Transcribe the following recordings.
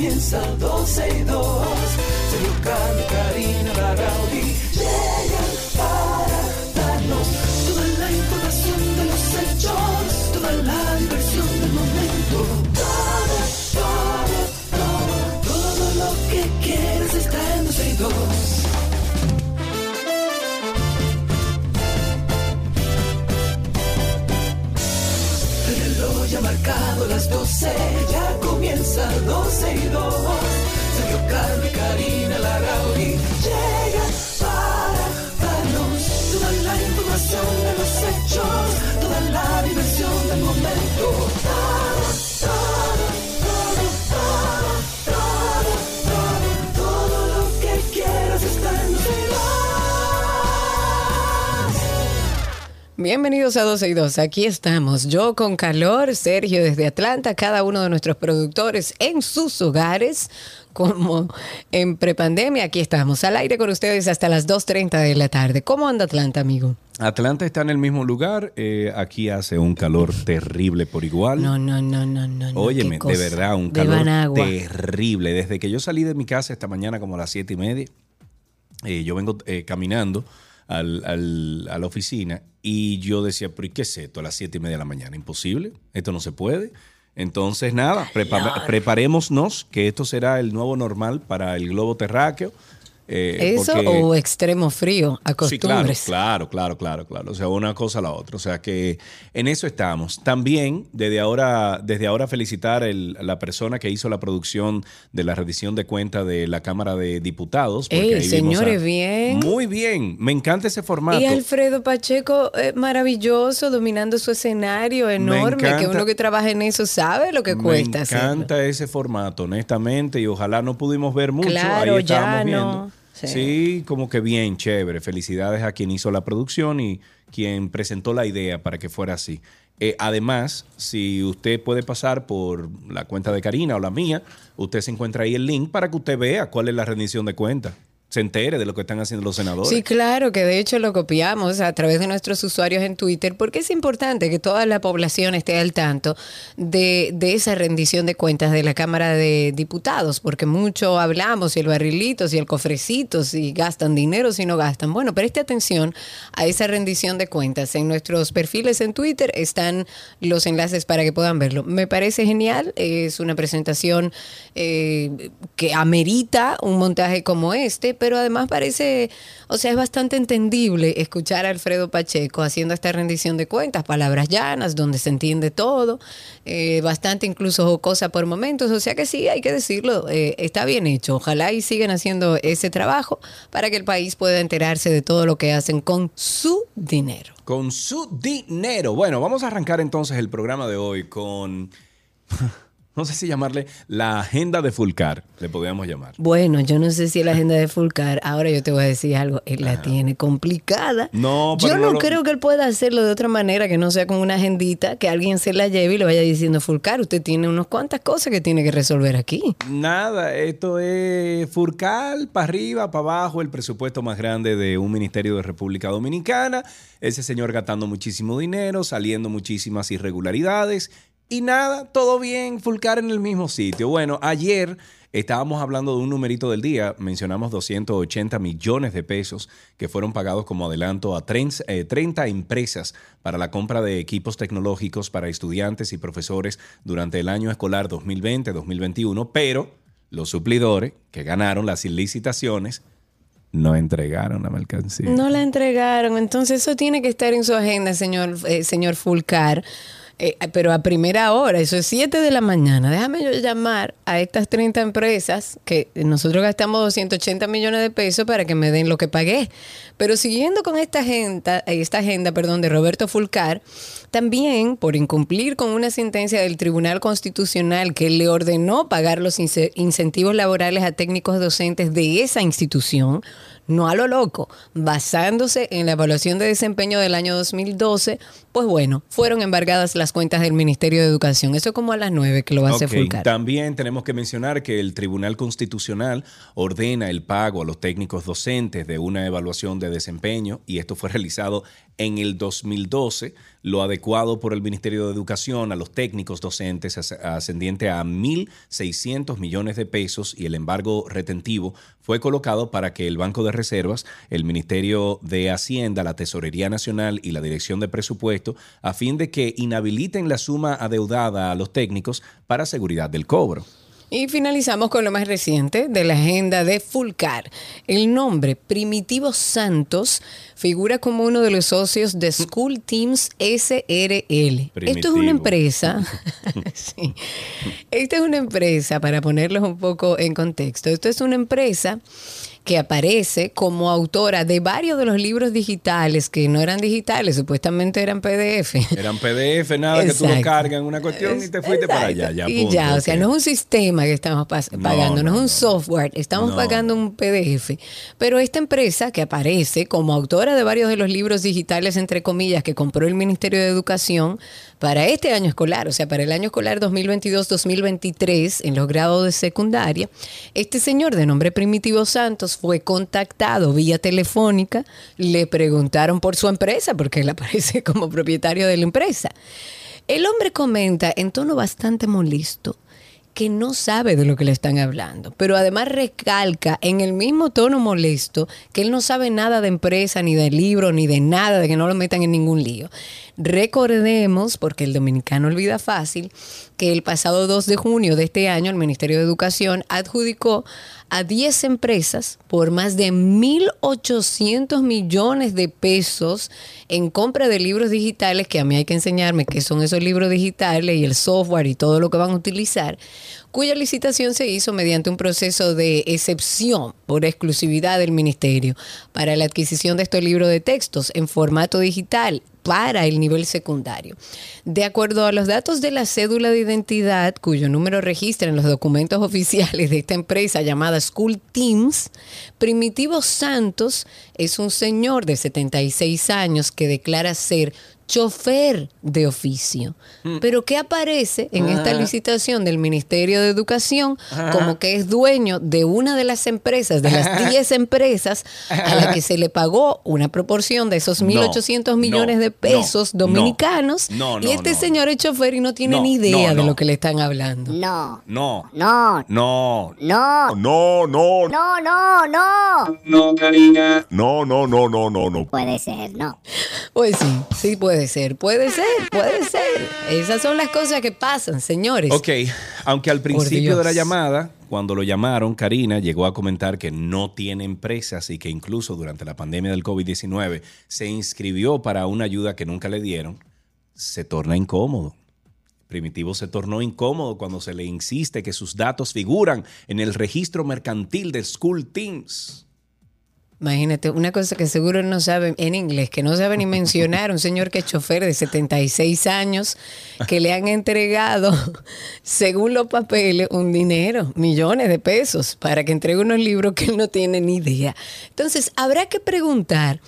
comienza 12 y 2. Sergio Carlos, Karina Larrauri llegan para darnos toda la información de los hechos, toda la diversión del momento. Todo, todo, todo, todo lo que quieras está en 12 y 2. El reloj ya ha marcado las 12, ya comienza 12 y 2. Sergio Carlos y Karina Larrauri llegan para darnos toda la información de los hechos, toda la diversión del momento. Bienvenidos a 12 y 2. Aquí estamos. Yo con calor, Sergio desde Atlanta, cada uno de nuestros productores en sus hogares, como en prepandemia. Aquí estamos al aire con ustedes hasta las 2.30 de la tarde. ¿Cómo anda Atlanta, amigo? Atlanta está en el mismo lugar. eh, aquí hace un calor terrible por igual. No, no, no, no, no. Óyeme, de verdad, un Beban calor agua. terrible. Desde que yo salí de mi casa esta mañana como a las siete y media, eh, yo vengo eh, caminando al- al- a la oficina y yo decía, pero ¿y qué es esto a las siete y media de la mañana? Imposible, esto no se puede. Entonces, nada, prepa- preparémonos que esto será el nuevo normal para el globo terráqueo. Eh, ¿Eso porque- o extremo frío? Sí, claro, Acostumbres. claro, claro, claro, claro. O sea, una cosa a la otra. O sea que en eso estamos. También, desde ahora, desde ahora felicitar el- a la persona que hizo la producción de la rendición de cuenta de la Cámara de Diputados. porque Ey, señores, bien. Muy bien. Me encanta ese formato. Y Alfredo Pacheco, eh, maravilloso, dominando su escenario enorme, que uno que trabaja en eso sabe lo que Me cuesta hacerlo. encanta ese formato, honestamente, y ojalá no pudimos ver mucho. Claro, Ahí ya viendo. Sí. como que bien, chévere. Felicidades a quien hizo la producción y quien presentó la idea para que fuera así. Eh, además, si usted puede pasar por la cuenta de Karina o la mía, usted se encuentra ahí el link para que usted vea cuál es la rendición de cuentas. Se entere de lo que están haciendo los senadores. Sí, claro, que de hecho lo copiamos a través de nuestros usuarios en Twitter, porque es importante que toda la población esté al tanto de, de esa rendición de cuentas de la Cámara de Diputados, porque mucho hablamos, si el barrilito, si el cofrecito, si gastan dinero, si no gastan. Bueno, preste atención a esa rendición de cuentas. En nuestros perfiles en Twitter están los enlaces para que puedan verlo. Me parece genial, es una presentación eh, que amerita un montaje como este, pero además parece, o sea, es bastante entendible escuchar a Alfredo Pacheco haciendo esta rendición de cuentas, palabras llanas, donde se entiende todo, eh, bastante incluso jocosa por momentos, o sea que sí, hay que decirlo, eh, está bien hecho. Ojalá y sigan haciendo ese trabajo para que el país pueda enterarse de todo lo que hacen con su dinero. Con su dinero. Bueno, vamos a arrancar entonces el programa de hoy con, no sé si llamarle la agenda de Fulcar, le podríamos llamar. Bueno, yo no sé si la agenda de Fulcar, ahora yo te voy a decir algo, él la tiene complicada. No, yo pero no no lo- creo que él pueda hacerlo de otra manera que no sea con una agendita, que alguien se la lleve y le vaya diciendo, Fulcar, usted tiene unas cuantas cosas que tiene que resolver aquí. Nada, esto es Furcal, para arriba, para abajo, el presupuesto más grande de un ministerio de República Dominicana. Ese señor gastando muchísimo dinero, saliendo muchísimas irregularidades. Y nada, todo bien, Fulcar en el mismo sitio. Bueno, ayer estábamos hablando de un numerito del día, mencionamos 280 millones de pesos que fueron pagados como adelanto a 30, eh, 30 empresas para la compra de equipos tecnológicos para estudiantes y profesores durante el año escolar 2020-2021, pero los suplidores que ganaron las licitaciones no entregaron la mercancía. No la entregaron, entonces eso tiene que estar en su agenda, señor, eh, señor Fulcar. Eh, pero a primera hora, eso es 7 de la mañana. Déjame yo llamar a estas 30 empresas que nosotros gastamos 280 millones de pesos para que me den lo que pagué. Pero siguiendo con esta agenda, eh, esta agenda perdón, de Roberto Fulcar, también por incumplir con una sentencia del Tribunal Constitucional que le ordenó pagar los ince- incentivos laborales a técnicos docentes de esa institución, no a lo loco, basándose en la evaluación de desempeño del año 2012, pues bueno, fueron embargadas las cuentas del Ministerio de Educación. Eso como a las 9 que lo va a hacer Ok, Fulcar. También tenemos que mencionar que el Tribunal Constitucional ordena el pago a los técnicos docentes de una evaluación de desempeño y esto fue realizado en el 2012 lo adecuado por el Ministerio de Educación a los técnicos docentes as- ascendiente a 1.600 millones de pesos y el embargo retentivo fue colocado para que el Banco de Reservas, el Ministerio de Hacienda, la Tesorería Nacional y la Dirección de A fin de que inhabiliten la suma adeudada a los técnicos para seguridad del cobro. Y finalizamos con lo más reciente de la agenda de Fulcar. El nombre Primitivo Santos figura como uno de los socios de School Teams SRL. Esto es una empresa. sí. Esta es una empresa, para ponerlos un poco en contexto, esto es una empresa que aparece como autora de varios de los libros digitales que no eran digitales, supuestamente eran PDF. Eran PDF, nada que tú lo cargas en una cuestión y te fuiste para allá. Ya, y punto, ya, o sea, no es un sistema que estamos No, pagando, no, no, es un software, estamos No. pagando un PDF. Pero esta empresa que aparece como autora de varios de los libros digitales, entre comillas, que compró el Ministerio de Educación para este año escolar, o sea, para el año escolar 2022-2023 en los grados de secundaria, este señor de nombre Primitivo Santos fue contactado vía telefónica, le preguntaron por su empresa, porque él aparece como propietario de la empresa. El hombre comenta en tono bastante molesto que no sabe de lo que le están hablando, pero además recalca en el mismo tono molesto que él no sabe nada de empresa, ni de libro, ni de nada, de que no lo metan en ningún lío. Recordemos, porque el dominicano olvida fácil, que el pasado 2 de junio de este año el Ministerio de Educación adjudicó a 10 empresas por más de 1.800 millones de pesos en compra de libros digitales, que a mí hay que enseñarme qué son esos libros digitales y el software y todo lo que van a utilizar, cuya licitación se hizo mediante un proceso de excepción por exclusividad del Ministerio para la adquisición de estos libros de textos en formato digital para el nivel secundario. De acuerdo a los datos de la cédula de identidad, cuyo número registra en los documentos oficiales de esta empresa llamada School Teams, Primitivo Santos es un señor de 76 años que declara ser chofer de oficio, pero que aparece en esta licitación del Ministerio de Educación como que es dueño de una de las empresas, de las 10 empresas a la que se le pagó una proporción de esos No, 1.800 millones no, de pesos no, dominicanos no, no, y este no, señor es chofer y no tiene No, ni idea no, de no. lo que le están hablando. No, No, no, no, no, No, no, no, no, no. no, cariña. No, no, no, no, no, no. Puede ser, no. Pues sí, sí puede ser, puede ser, puede ser. Esas son las cosas que pasan, señores. Ok, aunque al principio de la llamada, cuando lo llamaron, Karina llegó a comentar que no tiene empresas y que incluso durante la pandemia del COVID-19 se inscribió para una ayuda que nunca le dieron, se torna incómodo. Primitivo se tornó incómodo cuando se le insiste que sus datos figuran en el registro mercantil de School Teams. Imagínate, una cosa que seguro no sabe en inglés, que no sabe ni mencionar, un señor que es chofer de 76 años, que le han entregado, según los papeles, un dinero, millones de pesos, para que entregue unos libros que él no tiene ni idea. Entonces, habrá que preguntar.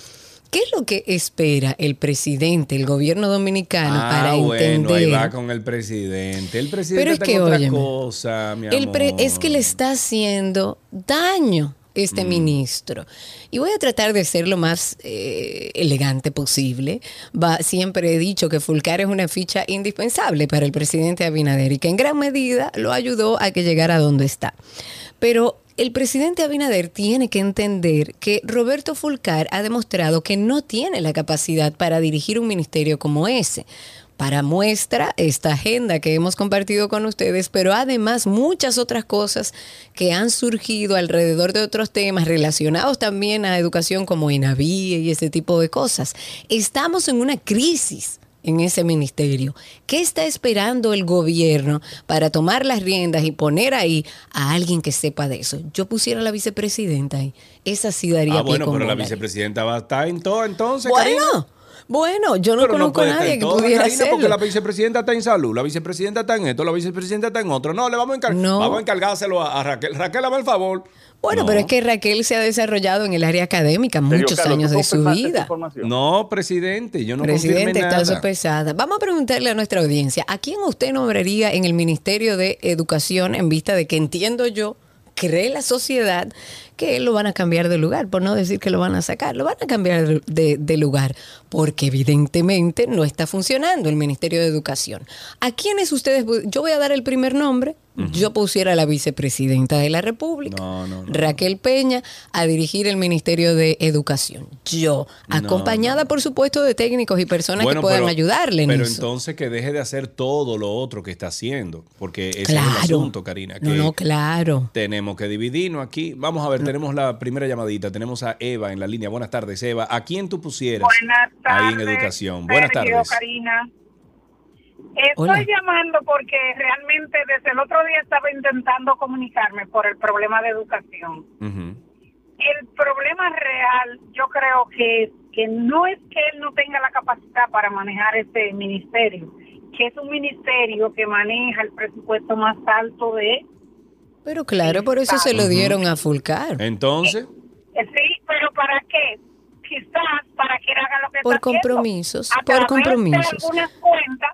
¿Qué es lo que espera el presidente, el gobierno dominicano, para Ah, bueno, entender? ahí va con el presidente. El presidente Pero es que, otra óyeme, cosa, mi El pre- amor. es que le está haciendo daño este ministro. Y voy a tratar de ser lo más eh, elegante posible. Va, siempre he dicho que Fulcar es una ficha indispensable para el presidente Abinader y que en gran medida lo ayudó a que llegara a donde está. Pero el presidente Abinader tiene que entender que Roberto Fulcar ha demostrado que no tiene la capacidad para dirigir un ministerio como ese. Para muestra esta agenda que hemos compartido con ustedes, pero además muchas otras cosas que han surgido alrededor de otros temas relacionados también a educación como INAVIE y ese tipo de cosas. Estamos en una crisis en ese ministerio. ¿Qué está esperando el gobierno para tomar las riendas y poner ahí a alguien que sepa de eso? Yo pusiera a la vicepresidenta ahí. Esa sí daría Ah, bueno, pero la vicepresidenta va a estar en todo entonces, Karina. Bueno, yo no Pero conozco a nadie que pudiera Karina, porque hacerlo. la vicepresidenta está en salud, la vicepresidenta está en esto, la vicepresidenta está en otro. No, le vamos a, encar- No. vamos a encargárselo a, a Raquel. Raquel, hazme el favor. Bueno, No. pero es que Raquel se ha desarrollado en el área académica muchos Carlos, años ¿tú de su vida. No, presidente, yo no Presidente, está sopesada. Vamos a preguntarle a nuestra audiencia, ¿a quién usted nombraría en el Ministerio de Educación en vista de que entiendo yo, cree la sociedad que lo van a cambiar de lugar, por no decir que lo van a sacar, lo van a cambiar de, lugar, porque evidentemente no está funcionando el Ministerio de Educación. ¿A quiénes ustedes? Yo voy a dar el primer nombre. Yo pusiera a la vicepresidenta de la República, No, no, no. Raquel Peña, a dirigir el Ministerio de Educación. Yo, acompañada, por supuesto, de técnicos y personas que puedan pero- ayudarle en Pero eso. entonces que deje de hacer todo lo otro que está haciendo. Porque ese es el asunto, Karina. no, que no, claro. Tenemos que dividirnos aquí. Vamos a ver, tenemos la primera llamadita. Tenemos a Eva en la línea. Buenas tardes, Eva. ¿A quién tú pusieras Buenas tardes. ahí en educación? Buenas Sergio, tardes. Karina. Estoy Hola. llamando porque realmente desde el otro día estaba intentando comunicarme por el problema de educación. El problema real, yo creo que, que no es que él no tenga la capacidad para manejar este ministerio, que es un ministerio que maneja el presupuesto más alto de... Pero claro, por eso se lo dieron a Fulcar. Entonces, Eh, Sí, pero ¿para qué? Quizás para que él haga lo que Por está haciendo. compromisos, A por compromisos. De algunas cuentas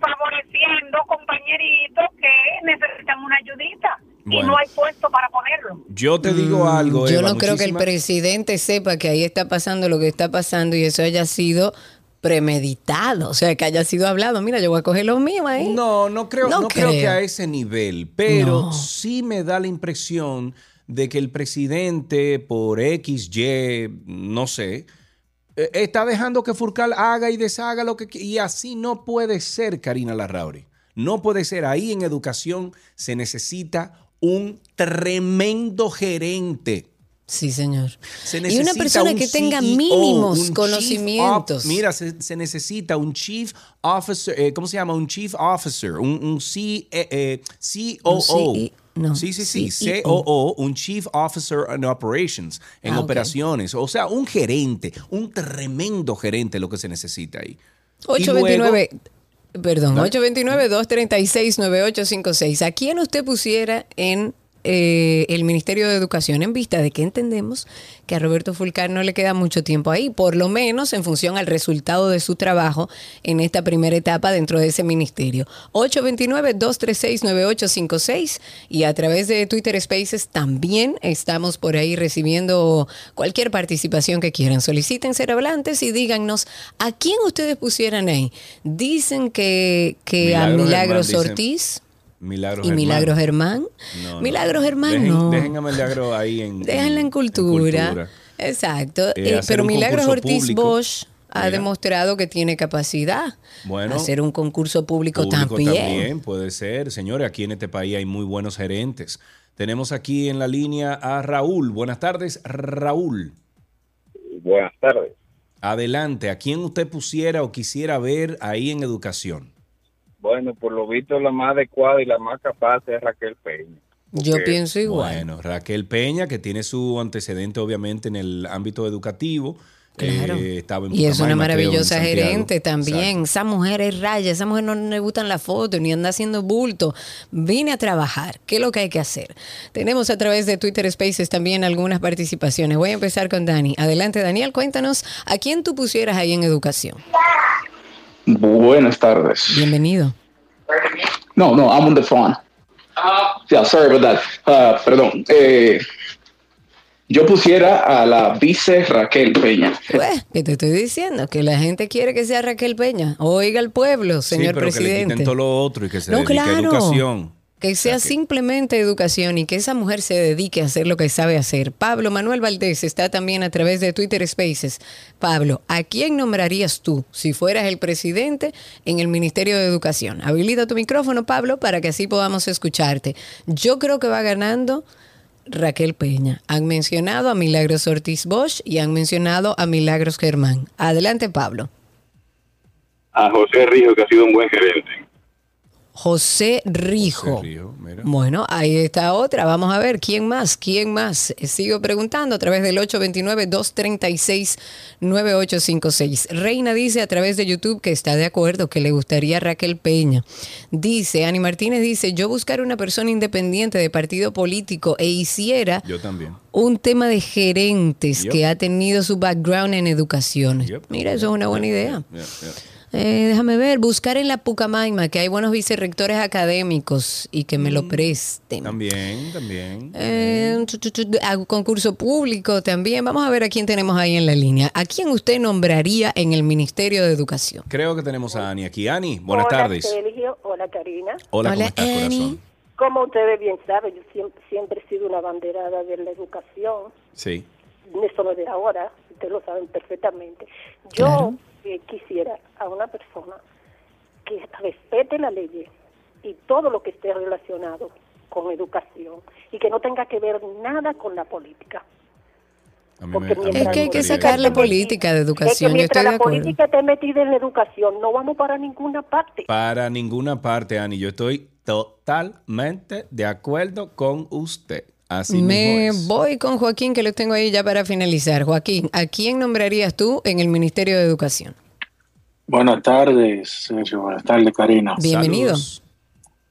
favoreciendo compañeritos que necesitan una ayudita y no hay puesto para ponerlo. yo te digo algo, Mm, Yo Eva, no creo que el presidente sepa que ahí está pasando lo que está pasando y eso haya sido premeditado, o sea, que haya sido hablado. Mira, yo voy a coger lo mío ahí. No, no creo, No no creo que a ese nivel, pero No. sí me da la impresión de que el presidente, por X, Y, no sé, eh, está dejando que Furcal haga y deshaga lo que y así no puede ser, Karina Larrauri. No puede ser. Ahí en educación se necesita un tremendo gerente. Sí, señor. Se Y una persona un que tenga CEO, mínimos conocimientos. mira, se, se necesita un chief officer, eh, ¿cómo se llama? Un chief officer, un, un C, eh, eh, COO. Un no, sí, sí, sí, CEO. COO, un chief officer in operations, en Ah, operaciones. O sea, un gerente, un tremendo gerente lo que se necesita ahí. Y 829, perdón, Dale. 829-236-9856. ¿A quién usted pusiera en eh, el Ministerio de Educación en vista de que entendemos que a Roberto Fulcar no le queda mucho tiempo ahí, por lo menos en función al resultado de su trabajo en esta primera etapa dentro de ese ministerio? 829-236-9856 y a través de Twitter Spaces también estamos por ahí recibiendo cualquier participación que quieran. Soliciten ser hablantes y díganos a quién ustedes pusieran ahí. Dicen que, que a Milagros dicen. Milagros y. Milagros Germán. No. Milagros Germán Dejen- no. Dejen a Milagro ahí en. Déjenla en cultura. Exacto. Eh, Eh, pero Milagros Ortiz público. Bosch ha Mira. demostrado que tiene capacidad. Bueno. hacer un concurso público, Público también. puede ser. Señores, aquí en este país hay muy buenos gerentes. Tenemos aquí en la línea a Raúl. Buenas tardes, Raúl. Buenas tardes. Adelante, ¿a quién usted pusiera o quisiera ver ahí en educación? Bueno, por lo visto la más adecuada y la más capaz es Raquel Peña. Yo pienso igual. Bueno, Raquel Peña, que tiene su antecedente obviamente en el ámbito educativo. Claro. eh, estaba en y es una maravillosa gerente también. Exacto. Esa mujer es raya, esa mujer no le gustan las fotos ni anda haciendo bulto. Vine a trabajar. ¿Qué es lo que hay que hacer? Tenemos a través de Twitter Spaces también algunas participaciones. Voy a empezar con Dani. Adelante, Daniel, cuéntanos a quién tú pusieras ahí en educación. Buenas tardes. Bienvenido. No, no, I'm on the phone. Yeah, sorry about that. Uh, perdón. Eh, yo pusiera a la vice Raquel Peña. Pues, ¿qué te estoy diciendo? Que la gente quiere que sea Raquel Peña. Oiga el pueblo, Sí, señor pero que le presidente. quiten todo lo otro y que se No, dedique a claro. educación. Que sea simplemente educación y que esa mujer se dedique a hacer lo que sabe hacer. Pablo Manuel Valdés está también a través de Twitter Spaces. Pablo, ¿a quién nombrarías tú si fueras el presidente en el Ministerio de Educación? Habilita tu micrófono, Pablo, para que así podamos escucharte. Yo creo que va ganando Raquel Peña. Han mencionado a Milagros Ortiz Bosch y han mencionado a Milagros Germán. Adelante, Pablo. A José Rijo, que ha sido un buen gerente. José Rijo. José Rijo, mira. Bueno, ahí está otra. Vamos a ver, ¿quién más? ¿Quién más? Eh, Sigo preguntando a través del 829-236-9856. Reina dice a través de YouTube que está de acuerdo, que le gustaría Raquel Peña. Dice, Ani Martínez dice, yo buscar una persona independiente de partido político e hiciera Yo también. un tema de gerentes Yep. que ha tenido su background en educación. Yep. Mira, eso es una buena idea. Eh, déjame ver, buscar en la Pucamaima que hay buenos vicerrectores académicos y que me lo presten. También, también. Eh, tu, tu, tu, a concurso público también. Vamos a ver a quién tenemos ahí en la línea. ¿A quién usted nombraría en el Ministerio de Educación? Creo que tenemos a Ani aquí. Ani, buenas Hola, tardes. Sergio. Hola, Karina. Hola, ¿cómo Hola, estás, Ani. corazón? Como ustedes bien saben, yo siempre, siempre he sido una banderada de la educación. Sí. Eso no es de ahora, ustedes lo saben perfectamente. Yo Claro. Eh, quisiera a una persona que respete la ley y todo lo que esté relacionado con educación y que no tenga que ver nada con la política. Me- Es que hay que sacar la política de educación, Es que yo mientras de la acuerdo. política esté metida en la educación, no vamos para ninguna parte. Para ninguna parte, Ani. Yo estoy totalmente de acuerdo con usted. Así Me voy con Joaquín, que lo tengo ahí ya para finalizar. Joaquín, ¿a quién nombrarías tú en el Ministerio de Educación? Buenas tardes, Sergio. Buenas tardes, Karina. Bienvenido.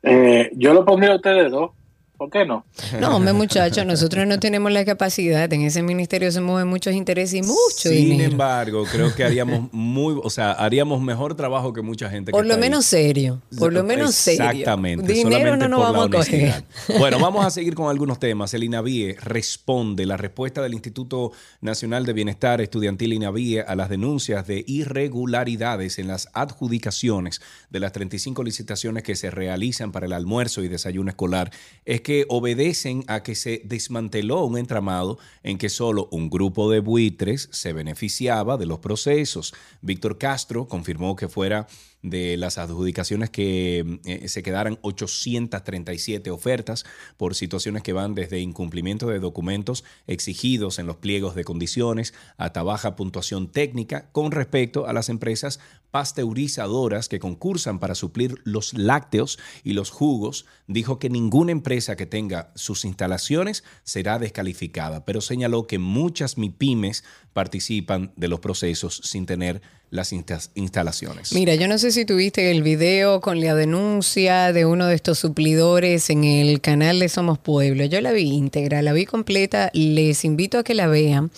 Eh, yo lo pondría a ustedes dos. ¿Por qué no? No, hombre, muchachos, nosotros no tenemos la capacidad. En ese ministerio se mueven muchos intereses y mucho Sin dinero. embargo, creo que haríamos muy, o sea, haríamos mejor trabajo que mucha gente. que Por lo está ahí. menos serio. Por lo menos serio. Exactamente. Dinero no nos vamos a coger. Bueno, vamos a seguir con algunos temas. El INAVIE responde la respuesta del Instituto Nacional de Bienestar Estudiantil INAVIE a las denuncias de irregularidades en las adjudicaciones de las 35 licitaciones que se realizan para el almuerzo y desayuno escolar. Es que obedecen a que se desmanteló un entramado en que solo un grupo de buitres se beneficiaba de los procesos. Víctor Castro confirmó que fuera de las adjudicaciones que eh, se quedaran 837 ofertas por situaciones que van desde incumplimiento de documentos exigidos en los pliegos de condiciones hasta baja puntuación técnica con respecto a las empresas pasteurizadoras que concursan para suplir los lácteos y los jugos, dijo que ninguna empresa que tenga sus instalaciones será descalificada, pero señaló que muchas MIPIMES participan de los procesos sin tener las insta- instalaciones. Mira, yo no sé si tuviste el video con la denuncia de uno de estos suplidores en el canal de Somos Pueblo. Yo la vi íntegra, la vi completa. Les invito a que la vean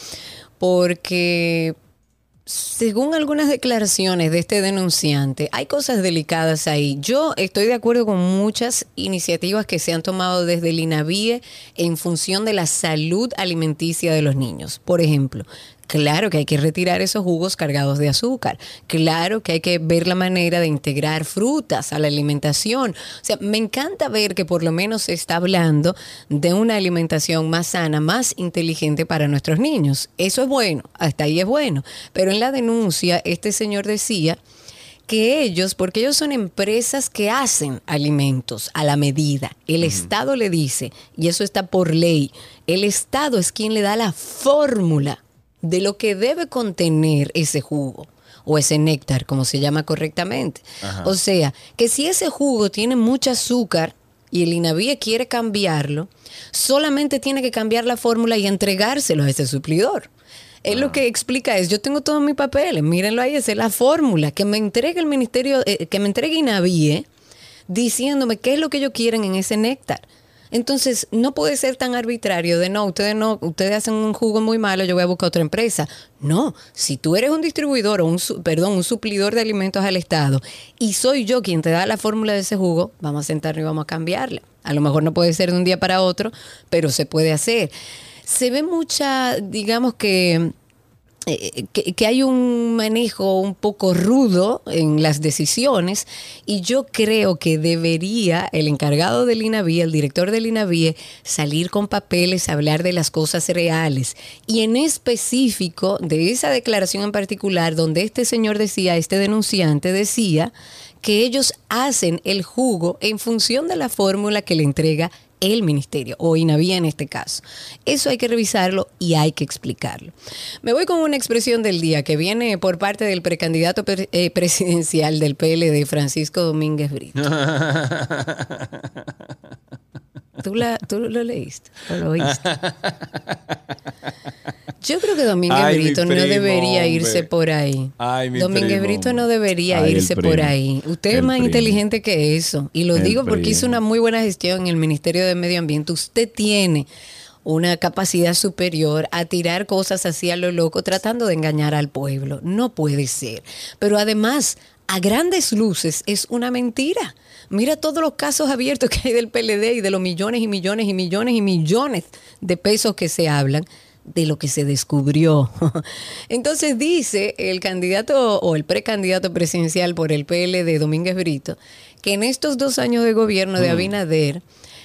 porque según algunas declaraciones de este denunciante, hay cosas delicadas ahí. Yo estoy de acuerdo con muchas iniciativas que se han tomado desde el INAVIE en función de la salud alimenticia de los niños. Por ejemplo, Claro que hay que retirar esos jugos cargados de azúcar. Claro que hay que ver la manera de integrar frutas a la alimentación. O sea, me encanta ver que por lo menos se está hablando de una alimentación más sana, más inteligente para nuestros niños. Eso es bueno, hasta ahí es bueno. Pero en la denuncia, este señor decía que ellos, porque ellos son empresas que hacen alimentos a la medida, el Estado le dice, y eso está por ley, el Estado es quien le da la fórmula de lo que debe contener ese jugo o ese néctar, como se llama correctamente. Ajá. O sea, que si ese jugo tiene mucho azúcar y el INAVIE quiere cambiarlo, solamente tiene que cambiar la fórmula y entregárselo a ese suplidor. Él lo que explica es, yo tengo todos mis papeles, mírenlo ahí, esa es la fórmula, que me entregue el ministerio, eh, que me entregue INAVIE diciéndome qué es lo que ellos quieren en ese néctar. Entonces, no puede ser tan arbitrario de no, ustedes no, ustedes hacen un jugo muy malo, yo voy a buscar otra empresa. No, si tú eres un distribuidor o un, perdón, un suplidor de alimentos al Estado y soy yo quien te da la fórmula de ese jugo, vamos a sentarnos y vamos a cambiarla. A lo mejor no puede ser de un día para otro, pero se puede hacer. Se ve mucha, digamos que que, que hay un manejo un poco rudo en las decisiones y yo creo que debería el encargado del INAVIE, el director del INAVIE, salir con papeles, hablar de las cosas reales y en específico de esa declaración en particular donde este señor decía, este denunciante decía que ellos hacen el jugo en función de la fórmula que le entrega el ministerio o INAVIE en este caso. Eso hay que revisarlo y hay que explicarlo. Me voy con una expresión del día que viene por parte del precandidato pre- eh, presidencial del PLD, Francisco Domínguez Brito. ¿Tú, la- ¿Tú lo leíste o lo oíste? Yo creo que Domínguez Ay, Brito no debería hombre. irse por ahí. Ay, mi Domínguez primo, Brito no debería Ay, irse por ahí. Usted es más primo. inteligente que eso. Y lo El digo porque hizo una muy buena gestión en el Ministerio de Medio Ambiente. Usted tiene una capacidad superior a tirar cosas así a lo loco tratando de engañar al pueblo. No puede ser. Pero además a grandes luces es una mentira. Mira todos los casos abiertos que hay del PLD y de los millones y millones y millones y millones de pesos que se hablan de lo que se descubrió. Entonces dice el candidato o el precandidato presidencial por el PLD, Domínguez Brito, que en estos dos años de gobierno de Abinader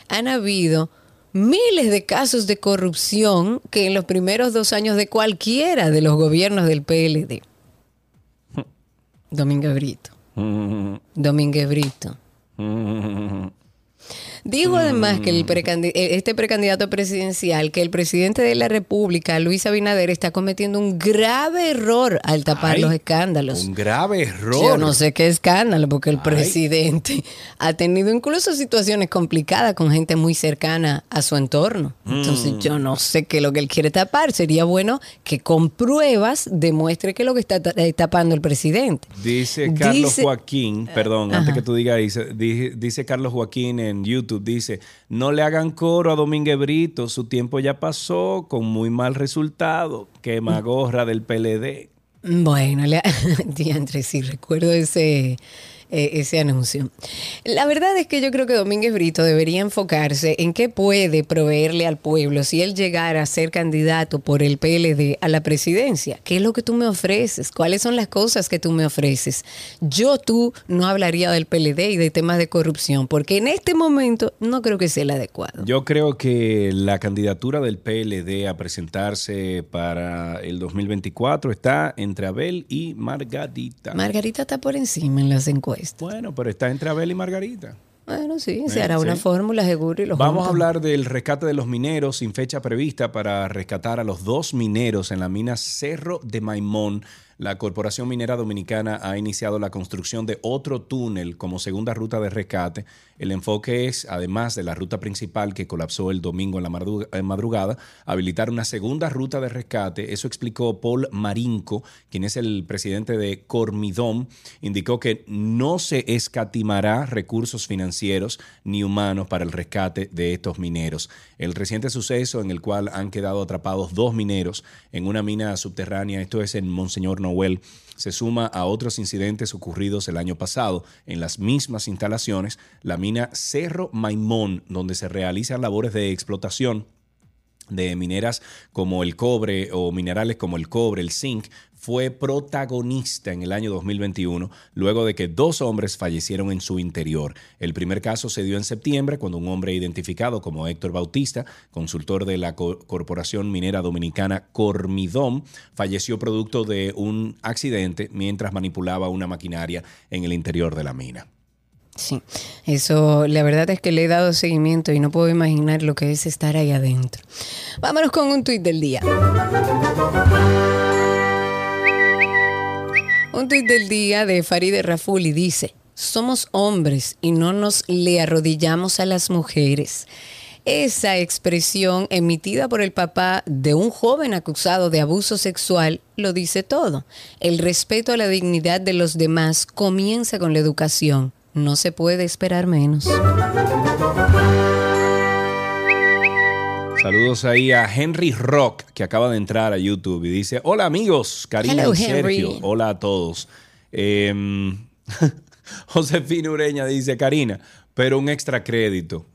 han habido miles de casos de corrupción que en los primeros dos años de cualquiera de los gobiernos del PLD. Domínguez Brito. Domínguez Brito. Dijo además que el precandi- eh, este precandidato presidencial, que el presidente de la República, Luis Abinader, está cometiendo un grave error al tapar Ay, los escándalos. Un grave error. Yo no sé qué escándalo, porque el presidente ha tenido incluso situaciones complicadas con gente muy cercana a su entorno. Entonces Mm. yo no sé qué es lo que él quiere tapar. Sería bueno que con pruebas demuestre qué es lo que está eh, tapando el presidente. Dice Carlos Dice- Joaquín, perdón, antes que tú digas, dice, di- dice Carlos Joaquín en YouTube, dice, no le hagan coro a Domínguez Brito, su tiempo ya pasó con muy mal resultado, quema gorra del PLD. Bueno, le, diantre, sí, recuerdo ese, eh, ese anuncio. La verdad es que yo creo que Domínguez Brito debería enfocarse en qué puede proveerle al pueblo si él llegara a ser candidato por el PLD a la presidencia. ¿Qué es lo que tú me ofreces? ¿Cuáles son las cosas que tú me ofreces? Yo, tú, no hablaría del PLD y de temas de corrupción, porque en este momento no creo que sea el adecuado. Yo creo que la candidatura del PLD a presentarse para el 2024 está entre Abel y Margarita. Margarita está por encima en las encuestas. Bueno, pero está entre Abel y Margarita. Bueno, sí, se Eh, hará una sí. fórmula seguro y lo Vamos a hablar del rescate de los mineros sin fecha prevista para rescatar a los dos mineros en la mina Cerro de Maimón. La Corporación Minera Dominicana ha iniciado la construcción de otro túnel como segunda ruta de rescate. El enfoque es, además de la ruta principal que colapsó el domingo en la madrugada, habilitar una segunda ruta de rescate. Eso explicó Paul Marinco, quien es el presidente de Cormidón. Indicó que no se escatimará recursos financieros ni humanos para el rescate de estos mineros. El reciente suceso en el cual han quedado atrapados dos mineros en una mina subterránea, esto es en Monseñor Se suma a otros incidentes ocurridos el año pasado. En las mismas instalaciones, la mina Cerro Maimón, donde se realizan labores de explotación de mineras como el cobre o minerales como el cobre, el zinc, fue protagonista en el año 2021 luego de que dos hombres fallecieron en su interior. El primer caso se dio en septiembre cuando un hombre identificado como Héctor Bautista, consultor de la Co- Corporación Minera Dominicana Cormidón, falleció producto de un accidente mientras manipulaba una maquinaria en el interior de la mina. Sí, eso la verdad es que le he dado seguimiento y no puedo imaginar lo que es estar ahí adentro. Vámonos con un tuit del día. Un tuit del día de Farideh Rafuli dice, somos hombres y no nos le arrodillamos a las mujeres. Esa expresión emitida por el papá de un joven acusado de abuso sexual lo dice todo. El respeto a la dignidad de los demás comienza con la educación. No se puede esperar menos. Saludos ahí a Henry Rock, que acaba de entrar a YouTube y dice, hola amigos, Karina Hello, y Sergio, Henry. hola a todos. Em, Josefina Ureña dice, Karina, pero un extra crédito.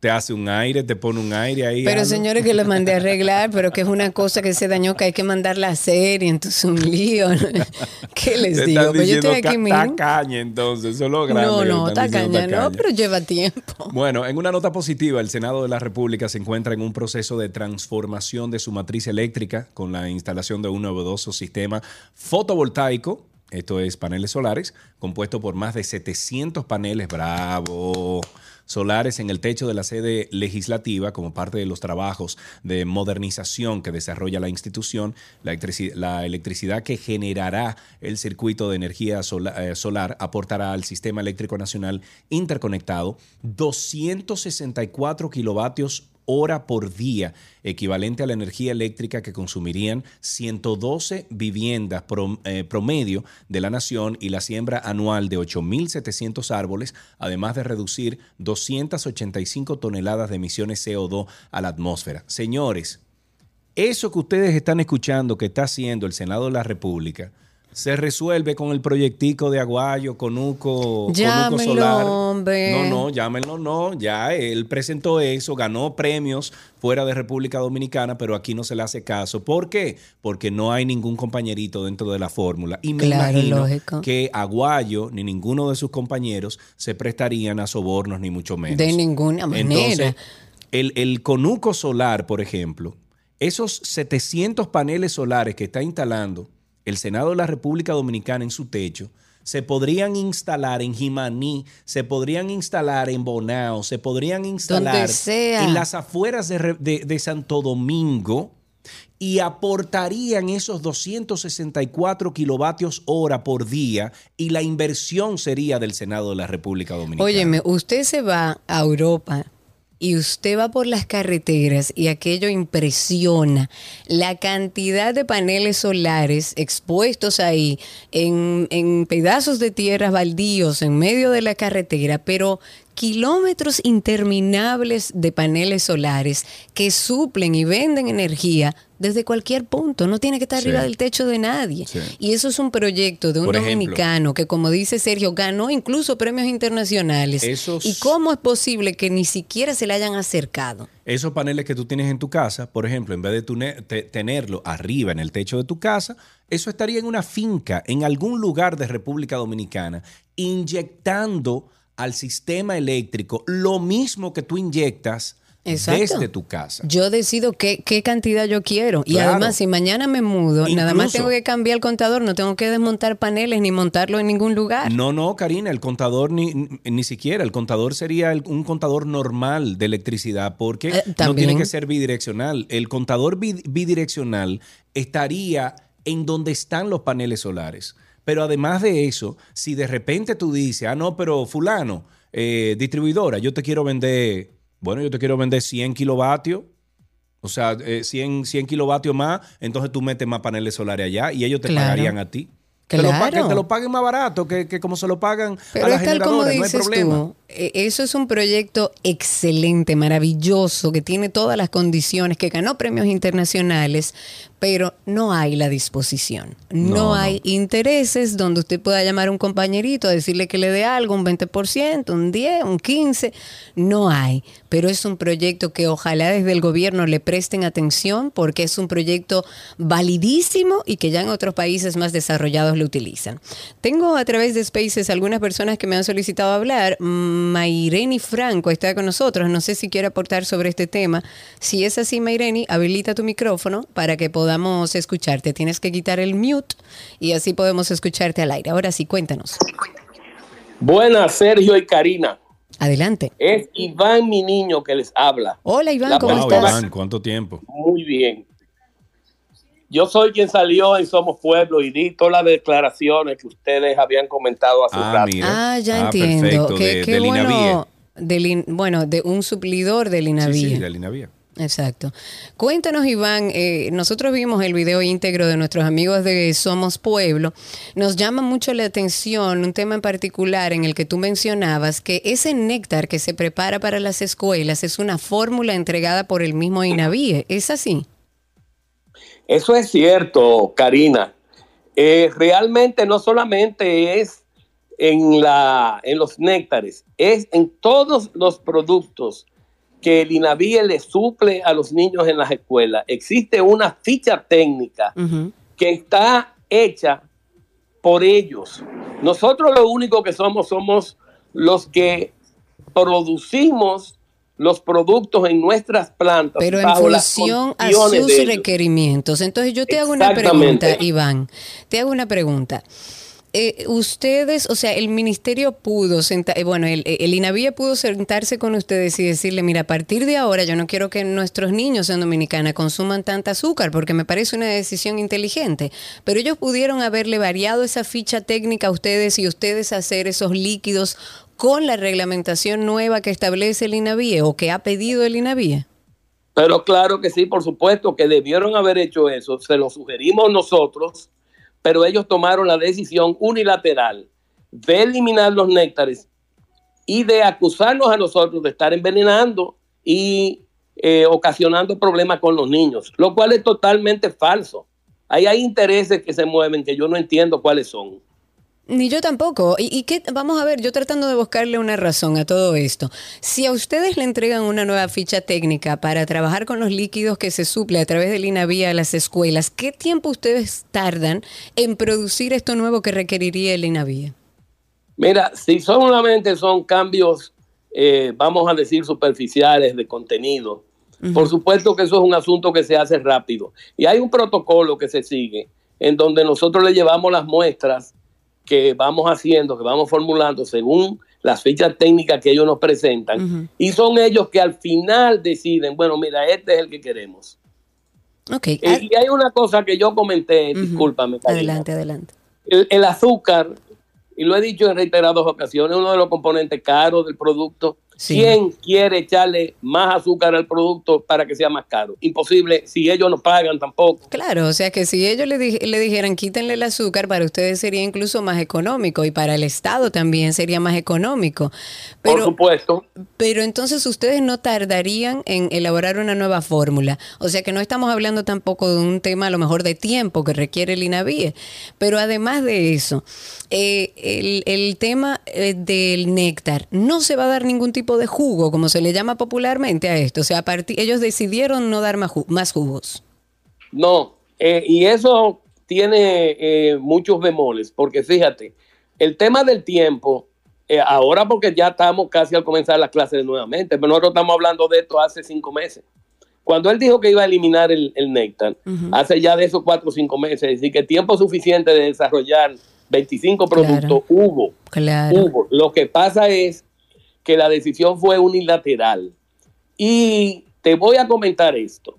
Te hace un aire, te pone un aire ahí. Pero algo. señores que lo mandé a arreglar, pero que es una cosa que se dañó, que hay que mandarla a hacer y entonces un lío. ¿Qué les Te digo? están Pues yo estoy aquí mismo. tacaña, entonces, eso es lo grande. No, no, diciendo tacaña, no, tacaña. pero lleva tiempo. Bueno, en una nota positiva, el Senado de la República se encuentra en un proceso de transformación de su matriz eléctrica con la instalación de un novedoso sistema fotovoltaico, esto es paneles solares, compuesto por más de 700 paneles, bravo, solares en el techo de la sede legislativa como parte de los trabajos de modernización que desarrolla la institución. La, electrici- la electricidad que generará el circuito de energía sola- eh, solar aportará al sistema eléctrico nacional interconectado 264 kilovatios hora por día, equivalente a la energía eléctrica que consumirían 112 viviendas eh, promedio de la nación y la siembra anual de 8.700 árboles, además de reducir 285 toneladas de emisiones CO2 a la atmósfera. Señores, eso que ustedes están escuchando que está haciendo el Senado de la República se resuelve con el proyectico de Aguayo, Conuco, Conuco Solar. hombre. No, no, llámenlo, no. Ya él presentó eso, ganó premios fuera de República Dominicana, pero aquí no se le hace caso. ¿Por qué? Porque no hay ningún compañerito dentro de la fórmula. Y me Claro, imagino lógico. que Aguayo ni ninguno de sus compañeros se prestarían a sobornos, ni mucho menos. De ninguna manera. Entonces, el, el Conuco Solar, por ejemplo, esos 700 paneles solares que está instalando el Senado de la República Dominicana en su techo, se podrían instalar en Jimaní, se podrían instalar en Bonao, se podrían instalar en las afueras de- de Santo Domingo y aportarían esos 264 kilovatios hora por día y la inversión sería del Senado de la República Dominicana. Óyeme, usted se va a Europa y usted va por las carreteras y aquello impresiona. La cantidad de paneles solares expuestos ahí en, en pedazos de tierras baldíos en medio de la carretera, pero kilómetros interminables de paneles solares que suplen y venden energía desde cualquier punto, no tiene que estar Sí. arriba del techo de nadie. Sí. Y eso es un proyecto de un Por ejemplo. dominicano que, como dice Sergio, ganó incluso premios internacionales. Esos- ¿Y cómo es posible que ni siquiera se le hayan acercado? Esos paneles que tú tienes en tu casa, por ejemplo, en vez de tenerlo arriba en el techo de tu casa, eso estaría en una finca, en algún lugar de República Dominicana, inyectando al sistema eléctrico lo mismo que tú inyectas Exacto. desde tu casa. Yo decido qué, qué cantidad yo quiero. Y además, si mañana me mudo, nada más tengo que cambiar el contador, no tengo que desmontar paneles ni montarlo en ningún lugar. No, no, Karina, el contador ni, ni siquiera, el contador sería el- un contador normal de electricidad porque Eh, no tiene que ser bidireccional. El contador bi- bidireccional estaría en donde están los paneles solares. Pero además de eso, si de repente tú dices, ah, no, pero fulano, eh, distribuidora, yo te quiero vender, bueno, yo te quiero vender 100 kilovatios, o sea, eh, 100, 100 kilovatios más, entonces tú metes más paneles solares allá y ellos te Claro. pagarían a ti. Que, lo, te lo paguen más barato que, que como se lo pagan Pero a las es tal como generadoras, no hay dices problema. tú, eh, eso es un proyecto excelente, maravilloso, que tiene todas las condiciones, que ganó premios internacionales, pero no hay la disposición. No, No, no. hay intereses donde usted pueda llamar a un compañerito a decirle que le dé algo, un 20%, un 10, un 15%. No hay, pero es un proyecto que ojalá desde el gobierno le presten atención porque es un proyecto validísimo y que ya en otros países más desarrollados lo utilizan. Tengo a través de Spaces algunas personas que me han solicitado hablar. Maireni Franco está con nosotros. No sé si quiere aportar sobre este tema. Si es así, Maireni, habilita tu micrófono para que podamos escucharte. Tienes que quitar el mute y así podemos escucharte al aire. Ahora sí, cuéntanos. Buenas, Sergio y Karina. Adelante. Es Iván, mi niño, que les habla. Hola, Iván, La ¿cómo Wow, estás? Iván, ¿cuánto tiempo? Muy bien. Yo soy quien salió en Somos Pueblo y di todas las declaraciones que ustedes habían comentado hace un Ah, rato. mira. Ah, ya Ah, entiendo. perfecto, Qué, de- bueno. Bueno, de un suplidor del Sí, INAVIE. sí, de Vía. Exacto. Cuéntanos, Iván, eh, nosotros vimos el video íntegro de nuestros amigos de Somos Pueblo. Nos llama mucho la atención un tema en particular en el que tú mencionabas que ese néctar que se prepara para las escuelas es una fórmula entregada por el mismo INAVIE. ¿Es así? Eso es cierto, Karina. Eh, realmente no solamente es en, la, en los néctares, es en todos los productos que el INAVIE le suple a los niños en las escuelas. Existe una ficha técnica que está hecha por ellos. Nosotros lo único que somos somos los que producimos los productos en nuestras plantas. Pero en función a sus requerimientos. Entonces yo te hago una pregunta, Iván. Te hago una pregunta. Eh, ustedes, o sea, el ministerio pudo sentar, eh, bueno, el, el INAVIE pudo sentarse con ustedes y decirle, mira, a partir de ahora yo no quiero que nuestros niños en Dominicana consuman tanta azúcar, porque me parece una decisión inteligente. Pero ellos pudieron haberle variado esa ficha técnica a ustedes y ustedes hacer esos líquidos con la reglamentación nueva que establece el INAVIE o que ha pedido el INAVIE. Pero claro que sí, por supuesto que debieron haber hecho eso. Se lo sugerimos nosotros, pero ellos tomaron la decisión unilateral de eliminar los néctares y de acusarnos a nosotros de estar envenenando y eh, ocasionando problemas con los niños, lo cual es totalmente falso. Hay intereses que se mueven que yo no entiendo cuáles son. Ni yo tampoco. ¿Y, y qué? Vamos a ver, yo tratando de buscarle una razón a todo esto. Si a ustedes le entregan una nueva ficha técnica para trabajar con los líquidos que se suple a través del INAVIA a las escuelas, ¿qué tiempo ustedes tardan en producir esto nuevo que requeriría el INAVIA? Mira, si solamente son cambios, eh, vamos a decir, superficiales de contenido, por supuesto que eso es un asunto que se hace rápido. Y hay un protocolo que se sigue en donde nosotros le llevamos las muestras que vamos haciendo, que vamos formulando según las fichas técnicas que ellos nos presentan. Y son ellos que al final deciden, bueno, mira, este es el que queremos. Ok. Eh, y hay una cosa que yo comenté, discúlpame. Karina. Adelante, adelante. El, el azúcar, y lo he dicho en reiteradas ocasiones, es uno de los componentes caros del producto. Sí. ¿Quién quiere echarle más azúcar al producto para que sea más caro? Imposible, si ellos no pagan tampoco. Claro, o sea que si ellos le, di- le dijeran quítenle el azúcar, para ustedes sería incluso más económico y para el Estado también sería más económico. Por Pero, supuesto. pero entonces ustedes no tardarían en elaborar una nueva fórmula. O sea que no estamos hablando tampoco de un tema a lo mejor de tiempo que requiere el INAVIE. Pero además de eso, eh, el, el tema eh, del néctar, no se va a dar ningún tipo de jugo, como se le llama popularmente a esto. O sea, a partir, ellos decidieron no dar más, ju- más jugos. No, eh, y eso tiene eh, muchos bemoles, porque fíjate, el tema del tiempo, eh, ahora porque ya estamos casi al comenzar las clases nuevamente, pero nosotros estamos hablando de esto hace cinco meses. Cuando él dijo que iba a eliminar el, el néctar, hace ya de esos cuatro o cinco meses, es decir, que tiempo suficiente de desarrollar 25 productos hubo. Claro. Hubo. Lo que pasa es que la decisión fue unilateral. Y te voy a comentar esto.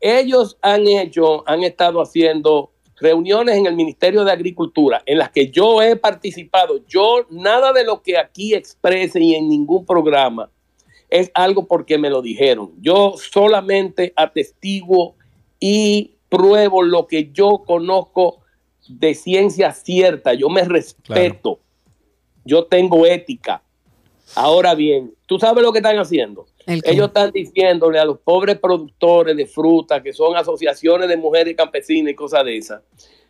Ellos han hecho, han estado haciendo reuniones en el Ministerio de Agricultura en las que yo he participado. Yo nada de lo que aquí exprese y en ningún programa es algo porque me lo dijeron. Yo solamente atestiguo y pruebo lo que yo conozco de ciencia cierta. Yo me respeto. Yo tengo ética. Ahora bien, ¿tú sabes lo que están haciendo? Ellos están diciéndole a los pobres productores de fruta, que son asociaciones de mujeres campesinas y cosas de esas,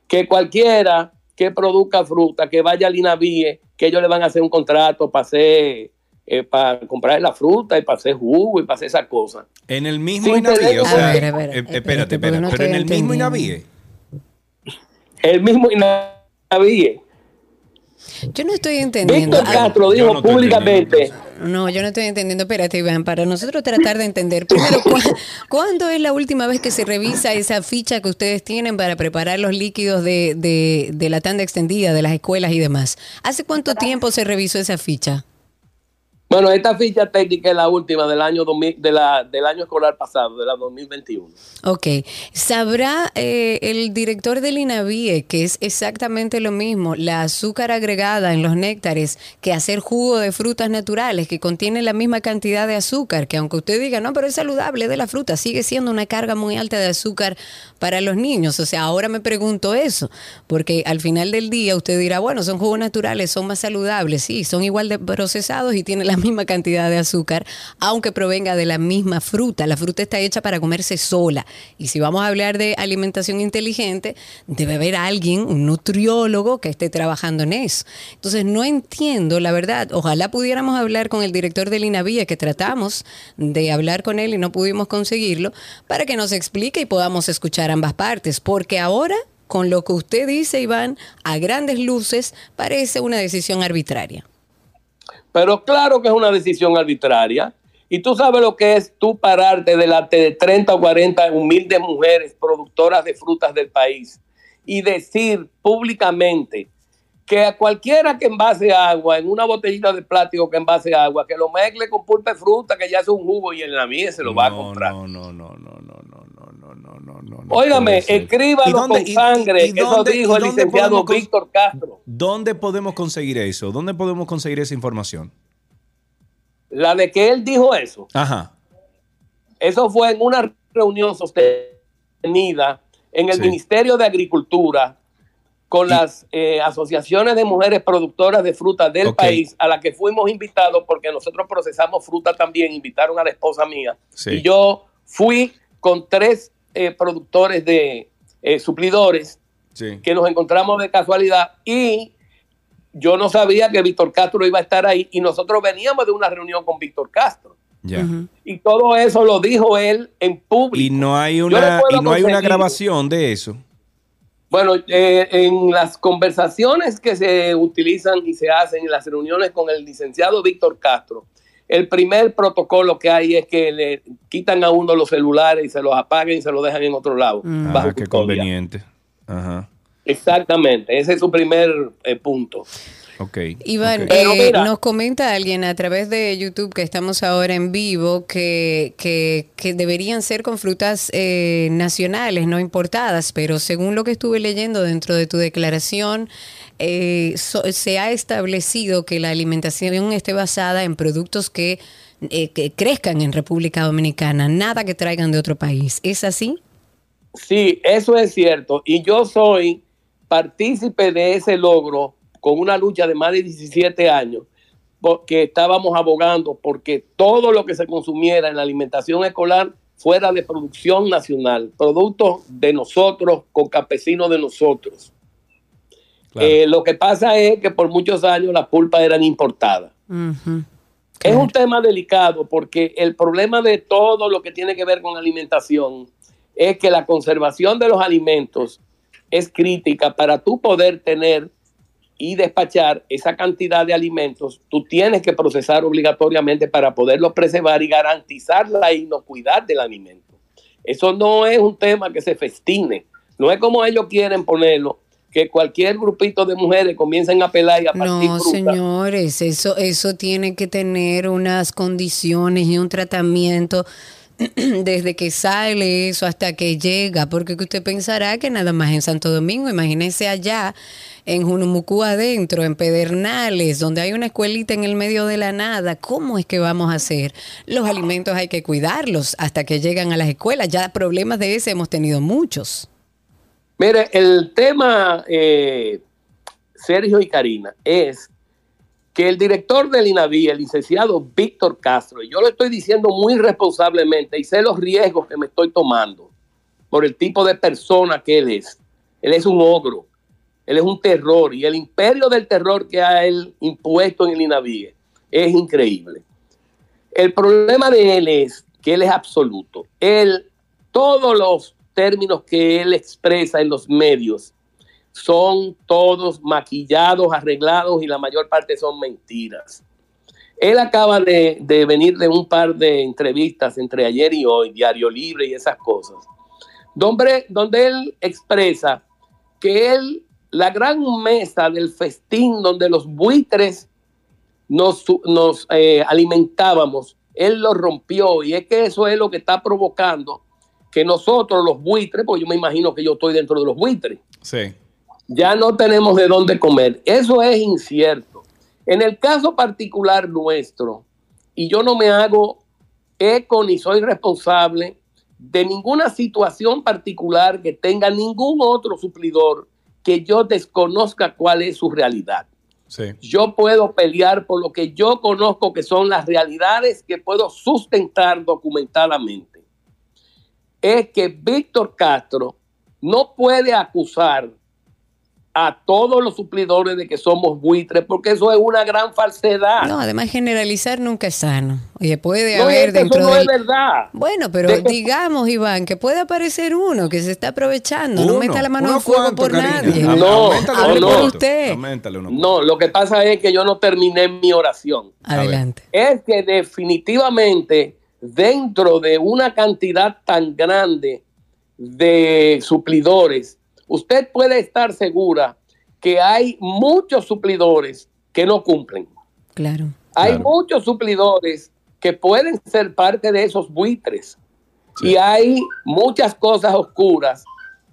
que cualquiera que produzca fruta, que vaya al INAVIE, que ellos le van a hacer un contrato para hacer, eh, para comprar la fruta y para hacer jugo y para hacer esas cosas. En el mismo INAVIE, o sea, A ver, a ver, eh, espérate, espérate, espérate, no pero en el mismo. INAVIE. El mismo INAVIE. Yo no estoy entendiendo. Víctor Ah, Castro dijo yo no públicamente, No, yo no estoy entendiendo. Espérate, Iván, para nosotros tratar de entender. Primero, ¿cu- ¿cuándo es la última vez que se revisa esa ficha que ustedes tienen para preparar los líquidos de, de, de la tanda extendida, de las escuelas y demás? ¿Hace cuánto tiempo se revisó esa ficha? Bueno, esta ficha técnica es la última del año 2000, de la, del año escolar pasado, de la 2021. Ok. ¿Sabrá eh, el director del INAVIE que es exactamente lo mismo, la azúcar agregada en los néctares, que hacer jugo de frutas naturales, que contiene la misma cantidad de azúcar, que aunque usted diga, no, pero es saludable de la fruta, sigue siendo una carga muy alta de azúcar para los niños? O sea, ahora me pregunto eso, porque al final del día usted dirá, bueno, son jugos naturales, son más saludables, sí, son igual de procesados y tienen la misma cantidad de azúcar, aunque provenga de la misma fruta. La fruta está hecha para comerse sola. Y si vamos a hablar de alimentación inteligente, debe haber alguien, un nutriólogo, que esté trabajando en eso. Entonces, no entiendo, la verdad. Ojalá pudiéramos hablar con el director del INAVIE, que tratamos de hablar con él y no pudimos conseguirlo, para que nos explique y podamos escuchar ambas partes. Porque ahora, con lo que usted dice, Iván, a grandes luces, parece una decisión arbitraria. Pero claro que es una decisión arbitraria. Y tú sabes lo que es tú pararte delante de 30 o 40 humildes mujeres productoras de frutas del país y decir públicamente que a cualquiera que envase agua en una botellita de plástico que envase agua, que lo mezcle con pulpa de fruta, que ya es un jugo y en la mía se lo va a comprar. No, no, no, no. Óigame, puede ser. ¿Y escríbalo dónde- con y- sangre, y eso dónde- dijo el licenciado Víctor Castro. ¿Dónde podemos conseguir eso? ¿Dónde podemos conseguir esa información? La de que él dijo eso. Ajá. Eso fue en una reunión sostenida en el Sí. Ministerio de Agricultura con Y- las eh, asociaciones de mujeres productoras de fruta del país a la que fuimos invitados porque nosotros procesamos fruta también, invitaron a la esposa mía. Sí. Y yo fui con tres eh, productores de, eh, suplidores Sí. que nos encontramos de casualidad y yo no sabía que Víctor Castro iba a estar ahí y nosotros veníamos de una reunión con Víctor Castro. Ya. Y todo eso lo dijo él en público. Y no hay una, y no hay una grabación de eso. Bueno, eh, en las conversaciones que se utilizan y se hacen en las reuniones con el licenciado Víctor Castro, el primer protocolo que hay es que le quitan a uno los celulares y se los apagan y se los dejan en otro lado. bajo Ah, qué conveniente. Ajá. Exactamente, ese es su primer eh, punto. Ok. Iván, ok. Pero eh, mira- nos comenta alguien a través de YouTube que estamos ahora en vivo que, que, que deberían ser con frutas eh, nacionales, no importadas, pero según lo que estuve leyendo dentro de tu declaración, eh, so- se ha establecido que la alimentación esté basada en productos que, eh, que crezcan en República Dominicana, nada que traigan de otro país. ¿Es así? Sí, eso es cierto. Y yo soy partícipe de ese logro con una lucha de más de 17 años, porque estábamos abogando porque todo lo que se consumiera en la alimentación escolar fuera de producción nacional, productos de nosotros, con campesinos de nosotros. Claro. Eh, lo que pasa es que por muchos años las pulpas eran importadas. Es un tema delicado porque el problema de todo lo que tiene que ver con alimentación es que la conservación de los alimentos es crítica para tú poder tener y despachar esa cantidad de alimentos, tú tienes que procesar obligatoriamente para poderlos preservar y garantizar la inocuidad del alimento. Eso no es un tema que se festine, no es como ellos quieren ponerlo, que cualquier grupito de mujeres comiencen a pelar y a partir No, fruta. señores, eso, eso tiene que tener unas condiciones y un tratamiento desde que sale eso hasta que llega, porque que usted pensará que nada más en Santo Domingo, imagínese allá en Junumucú adentro, en Pedernales, donde hay una escuelita en el medio de la nada, ¿cómo es que vamos a hacer? Los alimentos hay que cuidarlos hasta que llegan a las escuelas, ya problemas de ese hemos tenido muchos. Mire, el tema, eh, Sergio y Karina, es que el director del INAVI, el licenciado Víctor Castro, y yo lo estoy diciendo muy responsablemente y sé los riesgos que me estoy tomando por el tipo de persona que él es. Él es un ogro, él es un terror y el imperio del terror que ha él impuesto en el INAVI es increíble. El problema de él es que él es absoluto. Él, todos los términos que él expresa en los medios son todos maquillados, arreglados y la mayor parte son mentiras. Él acaba de, venir de un par de entrevistas entre ayer y hoy, Diario Libre y esas cosas, donde, donde él expresa que él, la gran mesa del festín donde los buitres nos eh, alimentábamos, él lo rompió y es que eso es lo que está provocando que nosotros los buitres, porque yo me imagino que yo estoy dentro de los buitres, Sí. ya no tenemos de dónde comer. Eso es incierto. En el caso particular nuestro, y yo no me hago eco ni soy responsable de ninguna situación particular que tenga ningún otro suplidor que yo desconozca cuál es su realidad. Sí. Yo puedo pelear por lo que yo conozco que son las realidades que puedo sustentar documentadamente. Es que Víctor Castro no puede acusar a todos los suplidores de que somos buitres, porque eso es una gran falsedad. No, además generalizar nunca es sano. Oye, puede No, haber es que dentro eso no del... es verdad. Bueno, pero De que- digamos, Iván, que puede aparecer uno que se está aprovechando. no Uno, meta la mano en fuego cuanto, por Karina. nadie. No, no, no. cuantos. Usted. No, lo que pasa es que yo no terminé mi oración. Adelante. es que definitivamente dentro de una cantidad tan grande de suplidores, usted puede estar segura que hay muchos suplidores que no cumplen. Claro. Hay Claro. muchos suplidores que pueden ser parte de esos buitres. Y hay muchas cosas oscuras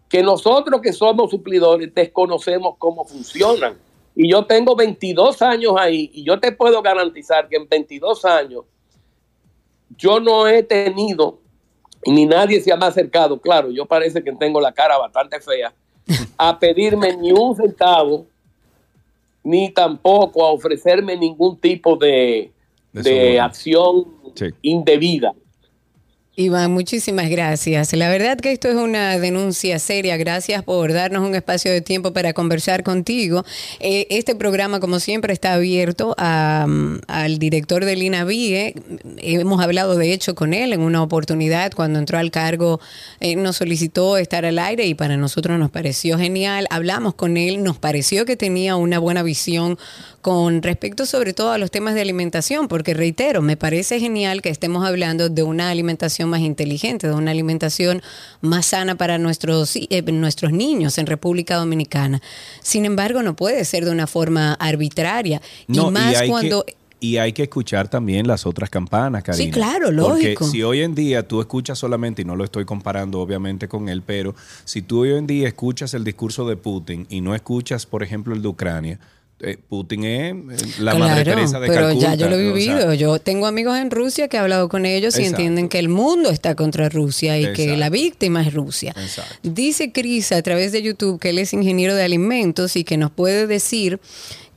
que nosotros que somos suplidores desconocemos cómo funcionan. Y yo tengo 22 años ahí y yo te puedo garantizar que en 22 años yo no he tenido, ni nadie se me ha acercado, claro, yo parece que tengo la cara bastante fea, a pedirme ni un centavo, ni tampoco a ofrecerme ningún tipo de, De acción Sí. indebida. Iván, muchísimas gracias. La verdad que esto es una denuncia seria. Gracias por darnos un espacio de tiempo para conversar contigo. Eh, este programa, como siempre, está abierto a, al director del INAVIE. Hemos hablado, de hecho, con él en una oportunidad cuando entró al cargo. eh, nos solicitó estar al aire y para nosotros nos pareció genial. Hablamos con él, nos pareció que tenía una buena visión con respecto sobre todo a los temas de alimentación, porque reitero, me parece genial que estemos hablando de una alimentación más inteligente, de una alimentación más sana para nuestros, eh, nuestros niños en República Dominicana. Sin embargo, no puede ser de una forma arbitraria. No, y más cuando... Que, y hay que escuchar también las otras campanas, Karina. Sí, claro, lógico. Porque si hoy en día tú escuchas solamente, y no lo estoy comparando obviamente con él, pero si tú hoy en día escuchas el discurso de Putin y no escuchas, por ejemplo, el de Ucrania, Putin es eh, la Madre Claro, Teresa de pero Calcuta. ya yo lo he o sea, vivido. yo tengo amigos en Rusia que he hablado con ellos y Exacto. entienden que el mundo está contra Rusia y que Exacto. la víctima es Rusia. Dice Cris a través de YouTube que él es ingeniero de alimentos y que nos puede decir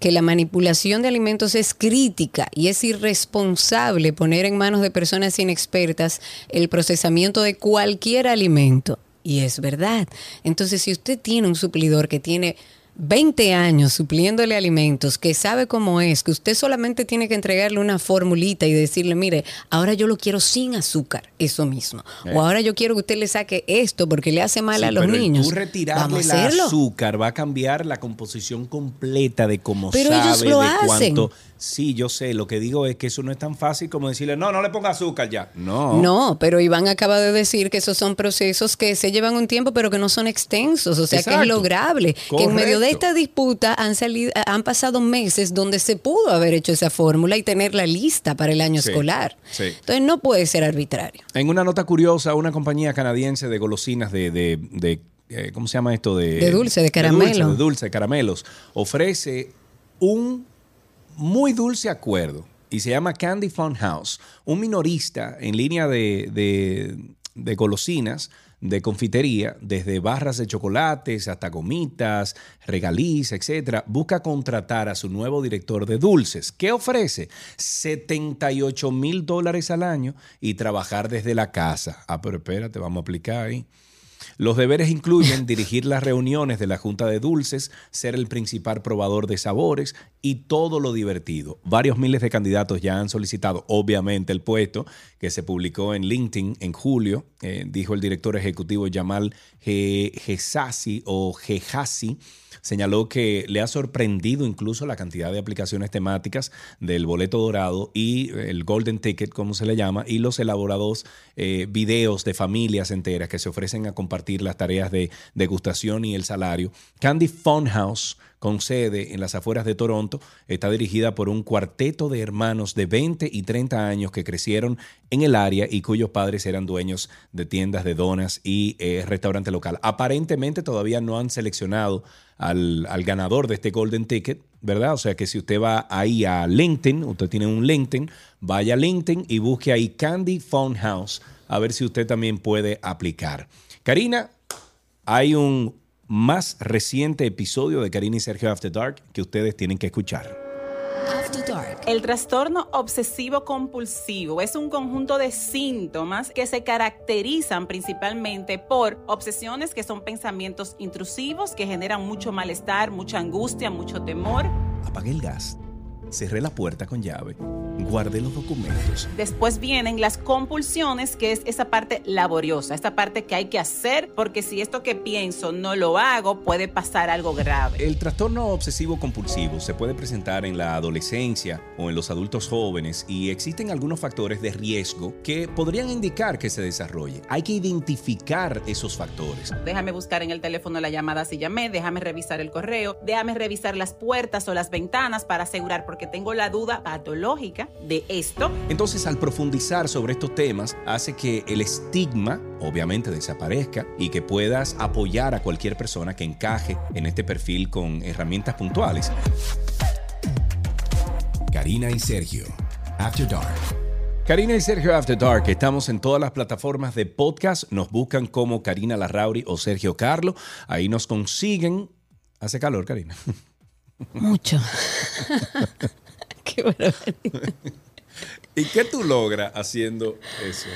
que la manipulación de alimentos es crítica y es irresponsable poner en manos de personas inexpertas el procesamiento de cualquier alimento. Y es verdad. Entonces, si usted tiene un suplidor que tiene 20 años supliéndole alimentos, que sabe cómo es, que usted solamente tiene que entregarle una formulita y decirle, mire, ahora yo lo quiero sin azúcar, eso mismo. Eh. O ahora yo quiero que usted le saque esto porque le hace mal Sí, a los pero niños. Tú retirarle el azúcar va a cambiar la composición completa de cómo Pero sabe, ellos lo de hacen. cuánto. Sí, yo sé. Lo que digo es que eso no es tan fácil como decirle, no, no le ponga azúcar ya. No. No, pero Iván acaba de decir que esos son procesos que se llevan un tiempo, pero que no son extensos, o sea que es lograble. Que en medio de esta disputa han salido, han pasado meses donde se pudo haber hecho esa fórmula y tenerla lista para el año Sí, escolar. sí. Entonces no puede ser arbitrario. En una nota curiosa, una compañía canadiense de golosinas de, de- de, eh, ¿cómo se llama esto? De, De dulce, de dulce, caramelo. De dulce, caramelos. Ofrece un muy dulce acuerdo y se llama Candy Fun House, un minorista en línea de, de- de golosinas, de confitería, desde barras de chocolates hasta gomitas, regaliz, etcétera, busca contratar a su nuevo director de dulces. ¿Qué ofrece? 78 mil dólares al año y trabajar desde la casa. Ah, pero espérate, vamos a aplicar ahí. Los deberes incluyen dirigir las reuniones de la Junta de Dulces, ser el principal probador de sabores y todo lo divertido. Varios miles de candidatos ya han solicitado, obviamente, el puesto que se publicó en LinkedIn en julio, eh, dijo el director ejecutivo Yamal Ge- Gesasi o Gehasi. Señaló que le ha sorprendido incluso la cantidad de aplicaciones temáticas del boleto dorado y el golden ticket, como se le llama, y los elaborados eh, videos de familias enteras que se ofrecen a compartir las tareas de degustación y el salario. Candy Funhouse, con sede en las afueras de Toronto, está dirigida por un cuarteto de hermanos de 20 y 30 años que crecieron en el área y cuyos padres eran dueños de tiendas de donas y eh, restaurante local. Aparentemente todavía no han seleccionado al, al ganador de este Golden Ticket, ¿verdad? O sea que si usted va ahí a LinkedIn, usted tiene un LinkedIn, vaya a LinkedIn y busque ahí Candy Phone House a ver si usted también puede aplicar. Karina, hay un más reciente episodio de Karina y Sergio After Dark que ustedes tienen que escuchar. El trastorno obsesivo compulsivo es un conjunto de síntomas que se caracterizan principalmente por obsesiones que son pensamientos intrusivos que generan mucho malestar, mucha angustia, mucho temor. Apague el gas, cerré la puerta con llave, guardé los documentos. Después vienen las compulsiones, que es esa parte laboriosa, esta parte que hay que hacer, porque si esto que pienso no lo hago, puede pasar algo grave. El trastorno obsesivo compulsivo se puede presentar en la adolescencia o en los adultos jóvenes y existen algunos factores de riesgo que podrían indicar que se desarrolle. Hay que identificar esos factores. Déjame buscar en el teléfono la llamada si llamé, déjame revisar el correo, déjame revisar las puertas o las ventanas para asegurar, porque tengo la duda patológica de esto. Entonces, al profundizar sobre estos temas, hace que el estigma, obviamente, desaparezca y que puedas apoyar a cualquier persona que encaje en este perfil con herramientas puntuales. Karina y Sergio, After Dark. Karina y Sergio After Dark, estamos en todas las plataformas de podcast, nos buscan como Karina Larrauri o Sergio Carlo, ahí nos consiguen. Hace calor, Karina. Mucho. Qué barbaridad. ¿Y qué tú logras haciendo eso?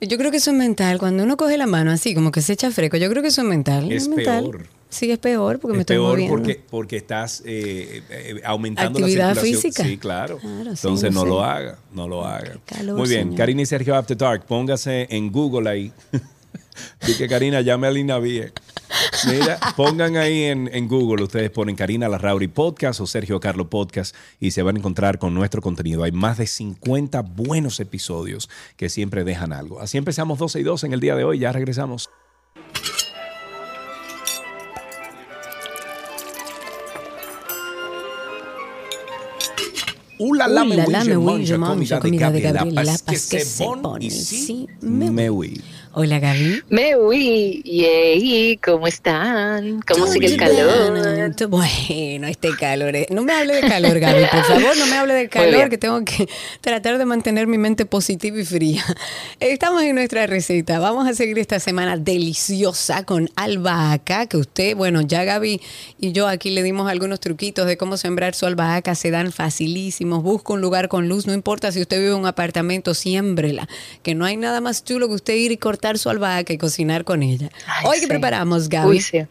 Yo creo que eso es mental. Cuando uno coge la mano así, como que se echa fresco, yo creo que eso es mental. Es mental. peor. Sí, es peor porque me Es estoy peor moviendo. porque, porque estás eh, eh, aumentando Actividad la circulación. física. Sí, claro. Claro, sí, Entonces no sé. lo haga, no lo haga. calor, Muy bien, señor. Karina y Sergio After Dark, póngase en Google ahí. Di que Karina llame al INAVIE. Mira, pongan ahí en, en Google, ustedes ponen Karina Larrauri Podcast o Sergio Carlo Podcast y se van a encontrar con nuestro contenido. Hay más de 50 buenos episodios que siempre dejan algo. Así empezamos 12 y 2 en el día de hoy. Ya regresamos. Ula la Ula la me me mange manje comida de Gabriela, que se bon ici, ici, me. Hola, Gaby. Me huí, yey, ¿cómo están? ¿Cómo sigue el calor? Bueno, este calor. es- No me hable de calor, Gaby, por favor, no me hable de calor, que tengo que tratar de mantener mi mente positiva y fría. Estamos en nuestra receta. Vamos a seguir esta semana deliciosa con albahaca, que usted, bueno, ya Gaby y yo aquí le dimos algunos truquitos de cómo sembrar su albahaca, se dan facilísimos. Busca un lugar con luz, no importa si usted vive en un apartamento, siémbrela, que no hay nada más chulo que usted ir y cortar su albahaca y cocinar con ella. Ay, Hoy, ¿qué sí. preparamos, Gaby? Uy, sí.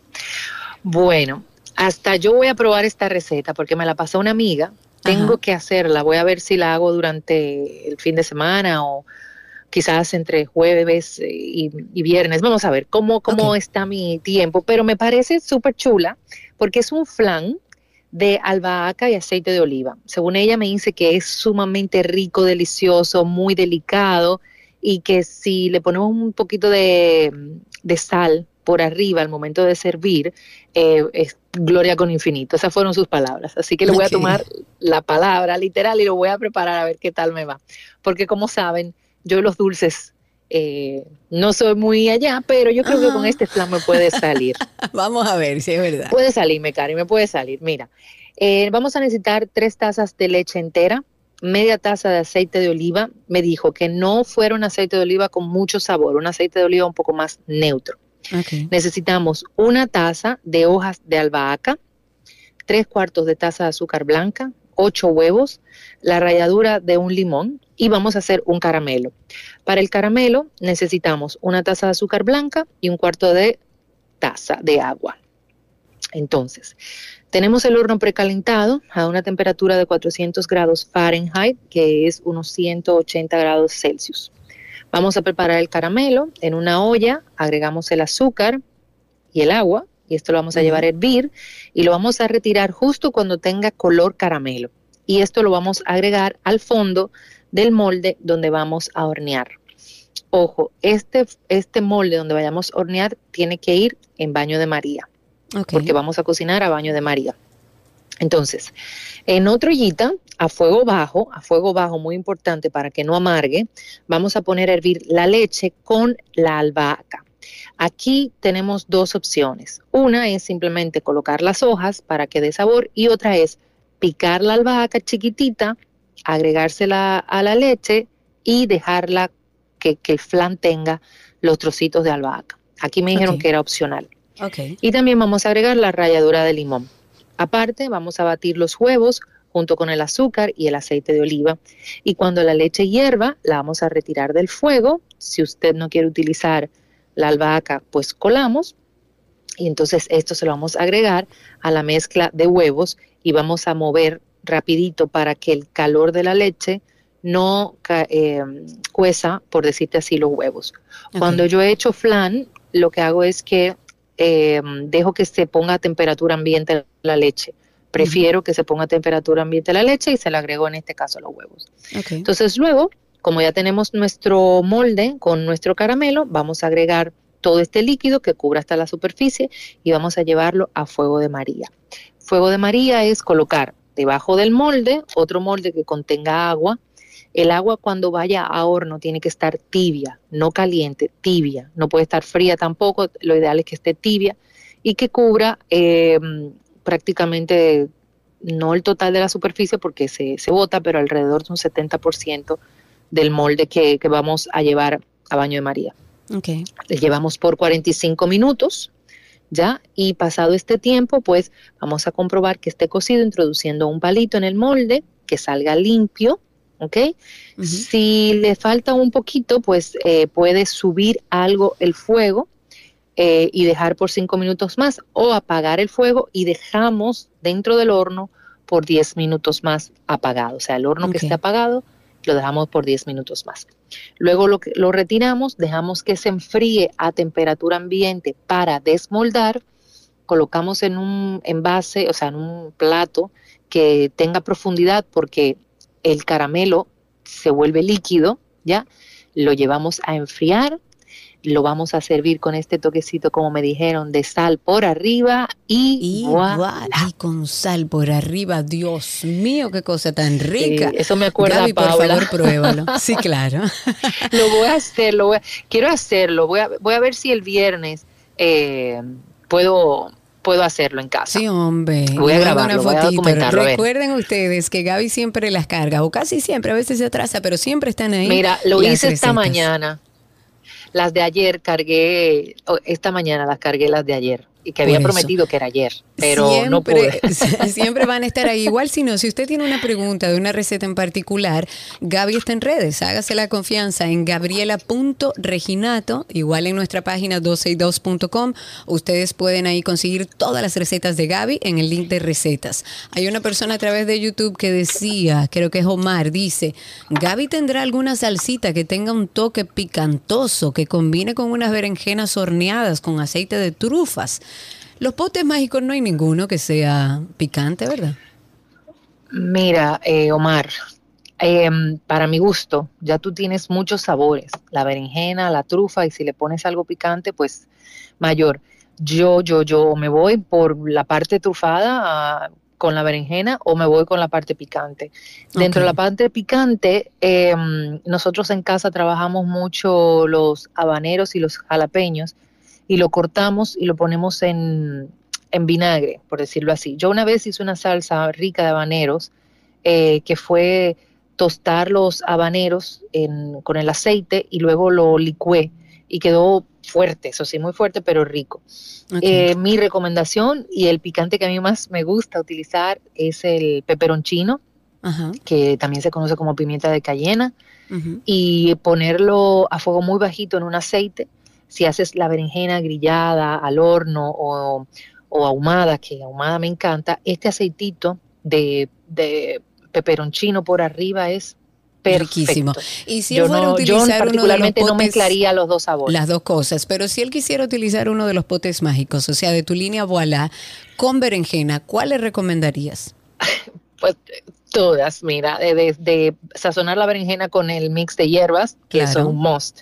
Bueno, hasta yo voy a probar esta receta porque me la pasó una amiga. Tengo Ajá. que hacerla. Voy a ver si la hago durante el fin de semana o quizás entre jueves eh, y, y viernes. Vamos a ver cómo, cómo está mi tiempo. Pero me parece súper chula porque es un flan de albahaca y aceite de oliva. Según ella me dice que es sumamente rico, delicioso, muy delicado y que si le ponemos un poquito de, de sal por arriba al momento de servir, eh, es gloria con infinito. Esas fueron sus palabras. Así que le voy a tomar la palabra literal y lo voy a preparar a ver qué tal me va. Porque como saben, yo los dulces eh, no soy muy allá, pero yo creo que con Ajá. este flan me puede salir. Vamos a ver si es verdad. Puede salirme, Cari, me puede salir. Mira, eh, vamos a necesitar tres tazas de leche entera, media taza de aceite de oliva. Me dijo que no fuera un aceite de oliva con mucho sabor, un aceite de oliva un poco más neutro. Necesitamos una taza de hojas de albahaca, tres cuartos de taza de azúcar blanca, ocho huevos, la ralladura de un limón y vamos a hacer un caramelo. Para el caramelo necesitamos una taza de azúcar blanca y un cuarto de taza de agua. Entonces, tenemos el horno precalentado a una temperatura de 400 grados Fahrenheit, que es unos 180 grados Celsius. Vamos a preparar el caramelo en una olla, agregamos el azúcar y el agua, y esto lo vamos a llevar a hervir, y lo vamos a retirar justo cuando tenga color caramelo. Y esto lo vamos a agregar al fondo del molde donde vamos a hornear. Ojo, este, este molde donde vayamos a hornear tiene que ir en baño de María Porque vamos a cocinar a baño de María. Entonces, en otra ollita, a fuego bajo, a fuego bajo, muy importante para que no amargue, vamos a poner a hervir la leche con la albahaca. Aquí tenemos dos opciones. Una es simplemente colocar las hojas para que dé sabor y otra es picar la albahaca chiquitita, agregársela a la leche y dejarla que, que el flan tenga los trocitos de albahaca. Aquí me dijeron que era opcional. Ok. Y también vamos a agregar la ralladura de limón. Aparte, vamos a batir los huevos junto con el azúcar y el aceite de oliva. Y cuando la leche hierva, la vamos a retirar del fuego. Si usted no quiere utilizar la albahaca, pues colamos. Y entonces esto se lo vamos a agregar a la mezcla de huevos y vamos a mover rapidito para que el calor de la leche no eh, cueza, por decirte así, los huevos. Cuando yo he hecho flan, lo que hago es que eh, dejo que se ponga a temperatura ambiente la leche. Prefiero que se ponga a temperatura ambiente la leche y se le agrego en este caso los huevos. Entonces luego, como ya tenemos nuestro molde con nuestro caramelo, vamos a agregar todo este líquido que cubra hasta la superficie y vamos a llevarlo a fuego de María. Fuego de María es colocar debajo del molde otro molde que contenga agua. El agua cuando vaya a horno tiene que estar tibia, no caliente, tibia. No puede estar fría tampoco. Lo ideal es que esté tibia y que cubra eh, prácticamente no el total de la superficie porque se, se bota, pero alrededor de un 70% del molde que, que vamos a llevar a baño de María. Ok. Le llevamos por 45 minutos, ¿ya? Y pasado este tiempo, pues vamos a comprobar que esté cocido introduciendo un palito en el molde, que salga limpio, ¿ok? Si le falta un poquito, pues eh, puedes subir algo el fuego eh, y dejar por cinco minutos más o apagar el fuego y dejamos dentro del horno por 10 minutos más apagado. O sea, el horno que esté apagado lo dejamos por 10 minutos más. Luego lo, lo retiramos, dejamos que se enfríe a temperatura ambiente para desmoldar, colocamos en un envase, o sea, en un plato que tenga profundidad porque el caramelo se vuelve líquido, ¿ya? Lo llevamos a enfriar, lo vamos a servir con este toquecito, como me dijeron, de sal por arriba y, Igual, voilà. con sal por arriba, Dios mío, qué cosa tan rica. Sí, eso me acuerda a por favor, pruébalo. Sí, claro. Lo voy a hacer, lo voy a- quiero hacerlo, voy a, voy a ver si el viernes eh, puedo, puedo hacerlo en casa. Sí, hombre. Voy a grabarlo, voy a. Recuerden ustedes que Gaby siempre las carga, o casi siempre, a veces se atrasa, pero siempre están ahí. Mira, lo hice esta mañana. Las de ayer cargué, esta mañana las cargué las de ayer. Que había Por eso. prometido que era ayer, pero no pude. siempre van a estar ahí. Igual si no, si usted tiene una pregunta de una receta en particular, Gaby está en redes. Hágase la confianza en gabriela.reginato, igual en nuestra página 12y2.com. Ustedes pueden ahí conseguir todas las recetas de Gaby en el link de recetas. Hay una persona a través de YouTube que decía, creo que es Omar, dice, Gaby tendrá alguna salsita que tenga un toque picantoso, que combine con unas berenjenas horneadas con aceite de trufas. Los potes mágicos no hay ninguno que sea picante, ¿verdad? Mira, eh, Omar, em, para mi gusto, ya tú tienes muchos sabores, la berenjena, la trufa, y si le pones algo picante, pues mayor. Yo, yo, yo me voy por la parte trufada ah, con la berenjena o me voy con la parte picante. Dentro de la parte picante, em, nosotros en casa trabajamos mucho los habaneros y los jalapeños y lo cortamos y lo ponemos en, en vinagre, por decirlo así. Yo una vez hice una salsa rica de habaneros eh, que fue tostar los habaneros en- con el aceite y luego lo licué y quedó fuerte, eso sí, muy fuerte, pero rico. Eh, mi recomendación y el picante que a mí más me gusta utilizar es el peperoncino, Ajá. que también se conoce como pimienta de cayena, y ponerlo a fuego muy bajito en un aceite. Si haces la berenjena grillada al horno o, o ahumada, que ahumada me encanta, este aceitito de, de peperoncino por arriba es perfecto. Riquísimo. Y si yo él fuera no, yo utilizar uno de los particularmente no potes- mezclaría los dos sabores. Las dos cosas, pero si él quisiera utilizar uno de los potes mágicos, o sea, de tu línea Voilà, con berenjena, ¿cuál le recomendarías? Pues todas, mira, de, de- de sazonar la berenjena con el mix de hierbas, que eso es un must.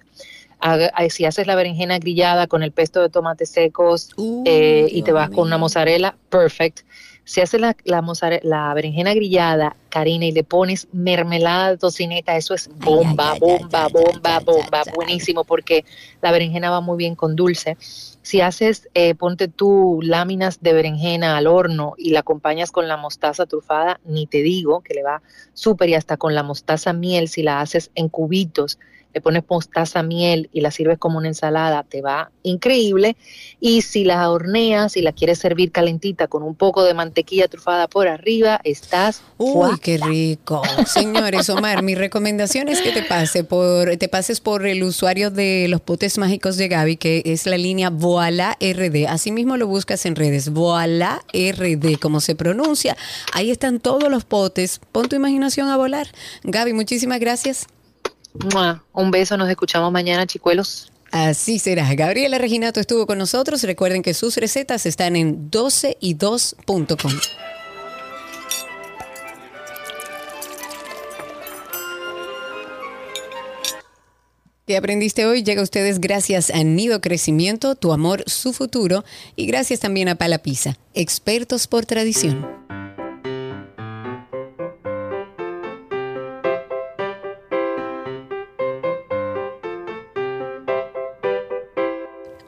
Eh, si haces la berenjena grillada con el pesto de tomates secos eh, y te vas con una mozzarella, perfect. Si haces la, la, mozzare- la berenjena grillada, Karina, y le pones mermelada de tocineta, eso es bomba, bomba, bomba, bomba, buenísimo, porque la berenjena va muy bien con dulce. Si haces, eh, ponte tú láminas de berenjena al horno y la acompañas con la mostaza trufada, ni te digo que le va súper y hasta con la mostaza miel, si la haces en cubitos, le pones mostaza miel y la sirves como una ensalada, te va increíble. Y si la horneas y la quieres servir calentita con un poco de mantequilla trufada por arriba, estás Uy, qué rico. Señores, Omar, mi recomendación es que te pase por, te pases por el usuario de los potes mágicos de Gaby, que es la línea Voila RD. Asimismo lo buscas en redes, Voila RD, como se pronuncia. Ahí están todos los potes. Pon tu imaginación a volar. Gaby, muchísimas gracias. Un beso, nos escuchamos mañana, chicuelos. Así será. Gabriela Reginato estuvo con nosotros. Recuerden que sus recetas están en 12y2.com. ¿Qué aprendiste hoy? Llega a ustedes gracias a Nido Crecimiento, Tu Amor, Su Futuro y gracias también a Pala Pizza, expertos por tradición.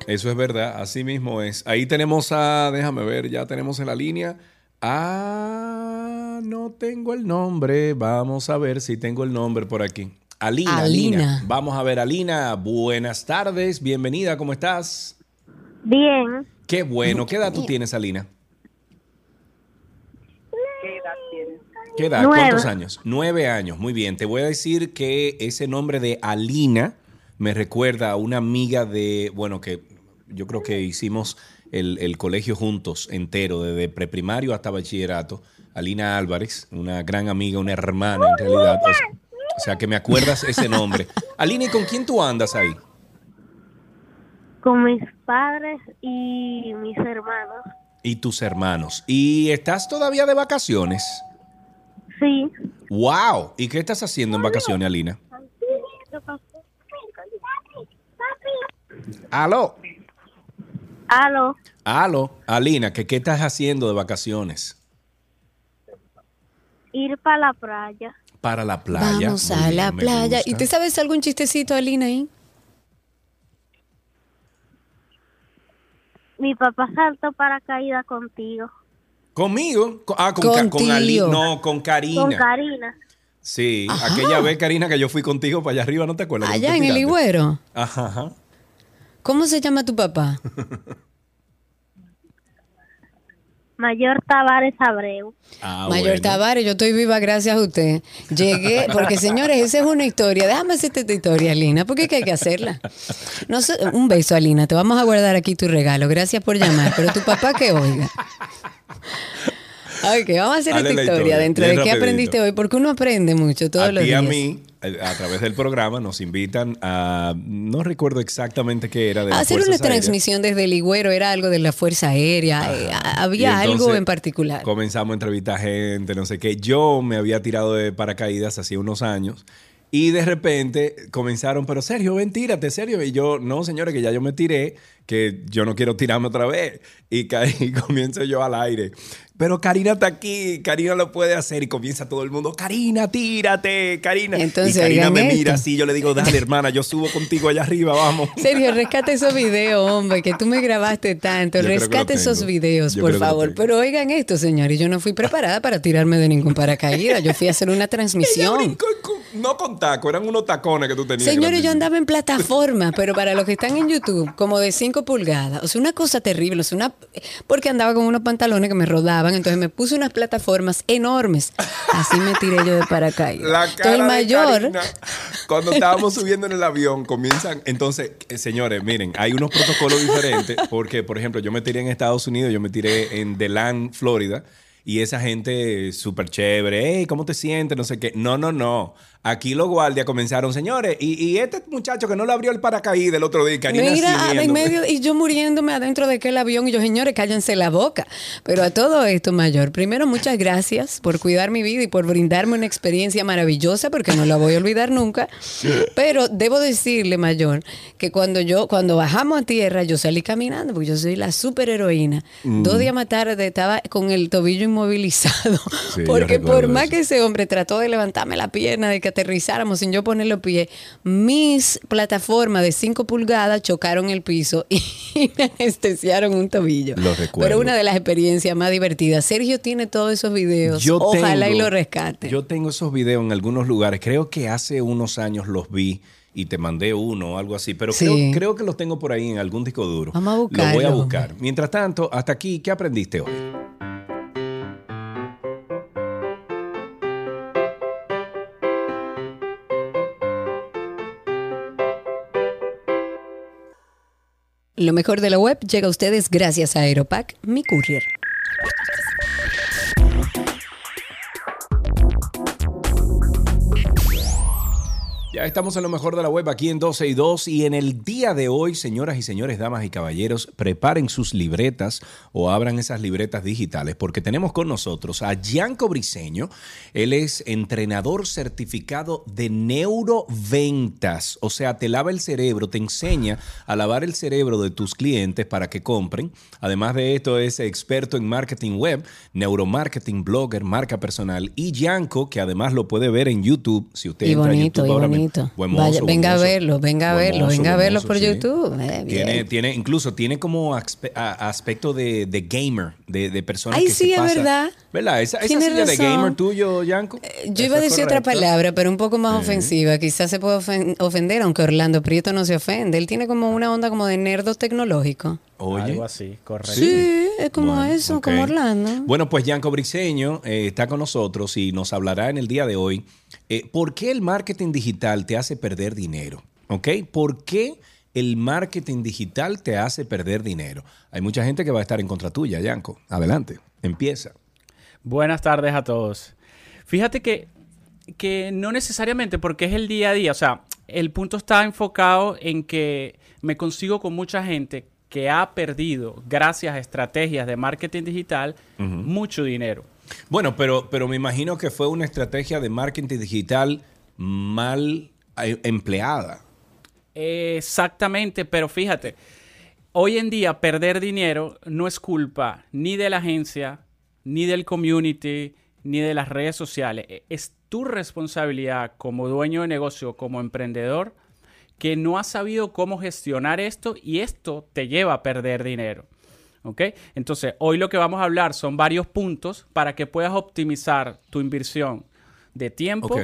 Eso es verdad, así mismo es. Ahí tenemos a, déjame ver, ya tenemos en la línea. Ah, no tengo el nombre. Vamos a ver si tengo el nombre por aquí. Alina, Alina. Alina. Vamos a ver, Alina. Buenas tardes, bienvenida, ¿cómo estás? Bien, Qué bueno. ¿Qué edad tú tienes, Alina? ¿Qué edad tienes? ¿Qué edad? Nueve. ¿Cuántos años? Nueve años, muy bien. Te voy a decir que ese nombre de Alina me recuerda a una amiga de, bueno, que yo creo que hicimos el, el colegio juntos entero, desde preprimario hasta bachillerato. Alina Álvarez, una gran amiga, una hermana en realidad. O sea, o sea, que me acuerdas ese nombre. Alina, ¿y con quién tú andas ahí? Con mis padres y mis hermanos. Y tus hermanos. ¿Y estás todavía de vacaciones? Sí. ¡Wow! ¿Y qué estás haciendo en vacaciones, Alina? Aló. Aló. Aló. Alina, ¿qué, ¿qué estás haciendo de vacaciones? Ir para la playa. Para la playa. Vamos Muy a bien, la playa. gusta. ¿Y te sabes algún chistecito, Alina, ahí? Mi papá saltó paracaídas contigo. ¿Conmigo? Co- Ah, con, Ca- con Ali- Contigo. No, con Karina. Con Karina. Sí, Ajá. aquella vez, Karina, que yo fui contigo para allá arriba, ¿no te acuerdas? Allá en el? Higüero. Ajá, ajá. ¿Cómo se llama tu papá? Mayor Tavares Abreu. Ah, Mayor bueno. Tavares, yo estoy viva gracias a usted. Llegué, porque señores, esa es una historia. Déjame hacerte esta historia, Alina, porque es que hay que hacerla. No sé, un beso, Alina. Te vamos a guardar aquí tu regalo. Gracias por llamar. Pero tu papá que oiga. Ok, vamos a hacer Dale esta historia. historia, Dentro de qué rapidito. aprendiste hoy, porque uno aprende mucho todos a los días. a mí, a través del programa, nos invitan a. No recuerdo exactamente qué era. De A hacer una Fuerzas Aéreas. transmisión desde el Higüero, era algo de la Fuerza Aérea, eh, había algo en particular. Comenzamos a entrevistar gente, no sé qué. Yo me había tirado de paracaídas hacía unos años. Y de repente comenzaron, pero Sergio, ven, tírate, Sergio. Y yo, no, señores, que ya yo me tiré, que yo no quiero tirarme otra vez. Y, caí, y comienzo yo al aire. Pero Karina está aquí, Karina lo puede hacer. Y comienza todo el mundo, Karina, tírate, Karina. Entonces, y Karina me esto. mira así, yo le digo, dale, hermana, yo subo contigo allá arriba, vamos. Sergio, rescate esos videos, hombre, que tú me grabaste tanto. Yo Rescate esos videos, Yo por favor. Pero oigan esto, señores, yo no fui preparada para tirarme de ningún paracaídas. Yo fui a hacer una transmisión. No con taco, eran unos tacones que tú tenías. Señores, yo andaba en plataforma, pero para los que están en YouTube, como de 5 pulgadas. O sea, una cosa terrible. O sea, una... Porque andaba con unos pantalones que me rodaban, entonces me puse unas plataformas enormes. Así me tiré yo de paracaídas. La Entonces, cara el de mayor. Karina, cuando estábamos subiendo en el avión, comienzan. Entonces, eh, señores, miren, hay unos protocolos diferentes. Porque, por ejemplo, yo me tiré en Estados Unidos, yo me tiré en DeLand, Florida. Y esa gente súper chévere, hey, ¿cómo te sientes? No sé qué. No, no, no. Aquí los guardias comenzaron, señores, y, y este muchacho que no le abrió el paracaídas el otro día, así Mira, en medio, y yo muriéndome adentro de aquel avión, y yo, señores, cállense la boca. Pero a todo esto, Mayor, primero, muchas gracias por cuidar mi vida y por brindarme una experiencia maravillosa, porque no la voy a olvidar nunca. Pero debo decirle, Mayor, que cuando yo, cuando bajamos a tierra, yo salí caminando, porque yo soy la superheroína. Mm. Dos días más tarde estaba con el tobillo inmovilizado, Sí, porque por más eso. que ese hombre trató de levantarme la pierna, de que aterrizáramos sin yo poner los pies, mis plataformas de 5 pulgadas chocaron el piso y me anestesiaron un tobillo. Lo recuerdo. Pero una de las experiencias más divertidas. Sergio tiene todos esos videos. Yo Ojalá y lo rescate. Yo tengo esos videos en algunos lugares. Creo que hace unos años los vi y te mandé uno o algo así. Pero Sí. creo, creo que los tengo por ahí en algún disco duro. Vamos a Lo voy a buscar. Mientras tanto, hasta aquí, ¿qué aprendiste hoy? Lo mejor de la web llega a ustedes gracias a Aeropack, mi courier. Ya estamos en lo mejor de la web aquí en 12 y 2 y en el día de hoy, señoras y señores, damas y caballeros, preparen sus libretas o abran esas libretas digitales porque tenemos con nosotros a Gianco Briseño. Él es entrenador certificado de neuroventas, o sea, te lava el cerebro, te enseña a lavar el cerebro de tus clientes para que compren. Además de esto, es experto en marketing web, neuromarketing, blogger, marca personal y Gianco, que además lo puede ver en YouTube, si usted Y entra bonito, YouTube ahora bonito. Buen mozo, Vaya, buen venga a mozo. verlo, venga a Buen verlo, mozo, venga a buen verlo mozo, por sí. YouTube. Eh. Tiene, tiene, incluso tiene como aspe- a- aspecto de, de gamer, de, de personas Ay, que sí, se es pasa- verdad. ¿Verdad? Esa, esa silla de razón. gamer tuyo, Yanko. Yo iba a decir otra palabra, pero un poco más ofensiva. Quizás se puede ofen- ofender, aunque Orlando Prieto no se ofende. Él tiene como una onda como de nerdo tecnológico. Oye. Algo así, correcto. Sí, es como Bueno, eso, como Orlando. Bueno, pues Yanko Briseño eh, está con nosotros y nos hablará en el día de hoy eh, por qué el marketing digital te hace perder dinero. ¿Ok? ¿Por qué el marketing digital te hace perder dinero? Hay mucha gente que va a estar en contra tuya, Yanko. Adelante, empieza. Buenas tardes a todos. Fíjate que, que no necesariamente porque es el día a día, o sea, el punto está enfocado en que me consigo con mucha gente que ha perdido, gracias a estrategias de marketing digital, mucho dinero. Bueno, pero, pero me imagino que fue una estrategia de marketing digital mal eh, empleada. Exactamente, pero fíjate, hoy en día perder dinero no es culpa ni de la agencia, ni del community, ni de las redes sociales. E- Es tu responsabilidad como dueño de negocio, como emprendedor, que no has sabido cómo gestionar esto y esto te lleva a perder dinero. ¿Ok? Entonces, hoy lo que vamos a hablar son varios puntos para que puedas optimizar tu inversión de tiempo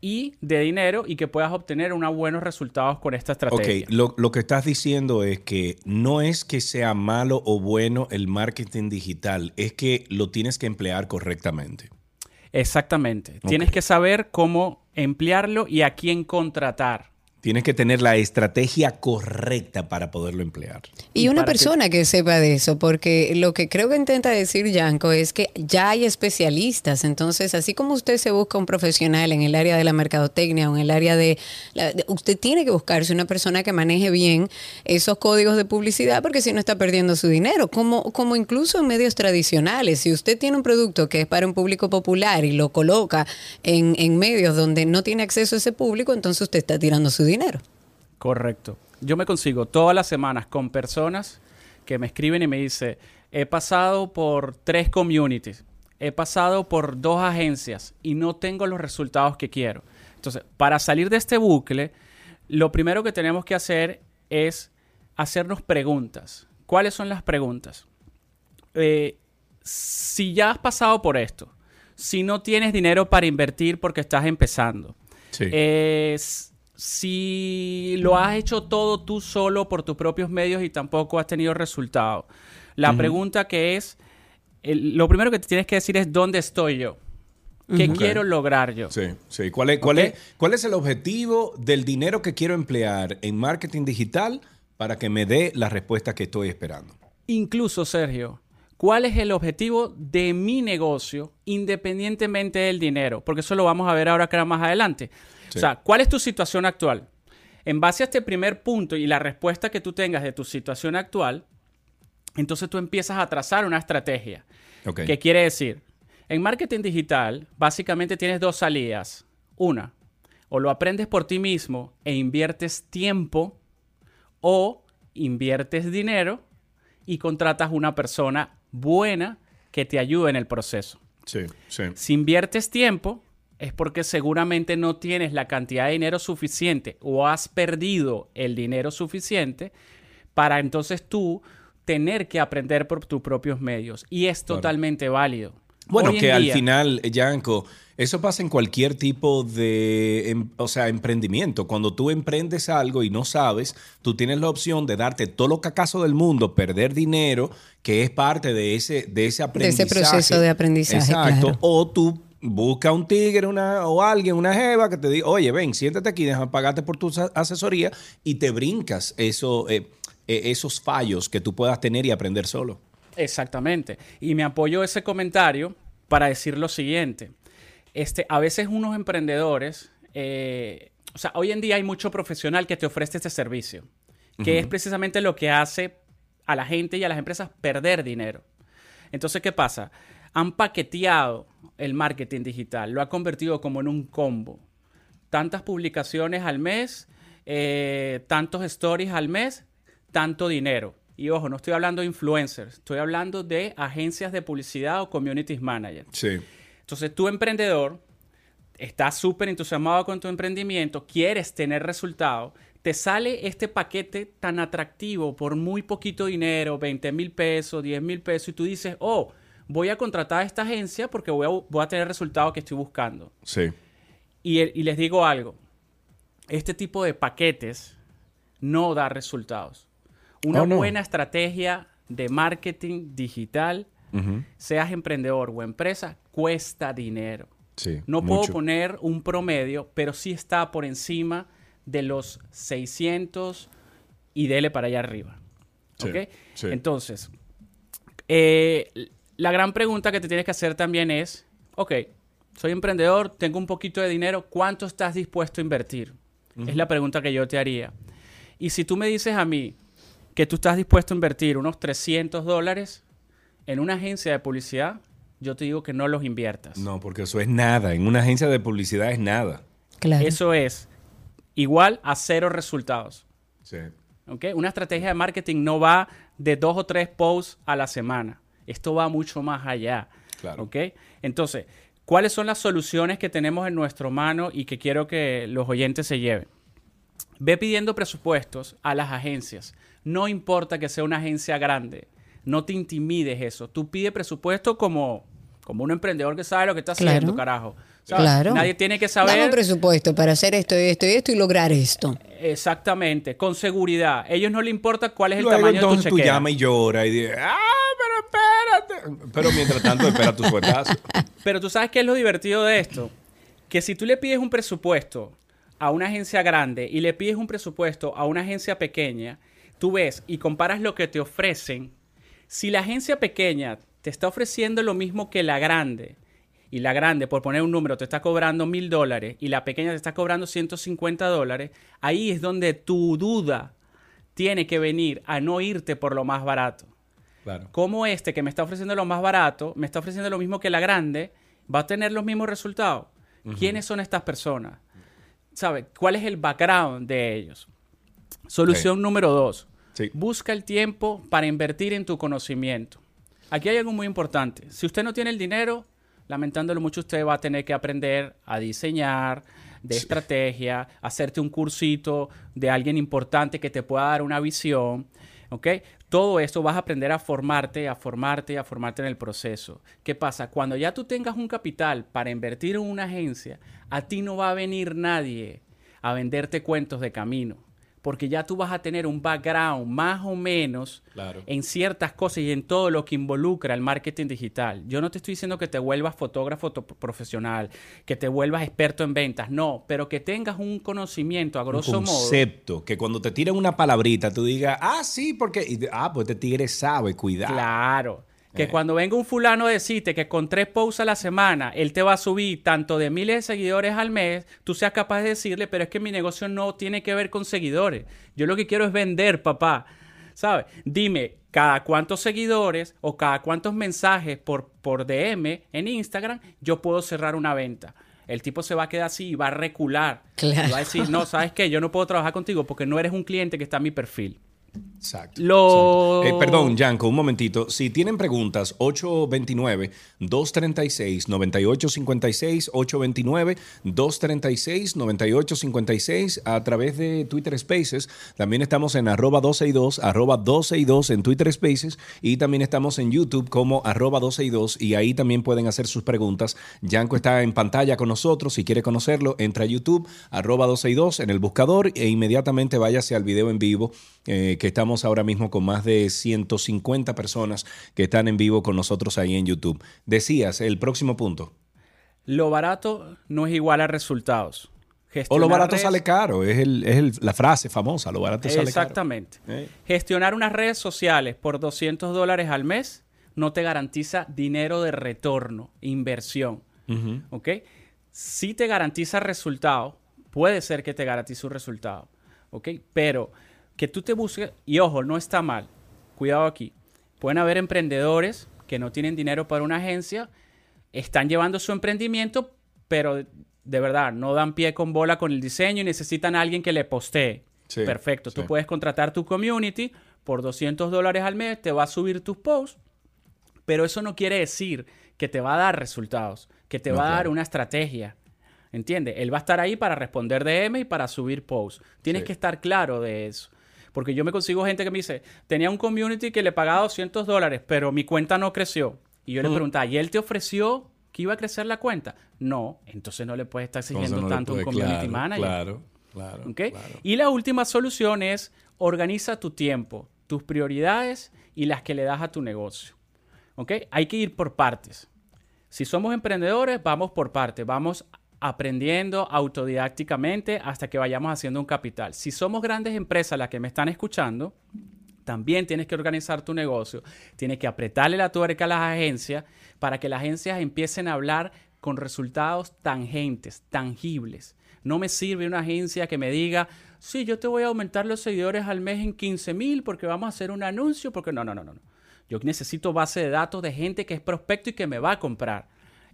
y de dinero y que puedas obtener unos buenos resultados con esta estrategia. Ok, lo, lo que estás diciendo es que no es que sea malo o bueno el marketing digital, es que lo tienes que emplear correctamente. Exactamente. Tienes que saber cómo emplearlo y a quién contratar. Tienes que tener la estrategia correcta para poderlo emplear. Y una que- persona que... sepa de eso, porque lo que creo que intenta decir Yanko es que ya hay especialistas, entonces así como usted se busca un profesional en el área de la mercadotecnia o en el área de, la- de- usted tiene que buscarse una persona que maneje bien esos códigos de publicidad, porque si no está perdiendo su dinero, como, como incluso en medios tradicionales, si usted tiene un producto que es para un público popular y lo coloca en, en medios donde no tiene acceso a ese público, entonces usted está tirando su dinero. Correcto. Yo me consigo todas las semanas con personas que me escriben y me dicen, he pasado por tres communities, he pasado por dos agencias y no tengo los resultados que quiero. Entonces, para salir de este bucle, lo primero que tenemos que hacer es hacernos preguntas. ¿Cuáles son las preguntas? Eh, si ya has pasado por esto, si no tienes dinero para invertir porque estás empezando, Sí. eh, si lo has hecho todo tú solo por tus propios medios y tampoco has tenido resultados. La pregunta que es, el- lo primero que te tienes que decir es ¿dónde estoy yo? ¿Qué quiero lograr yo? Sí, sí. ¿Cuál es, cuál, es, ¿Cuál es el objetivo del dinero que quiero emplear en marketing digital para que me dé la respuesta que estoy esperando? Incluso, Sergio, ¿cuál es el objetivo de mi negocio independientemente del dinero? Porque eso lo vamos a ver ahora acá más adelante. Sí. O sea, ¿cuál es tu situación actual? En base a este primer punto y la respuesta que tú tengas de tu situación actual, entonces tú empiezas a trazar una estrategia. Ok. ¿Qué quiere decir? En marketing digital, básicamente tienes dos salidas. Una, o lo aprendes por ti mismo e inviertes tiempo, o inviertes dinero y contratas una persona buena que te ayude en el proceso. Sí, sí. Si inviertes tiempo, es porque seguramente no tienes la cantidad de dinero suficiente o has perdido el dinero suficiente para entonces tú tener que aprender por tus propios medios. Y es Claro. totalmente válido. Bueno, que al final, Yanko, eso pasa en cualquier tipo de, em- o sea, emprendimiento. Cuando tú emprendes algo y no sabes, tú tienes la opción de darte todo lo cacazo del mundo, perder dinero, que es parte de ese, de ese aprendizaje. proceso de aprendizaje, Exacto. claro. O tú busca un tigre una, o alguien, una jeva que te diga, oye, ven, siéntate aquí, déjame pagarte por tu asesoría y te brincas eso, eh, eh, esos fallos que tú puedas tener y aprender solo. Exactamente. Y me apoyo ese comentario para decir lo siguiente. Este, a veces unos emprendedores, eh, o sea, hoy en día hay mucho profesional que te ofrece este servicio, que es precisamente lo que hace a la gente y a las empresas perder dinero. Entonces, ¿qué pasa? Han paqueteado el marketing digital, lo ha convertido como en un combo. Tantas publicaciones al mes, eh, tantos stories al mes, tanto dinero. Y ojo, no estoy hablando de influencers, estoy hablando de agencias de publicidad o community manager. Sí. Entonces, tú emprendedor, estás súper entusiasmado con tu emprendimiento, quieres tener resultados, te sale este paquete tan atractivo por muy poquito dinero, 20 mil pesos, 10 mil pesos, y tú dices, oh, voy a contratar a esta agencia porque voy a, voy a tener el resultado que estoy buscando. Sí. Y, y les digo algo, este tipo de paquetes no da resultados. Una Oh, no. buena estrategia de marketing digital, seas emprendedor o empresa, cuesta dinero. Sí, No puedo poner un promedio, pero sí está por encima de los 600 y dele para allá arriba. Sí. Entonces, eh, la gran pregunta que te tienes que hacer también es, ok, soy emprendedor, tengo un poquito de dinero, ¿cuánto estás dispuesto a invertir? Es la pregunta que yo te haría. Y si tú me dices a mí que tú estás dispuesto a invertir unos 300 dólares en una agencia de publicidad, yo te digo que no los inviertas. No, porque eso es nada. En una agencia de publicidad es nada. Eso es igual a cero resultados. Sí. ¿ok? Una estrategia de marketing no va de dos o tres posts a la semana. Esto va mucho más allá. Claro. ¿ok? Entonces, ¿cuáles son las soluciones que tenemos en nuestro mano y que quiero que los oyentes se lleven? Ve pidiendo presupuestos a las agencias. No importa que sea una agencia grande. No te intimides eso. Tú pide presupuesto como, como un emprendedor que sabe lo que está Claro. haciendo, carajo. ¿Sabes? Claro. Nadie tiene que Dame un saber presupuesto para hacer esto, esto y esto y lograr esto. exactamente, con seguridad. A ellos no les importa cuál es el Luego tamaño de tu entonces tú chequera. llamas y lloras y dices, ah, espérate. Pero mientras tanto espera tu sueldazo. Pero tú sabes qué es lo divertido de esto. Que si tú le pides un presupuesto a una agencia grande y le pides un presupuesto a una agencia pequeña, tú ves y comparas lo que te ofrecen. Si la agencia pequeña te está ofreciendo lo mismo que la grande, y la grande, por poner un número, te está cobrando mil dólares y la pequeña te está cobrando 150 dólares, ahí es donde tu duda tiene que venir a no irte por lo más barato. Claro. ¿Cómo este que me está ofreciendo lo más barato, me está ofreciendo lo mismo que la grande, va a tener los mismos resultados? ¿Quiénes son estas personas? ¿Sabe? ¿Cuál es el background de ellos? Solución número dos. Busca el tiempo para invertir en tu conocimiento. Aquí hay algo muy importante. Si usted no tiene el dinero, lamentándolo mucho, usted va a tener que aprender a diseñar, de estrategia, hacerte un cursito de alguien importante que te pueda dar una visión. ¿Ok? Todo esto vas a aprender a formarte, a formarte, a formarte en el proceso. ¿Qué pasa? Cuando ya tú tengas un capital para invertir en una agencia, a ti no va a venir nadie a venderte cuentos de camino. Porque ya tú vas a tener un background más o menos Claro. en ciertas cosas y en todo lo que involucra el marketing digital. Yo no te estoy diciendo que te vuelvas fotógrafo profesional, que te vuelvas experto en ventas, no, pero que tengas un conocimiento a grosso un modo. concepto, que cuando te tiran una palabrita, tú digas, ah, sí, porque, ah, pues este tigre sabe, cuidado. Claro. Que Eh. cuando venga un fulano a decirte que con tres posts a la semana él te va a subir tanto de miles de seguidores al mes, tú seas capaz de decirle, pero es que mi negocio no tiene que ver con seguidores. Yo lo que quiero es vender, papá. ¿Sabes? Dime, cada cuántos seguidores o cada cuántos mensajes por, por DM en Instagram yo puedo cerrar una venta. El tipo se va a quedar así y va a recular. Claro. Y va a decir, no, ¿sabes qué? Yo no puedo trabajar contigo porque no eres un cliente que está en mi perfil. Exacto. Lo... Eh, perdón, Yanko, un momentito. Si tienen preguntas, 829-236-9856, 829-236-9856 a través de Twitter Spaces. También estamos en arroba 262, arroba 262 en Twitter Spaces y también estamos en YouTube como arroba 262 y ahí también pueden hacer sus preguntas. Yanko está en pantalla con nosotros. Si quiere conocerlo, entra a YouTube, arroba 262 en el buscador e inmediatamente váyase al video en vivo eh, que estamos ahora mismo con más de 150 personas que están en vivo con nosotros ahí en YouTube. Decías, el próximo punto. Lo barato no es igual a resultados. O lo barato redes- sale caro, es, el- es el- la frase famosa, lo barato sale caro. Exactamente. Eh. Gestionar unas redes sociales por 200 dólares al mes no te garantiza dinero de retorno, inversión. Ujú. ¿Ok? Si te garantiza resultado, puede ser que te garantice un resultado. ¿Ok? Pero que tú te busques, y ojo, no está mal. Cuidado aquí. Pueden haber emprendedores que no tienen dinero para una agencia, están llevando su emprendimiento, pero de verdad no dan pie con bola con el diseño y necesitan a alguien que le postee. Sí, Perfecto. Tú puedes contratar tu community por 200 dólares al mes, te va a subir tus posts, pero eso no quiere decir que te va a dar resultados, que te No, va a dar claro. una estrategia. ¿Entiendes? Él va a estar ahí para responder DM y para subir posts. Tienes Sí. que estar claro de eso. Porque yo me consigo gente que me dice, tenía un community que le pagaba 200 dólares, pero mi cuenta no creció. Y yo le preguntaba, ¿y él te ofreció que iba a crecer la cuenta? No, entonces no le puedes estar exigiendo no tanto un community claro, manager. Claro, claro. ¿Ok? Y la última solución es organiza tu tiempo. tus prioridades y las que le das a tu negocio. ¿Ok? Hay que ir por partes. Si somos emprendedores, vamos por partes. Vamos aprendiendo autodidácticamente hasta que vayamos haciendo un capital. Si somos grandes empresas las que me están escuchando, también tienes que organizar tu negocio, tienes que apretarle la tuerca a las agencias para que las agencias empiecen a hablar con resultados tangentes, tangibles. No me sirve una agencia que me diga, sí, yo te voy a aumentar los seguidores al mes en 15 mil porque vamos a hacer un anuncio, porque no, no, no, no. no. Yo necesito base de datos de gente que es prospecto y que me va a comprar.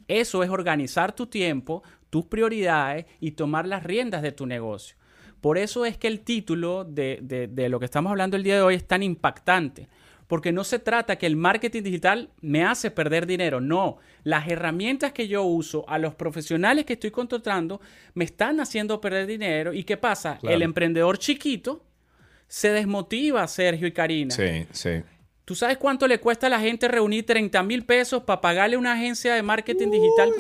Eso es organizar tu tiempo, tus prioridades y tomar las riendas de tu negocio. Por eso es que el título de, de- de lo que estamos hablando el día de hoy es tan impactante. Porque no se trata que el marketing digital me hace perder dinero. No, las herramientas que yo uso a los profesionales que estoy contratando me están haciendo perder dinero. ¿Y qué pasa? Claro. El emprendedor chiquito se desmotiva, Sergio y Karina. Sí, sí. ¿Tú sabes cuánto le cuesta a la gente reunir 30 mil pesos para pagarle una agencia de marketing digital?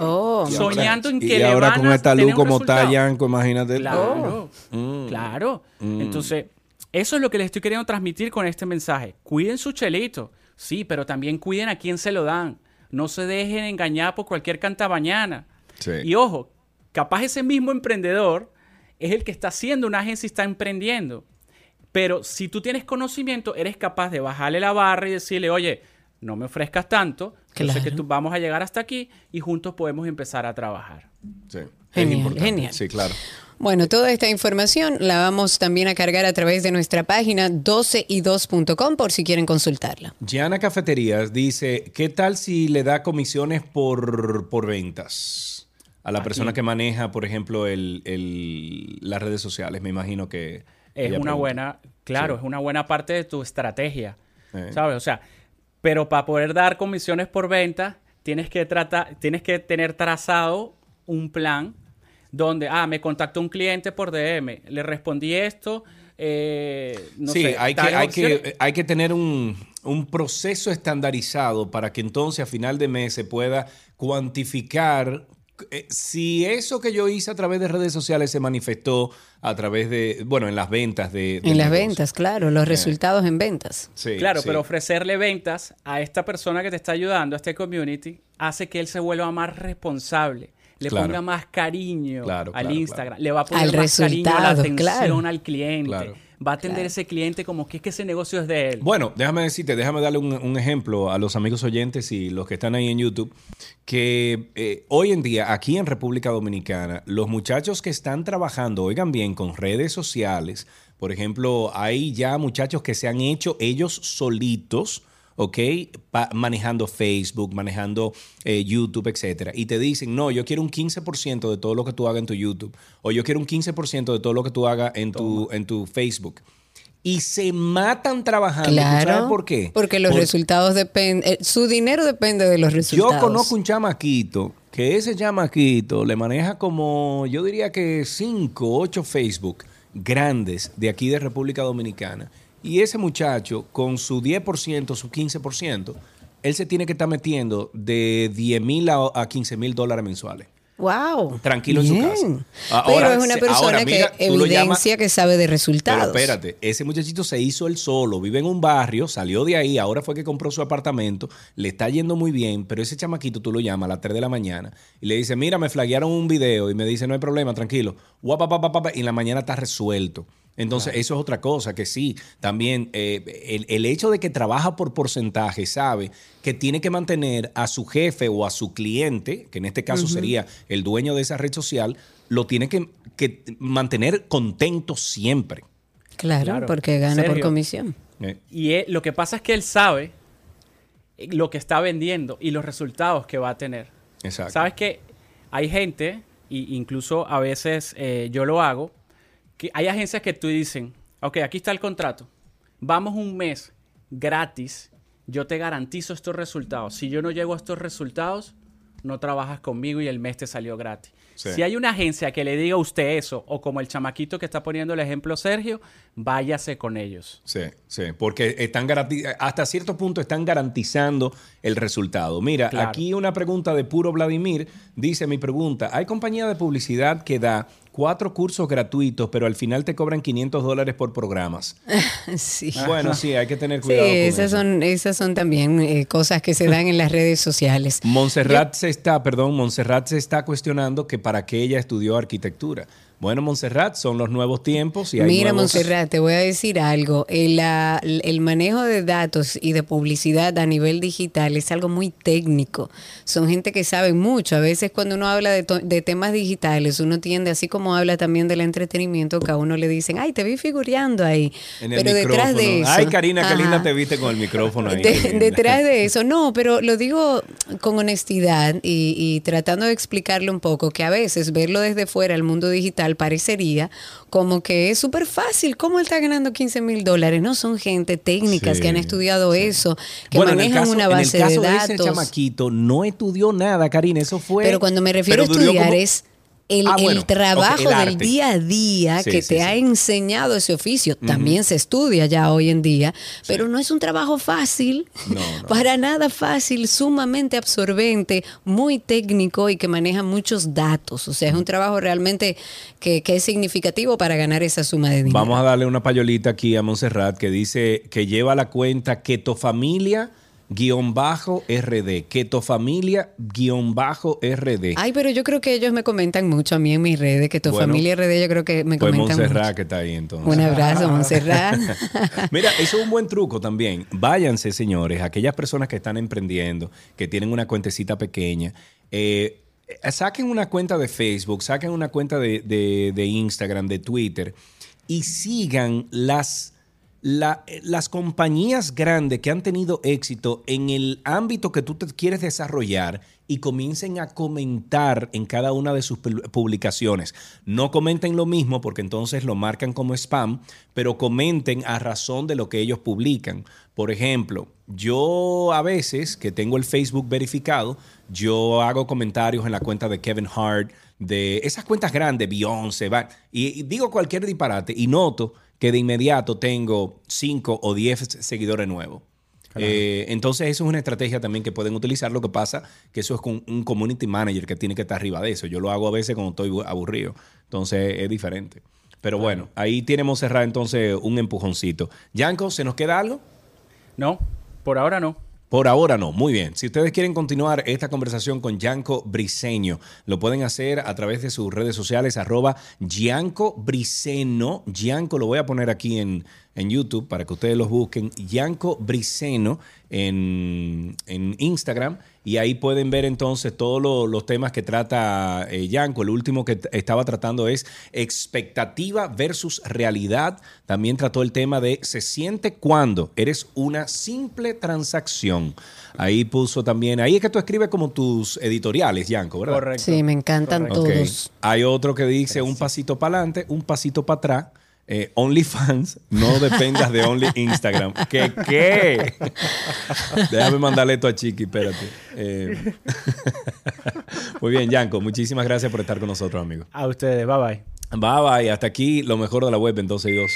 soñando en que y le ahora van con a esta luz como está. Yanko, imagínate. Claro, Mm. claro. Mm. Entonces, eso es lo que les estoy queriendo transmitir con este mensaje. Cuiden su chelito, sí, pero también cuiden a quién se lo dan. No se dejen engañar por cualquier cantabañana. Sí. Y ojo, capaz ese mismo emprendedor es el que está haciendo una agencia y está emprendiendo. Pero si tú tienes conocimiento, eres capaz de bajarle la barra y decirle, oye, no me ofrezcas tanto, yo sé que Claro. tú vamos a llegar hasta aquí y juntos podemos empezar a trabajar. Sí. Genial, genial. Sí, claro. Bueno, toda esta información la vamos también a cargar a través de nuestra página 12y2.com por si quieren consultarla. Gianna Cafeterías dice, ¿qué tal si le da comisiones por, por ventas a la ¿A persona quién? que maneja, por ejemplo, el, el- las redes sociales? Me imagino que... Es una pregunta. buena, claro, Sí. es una buena parte de tu estrategia, Eh. ¿sabes? O sea, pero para poder dar comisiones por venta, tienes que tratar, tienes que tener trazado un plan donde, ah, me contactó un cliente por DM, le respondí esto, eh, no sí, sé, hay, que, hay, que, hay que tener un, un proceso estandarizado para que entonces a final de mes se pueda cuantificar eh, si eso que yo hice a través de redes sociales se manifestó a través de, bueno, en las ventas de... En las ventas, claro, los Eh. resultados en ventas. Sí, claro, sí. pero ofrecerle ventas a esta persona que te está ayudando, a este community, hace que él se vuelva más responsable, le Claro. ponga más cariño Claro, al claro, Instagram, claro. le va a poner Al más cariño a la atención claro. al cliente, Claro. Va a atender ese cliente como que es que ese negocio es de él. Bueno, déjame decirte, déjame darle un, un ejemplo a los amigos oyentes y los que están ahí en YouTube, que eh, hoy en día aquí en República Dominicana, los muchachos que están trabajando, oigan bien, con redes sociales, por ejemplo, hay ya muchachos que se han hecho ellos solitos. ¿Ok? Pa- manejando Facebook, manejando eh, YouTube, etcétera. Y te dicen, no, yo quiero un 15% de todo lo que tú hagas en tu YouTube. O yo quiero un 15% de todo lo que tú hagas en tu, en tu Facebook. Y se matan trabajando. ¿Tú Claro. sabes por qué? Porque los Por- resultados dependen, su dinero depende de los resultados. Yo conozco un chamaquito que ese chamaquito le maneja como, yo diría que 5, 8 Facebook grandes de aquí de República Dominicana. Y ese muchacho, con su 10%, su 15%, él se tiene que estar metiendo de 10 mil a, a 15 mil dólares mensuales. Wow. Tranquilo en su casa. Pero Ahora, es una persona ahora, mira, que evidencia llamas- que sabe de resultados. Pero espérate, ese muchachito se hizo él solo, vive en un barrio, salió de ahí, ahora fue que compró su apartamento, le está yendo muy bien, pero ese chamaquito tú lo llamas a las 3 de la mañana y le dice, mira, me flaguearon un video y me dice, no hay problema, tranquilo, Guapa, pa, pa, pa, pa, y en la mañana está resuelto. Entonces, eso es otra cosa, que sí, también eh, el, el hecho de que trabaja por porcentaje, sabe que tiene que mantener a su jefe o a su cliente, que en este caso sería el dueño de esa red social, lo tiene que, que mantener contento siempre. Claro, Claro. porque gana por comisión. Eh, Y él- lo que pasa es que él sabe eh, lo que está vendiendo y los resultados que va a tener. Exacto. Sabes que hay gente, y incluso a veces eh, yo lo hago, que hay agencias que tú dicen, ok, aquí está el contrato, vamos un mes gratis, yo te garantizo estos resultados. Si yo no llego a estos resultados, no trabajas conmigo y el mes te salió gratis. Sí. Si hay una agencia que le diga a usted eso, o como el chamaquito que está poniendo el ejemplo Sergio, váyase con ellos. Sí, sí, porque están hasta cierto punto están garantizando el resultado. Mira, Claro. aquí una pregunta de puro Vladimir dice mi pregunta, ¿hay compañía de publicidad que da cuatro cursos gratuitos, pero al final te cobran 500 dólares por programas. sí. Bueno, sí, hay que tener Sí, cuidado. con esas eso. son, esas son también eh, cosas que se dan en las redes sociales. Montserrat se está, perdón, Montserrat se está cuestionando que para qué ella estudió arquitectura. Bueno, Montserrat, son los nuevos tiempos y hay Mira, nuevos- Montserrat, te voy a decir algo. El, la- el manejo de datos y de publicidad a nivel digital es algo muy técnico. Son gente que sabe mucho. A veces cuando uno habla de, temas digitales, uno tiende, así como habla también del entretenimiento, que a uno le dicen, ay, te vi figureando ahí. En el Pero detrás de eso... Ay, Karina, qué Ajá. linda te viste con el micrófono ahí. De- detrás de eso, no, pero lo digo con honestidad y, y tratando de explicarle un poco que a veces verlo desde fuera al mundo digital parecería como que es súper fácil. ¿Cómo él está ganando 15 mil dólares? No son gente técnicas Sí, que han estudiado eso, que Bueno, manejan caso- una base en el caso de de ese datos. chamaquito no estudió nada, Karina, eso fue... Pero cuando me refiero a estudiar como- es el, Ah, el bueno, trabajo el del día a día Sí, que sí, te sí. ha enseñado ese oficio. También se estudia ya hoy en día, pero no es un trabajo fácil, para nada fácil, sumamente absorbente, muy técnico y que maneja muchos datos. O sea, es un trabajo realmente que, que es significativo para ganar esa suma de dinero. Vamos a darle una payolita aquí a Montserrat que dice que lleva la cuenta Keto Familia guion bajo RD. Keto Familia guion bajo RD. Ay, pero yo creo que ellos me comentan mucho a mí en mis redes, que tu Bueno, familia RD yo creo que me Pues comentan Montserrat mucho. que está ahí entonces. Un abrazo, Montserrat. Mira, eso es un buen truco también. Váyanse, señores, aquellas personas que están emprendiendo, que tienen una cuentecita pequeña, eh, eh, saquen una cuenta de Facebook, saquen una cuenta de, de- de Instagram, de Twitter y sigan las, la- las compañías grandes que han tenido éxito en el ámbito que tú te quieres desarrollar y comiencen a comentar en cada una de sus pu- publicaciones. No comenten lo mismo porque entonces lo marcan como spam, pero comenten a razón de lo que ellos publican. Por ejemplo, yo a veces que tengo el Facebook verificado, yo hago comentarios en la cuenta de Kevin Hart, de esas cuentas grandes, Beyoncé, y, y digo cualquier disparate y noto que de inmediato tengo 5 o 10 seguidores nuevos. Eh, entonces, eso es una estrategia también que pueden utilizar. Lo que pasa que eso es con un community manager que tiene que estar arriba de eso. Yo lo hago a veces cuando estoy aburrido. Entonces, es diferente. Pero bueno, ahí tenemos cerrar entonces un empujoncito. Yanko, ¿se nos queda algo? No, por ahora no. Por ahora no, muy bien. Si ustedes quieren continuar esta conversación con Yanko Briseño, lo pueden hacer a través de sus redes sociales, arroba Yanko Briseno. Yanko lo voy a poner aquí en, en YouTube para que ustedes los busquen. Yanko Briseno en, en Instagram. Y ahí pueden ver entonces todos lo- los temas que trata eh, Yanko. El último que estaba tratando es expectativa versus realidad. También trató el tema de se siente cuando eres una simple transacción. Ahí puso también, ahí es que tú escribes como tus editoriales, Yanko, ¿verdad? Correcto. Sí, me encantan todos. Hay otro que dice un pasito para adelante, un pasito para atrás. Eh, OnlyFans, no dependas de Only Instagram. ¿Qué qué? Déjame mandarle esto a Chiqui, espérate. Eh, Muy bien, Yanko, muchísimas gracias por estar con nosotros, amigo. A ustedes, bye bye. Bye bye, hasta aquí lo mejor de la web en 12 y 2.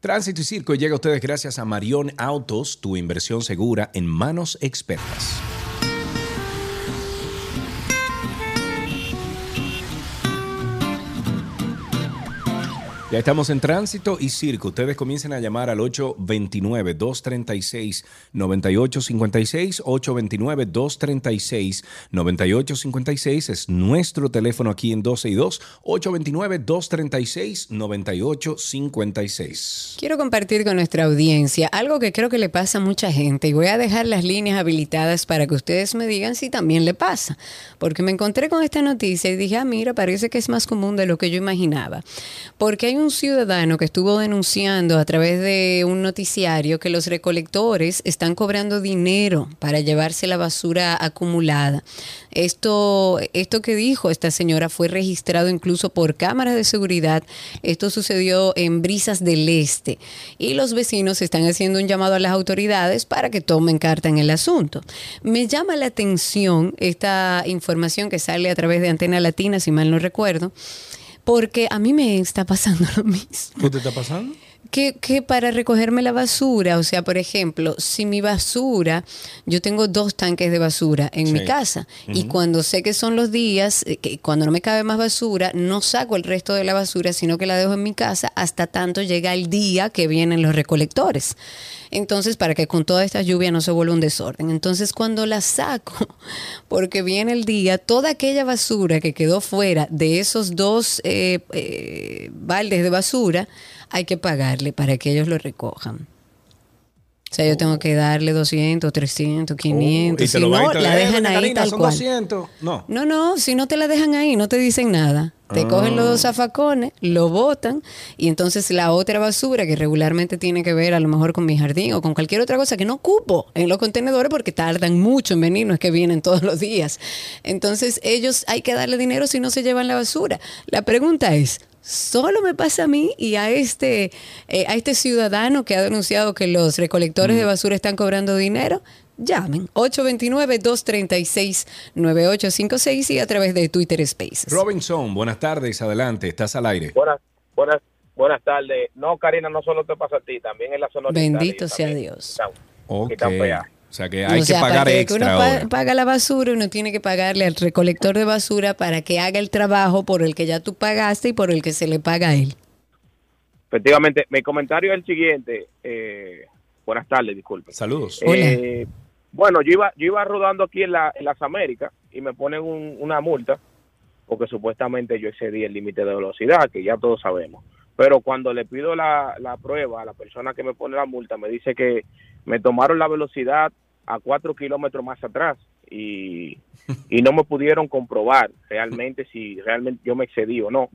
Tránsito y Circo llega a ustedes gracias a Marión Autos, tu inversión segura en manos expertas. Estamos en tránsito y circo. Ustedes comiencen a llamar al 829-236-9856. 829-236-9856 es nuestro teléfono aquí en 12 y 2. 829-236-9856. Quiero compartir con nuestra audiencia algo que creo que le pasa a mucha gente y voy a dejar las líneas habilitadas para que ustedes me digan si también le pasa. Porque me encontré con esta noticia y dije, ah, mira, parece que es más común de lo que yo imaginaba. Porque hay un ciudadano que estuvo denunciando a través de un noticiario que los recolectores están cobrando dinero para llevarse la basura acumulada. Esto, esto que dijo esta señora fue registrado incluso por cámaras de seguridad. Esto sucedió en Brisas del Este. Y los vecinos están haciendo un llamado a las autoridades para que tomen carta en el asunto. Me llama la atención esta información que sale a través de Antena Latina, si mal no recuerdo, porque a mí me está pasando lo mismo. ¿Qué te está pasando? que, que para recogerme la basura, o sea, por ejemplo, si mi basura, yo tengo dos tanques de basura en mi casa y cuando sé que son los días, eh, que cuando no me cabe más basura, no saco el resto de la basura, sino que la dejo en mi casa hasta tanto llega el día que vienen los recolectores. Entonces, para que con toda esta lluvia no se vuelva un desorden. Entonces, cuando la saco, porque viene el día, toda aquella basura que quedó fuera de esos dos eh, eh, baldes de basura, hay que pagarle para que ellos lo recojan. O sea, yo tengo que darle 200, 300, 500. Oh, y si no, la dejan ahí Karina, tal son cual. 200. No. No, no, si no te la dejan ahí, no te dicen nada. Te Ah. cogen los dos zafacones, lo botan y entonces la otra basura que regularmente tiene que ver a lo mejor con mi jardín o con cualquier otra cosa que no ocupo en los contenedores porque tardan mucho en venir, no es que vienen todos los días. Entonces ellos hay que darle dinero si no se llevan la basura. La pregunta es, ¿solo me pasa a mí y a este, eh, a este ciudadano que ha denunciado que los recolectores de basura están cobrando dinero? Llamen 829-236-9856 y a través de Twitter Spaces. Robinson, buenas tardes, adelante, estás al aire. Buenas, buenas, buenas tardes. No, Karina, no solo te pasa a ti, también en la zona oriental Bendito sea también Dios. están- Ok. que están peajes. O sea que hay O sea, que pagar que extra uno ahora. paga la basura, uno tiene que pagarle al recolector de basura para que haga el trabajo por el que ya tú pagaste y por el que se le paga a él. Efectivamente, mi comentario es el siguiente. eh, buenas tardes, disculpe. Saludos. Eh, bueno, yo iba, yo iba rodando aquí en, la- en las Américas y me ponen un- una multa porque supuestamente yo excedí el límite de velocidad, que ya todos sabemos. Pero cuando le pido la, la prueba a la persona que me pone la multa, me dice que me tomaron la velocidad a cuatro kilómetros más atrás y, y no me pudieron comprobar realmente si realmente yo me excedí o no.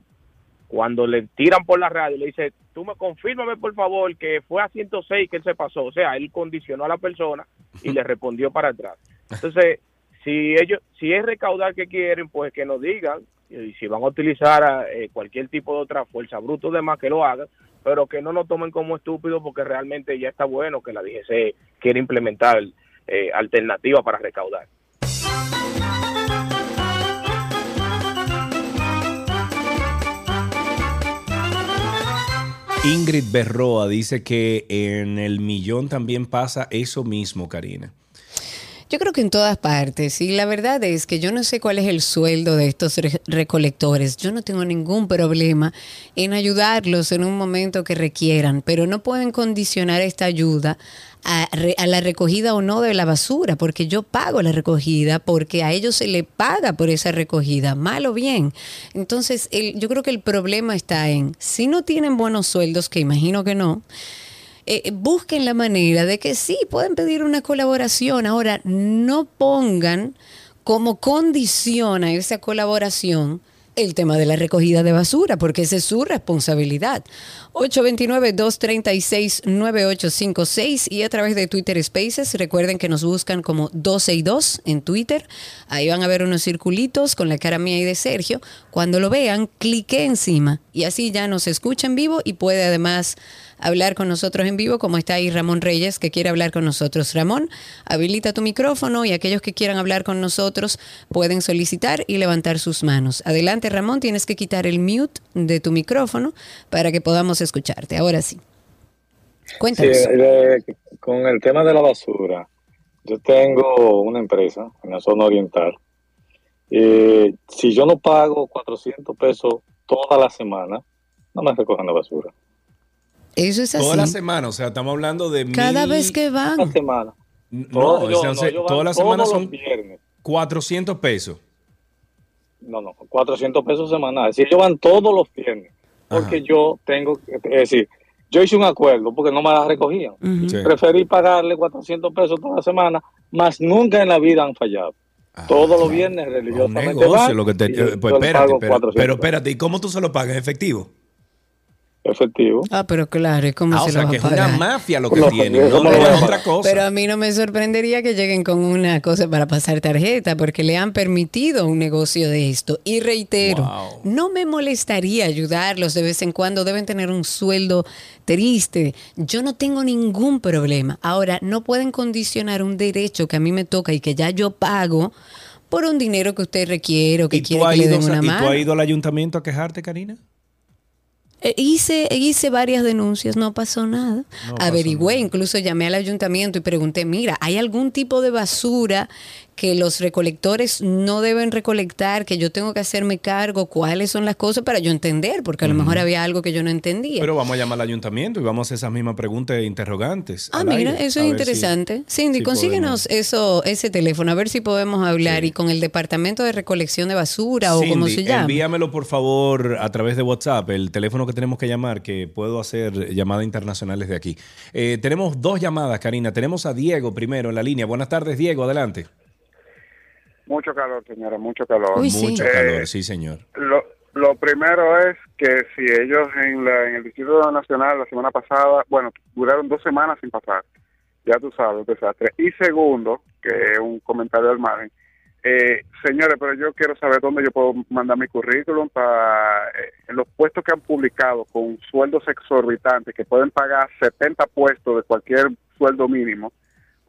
Cuando le tiran por la radio, le dice, tú me confírmame por favor que fue a 106 que él se pasó. O sea, él condicionó a la persona y le respondió para atrás. Entonces, si ellos, si es recaudar que quieren, pues que nos digan y si van a utilizar eh, cualquier tipo de otra fuerza bruta o demás que lo hagan, pero que no nos tomen como estúpidos porque realmente ya está bueno que la DGC quiere implementar eh, alternativas para recaudar. Ingrid Berroa dice que en el millón también pasa eso mismo, Karina. Yo creo que en todas partes. Y la verdad es que yo no sé cuál es el sueldo de estos re- recolectores. Yo no tengo ningún problema en ayudarlos en un momento que requieran, pero no pueden condicionar esta ayuda a, re- a la recogida o no de la basura, porque yo pago la recogida, porque a ellos se le paga por esa recogida, mal o bien. Entonces, el- yo creo que el problema está en, si no tienen buenos sueldos, que imagino que no, eh, busquen la manera de que sí, pueden pedir una colaboración. Ahora, no pongan como condición a esa colaboración el tema de la recogida de basura, porque esa es su responsabilidad. 829-236-9856 y a través de Twitter Spaces, recuerden que nos buscan como 12 y 2 en Twitter. Ahí van a ver unos circulitos con la cara mía y de Sergio. Cuando lo vean, clique encima y así ya nos escucha en vivo y puede además hablar con nosotros en vivo, como está ahí Ramón Reyes, que quiere hablar con nosotros. Ramón, habilita tu micrófono y aquellos que quieran hablar con nosotros pueden solicitar y levantar sus manos. Adelante, Ramón, tienes que quitar el mute de tu micrófono para que podamos escucharte. Ahora sí. Cuéntanos. Sí, eh, con el tema de la basura, yo tengo una empresa en la zona oriental. Eh, si yo no pago 400 pesos toda la semana, no me recogen la basura. Eso es así. Toda la semana, o sea, estamos hablando de Cada mil- vez que van. Una semana. No, Todo- o yo- sea, no, o sea, ellos toda van la semana todos los son viernes. 400 pesos. No, no, 400 pesos semanales. Si ellos van todos los viernes, porque yo tengo, que- es decir, yo hice un acuerdo porque no me la recogían. Sí. Preferí pagarle 400 pesos toda la semana, más nunca en la vida han fallado. Todos los viernes religiosamente Negocio, van lo que te, eh, pues espérate, pero, 400 pero espérate, ¿y cómo tú se lo pagas? ¿Efectivo? Efectivo. Ah, pero claro, ¿y ¿cómo Ah, o se sea, lo va que a es una mafia lo que No, tienen, no, no no lo es a otra cosa. Pero a mí no me sorprendería que lleguen con una cosa para pasar tarjeta, porque le han permitido un negocio de esto. Y reitero, no me molestaría ayudarlos de vez en cuando, deben tener un sueldo triste. Yo no tengo ningún problema. Ahora, no pueden condicionar un derecho que a mí me toca y que ya yo pago por un dinero que usted requiere o que ¿Y quiere que le den una ¿Y tú mano. has ido al ayuntamiento a quejarte, Karina? Eh, Hice, hice varias denuncias, no pasó nada. No pasó Averigüé, incluso llamé al ayuntamiento y pregunté, mira, ¿hay algún tipo de basura que los recolectores no deben recolectar, que yo tengo que hacerme cargo? ¿Cuáles son las cosas para yo entender? Porque a lo mejor había algo que yo no entendía. Pero vamos a llamar al ayuntamiento y vamos a hacer esas mismas preguntas e interrogantes. Ah, mira, aire, eso es si- interesante. Cindy, si consíguenos eso, ese teléfono, a ver si podemos hablar y con el departamento de recolección de basura o como se llama. Envíamelo por favor a través de WhatsApp, el teléfono que tenemos que llamar, que puedo hacer llamadas internacionales de aquí. Eh, tenemos dos llamadas, Karina. Tenemos a Diego primero en la línea. Buenas tardes, Diego, adelante. Mucho calor, señora, mucho calor. Mucho Eh, calor, sí, señor. Lo, lo primero es que si ellos en, la, en el Distrito Nacional la semana pasada, bueno, duraron dos semanas sin pasar, ya tú sabes, desastre. Y segundo, que es un comentario al margen, eh, señores, pero yo quiero saber dónde yo puedo mandar mi currículum para eh, los puestos que han publicado con sueldos exorbitantes que pueden pagar 70 puestos de cualquier sueldo mínimo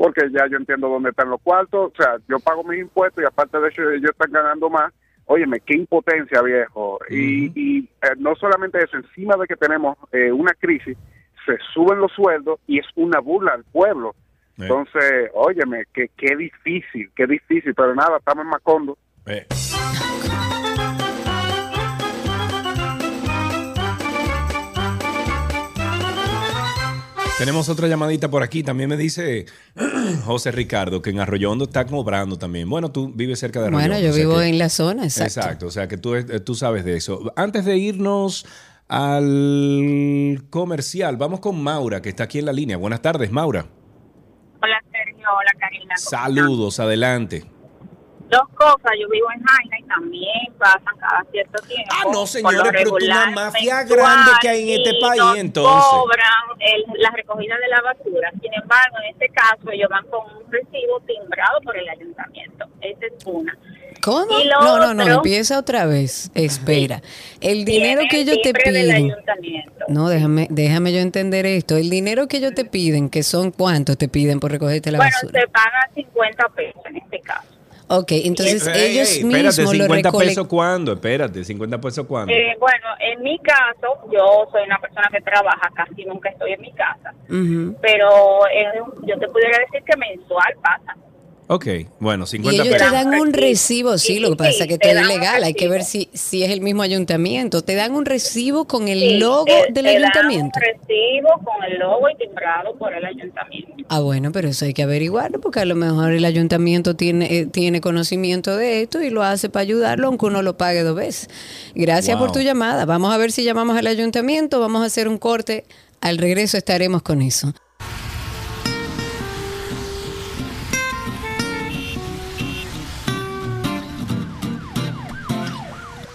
porque ya yo entiendo dónde están los cuartos, o sea, yo pago mis impuestos y aparte de eso ellos están ganando más. Óyeme, qué impotencia, viejo. Y, y, eh, no solamente eso, encima de que tenemos eh, una crisis, se suben los sueldos y es una burla al pueblo. Entonces, óyeme, que qué difícil, qué difícil, pero nada, estamos en Macondo. Tenemos otra llamadita por aquí. También me dice José Ricardo que en Arroyo Hondo está cobrando también. Bueno, tú vives cerca de Arroyo Bueno, yo o sea vivo que- en la zona, exacto. Exacto, o sea que tú, eh, tú sabes de eso. Antes de irnos al comercial, vamos con Maura, que está aquí en la línea. Buenas tardes, Maura. Hola Sergio, hola Karina. Saludos, adelante. Dos cosas, yo vivo en Jaina y también pasan cada cierto tiempo. Ah, no, Por señores, pero una mafia grande que hay en este país, nos entonces. cobran el- la recogida de la basura. Sin embargo, en este caso, ellos van con un recibo timbrado por el ayuntamiento. Esa es una. ¿Cómo? No, no, no, empieza otra vez. Espera. El dinero que ellos te piden. ayuntamiento. No, déjame, déjame yo entender esto. El dinero que ellos te piden, que son cuántos te piden por recogerte la Bueno, basura. se paga 50 pesos en este caso. Ok, entonces ellos ey, mismos espérate, lo 50 recolectan. pesos cuándo? Espérate, 50 pesos cuándo. Eh, bueno, en mi caso, yo soy una persona que trabaja, casi nunca estoy en mi casa. Pero eh, yo te pudiera decir que mensual pasa. Ok, bueno, Y 50 ellos te dan un recibo, sí, lo que pasa es que todo es legal, hay que ver si, si es el mismo ayuntamiento. Te dan un recibo con el Sí, logo te- del te dan ayuntamiento. un recibo con el logo y timbrado por el ayuntamiento. Ah, bueno, pero eso hay que averiguarlo porque a lo mejor el ayuntamiento tiene, eh, tiene conocimiento de esto y lo hace para ayudarlo aunque uno lo pague dos veces. Gracias Wow. por tu llamada. Vamos a ver si llamamos al ayuntamiento, vamos a hacer un corte. Al regreso estaremos con eso.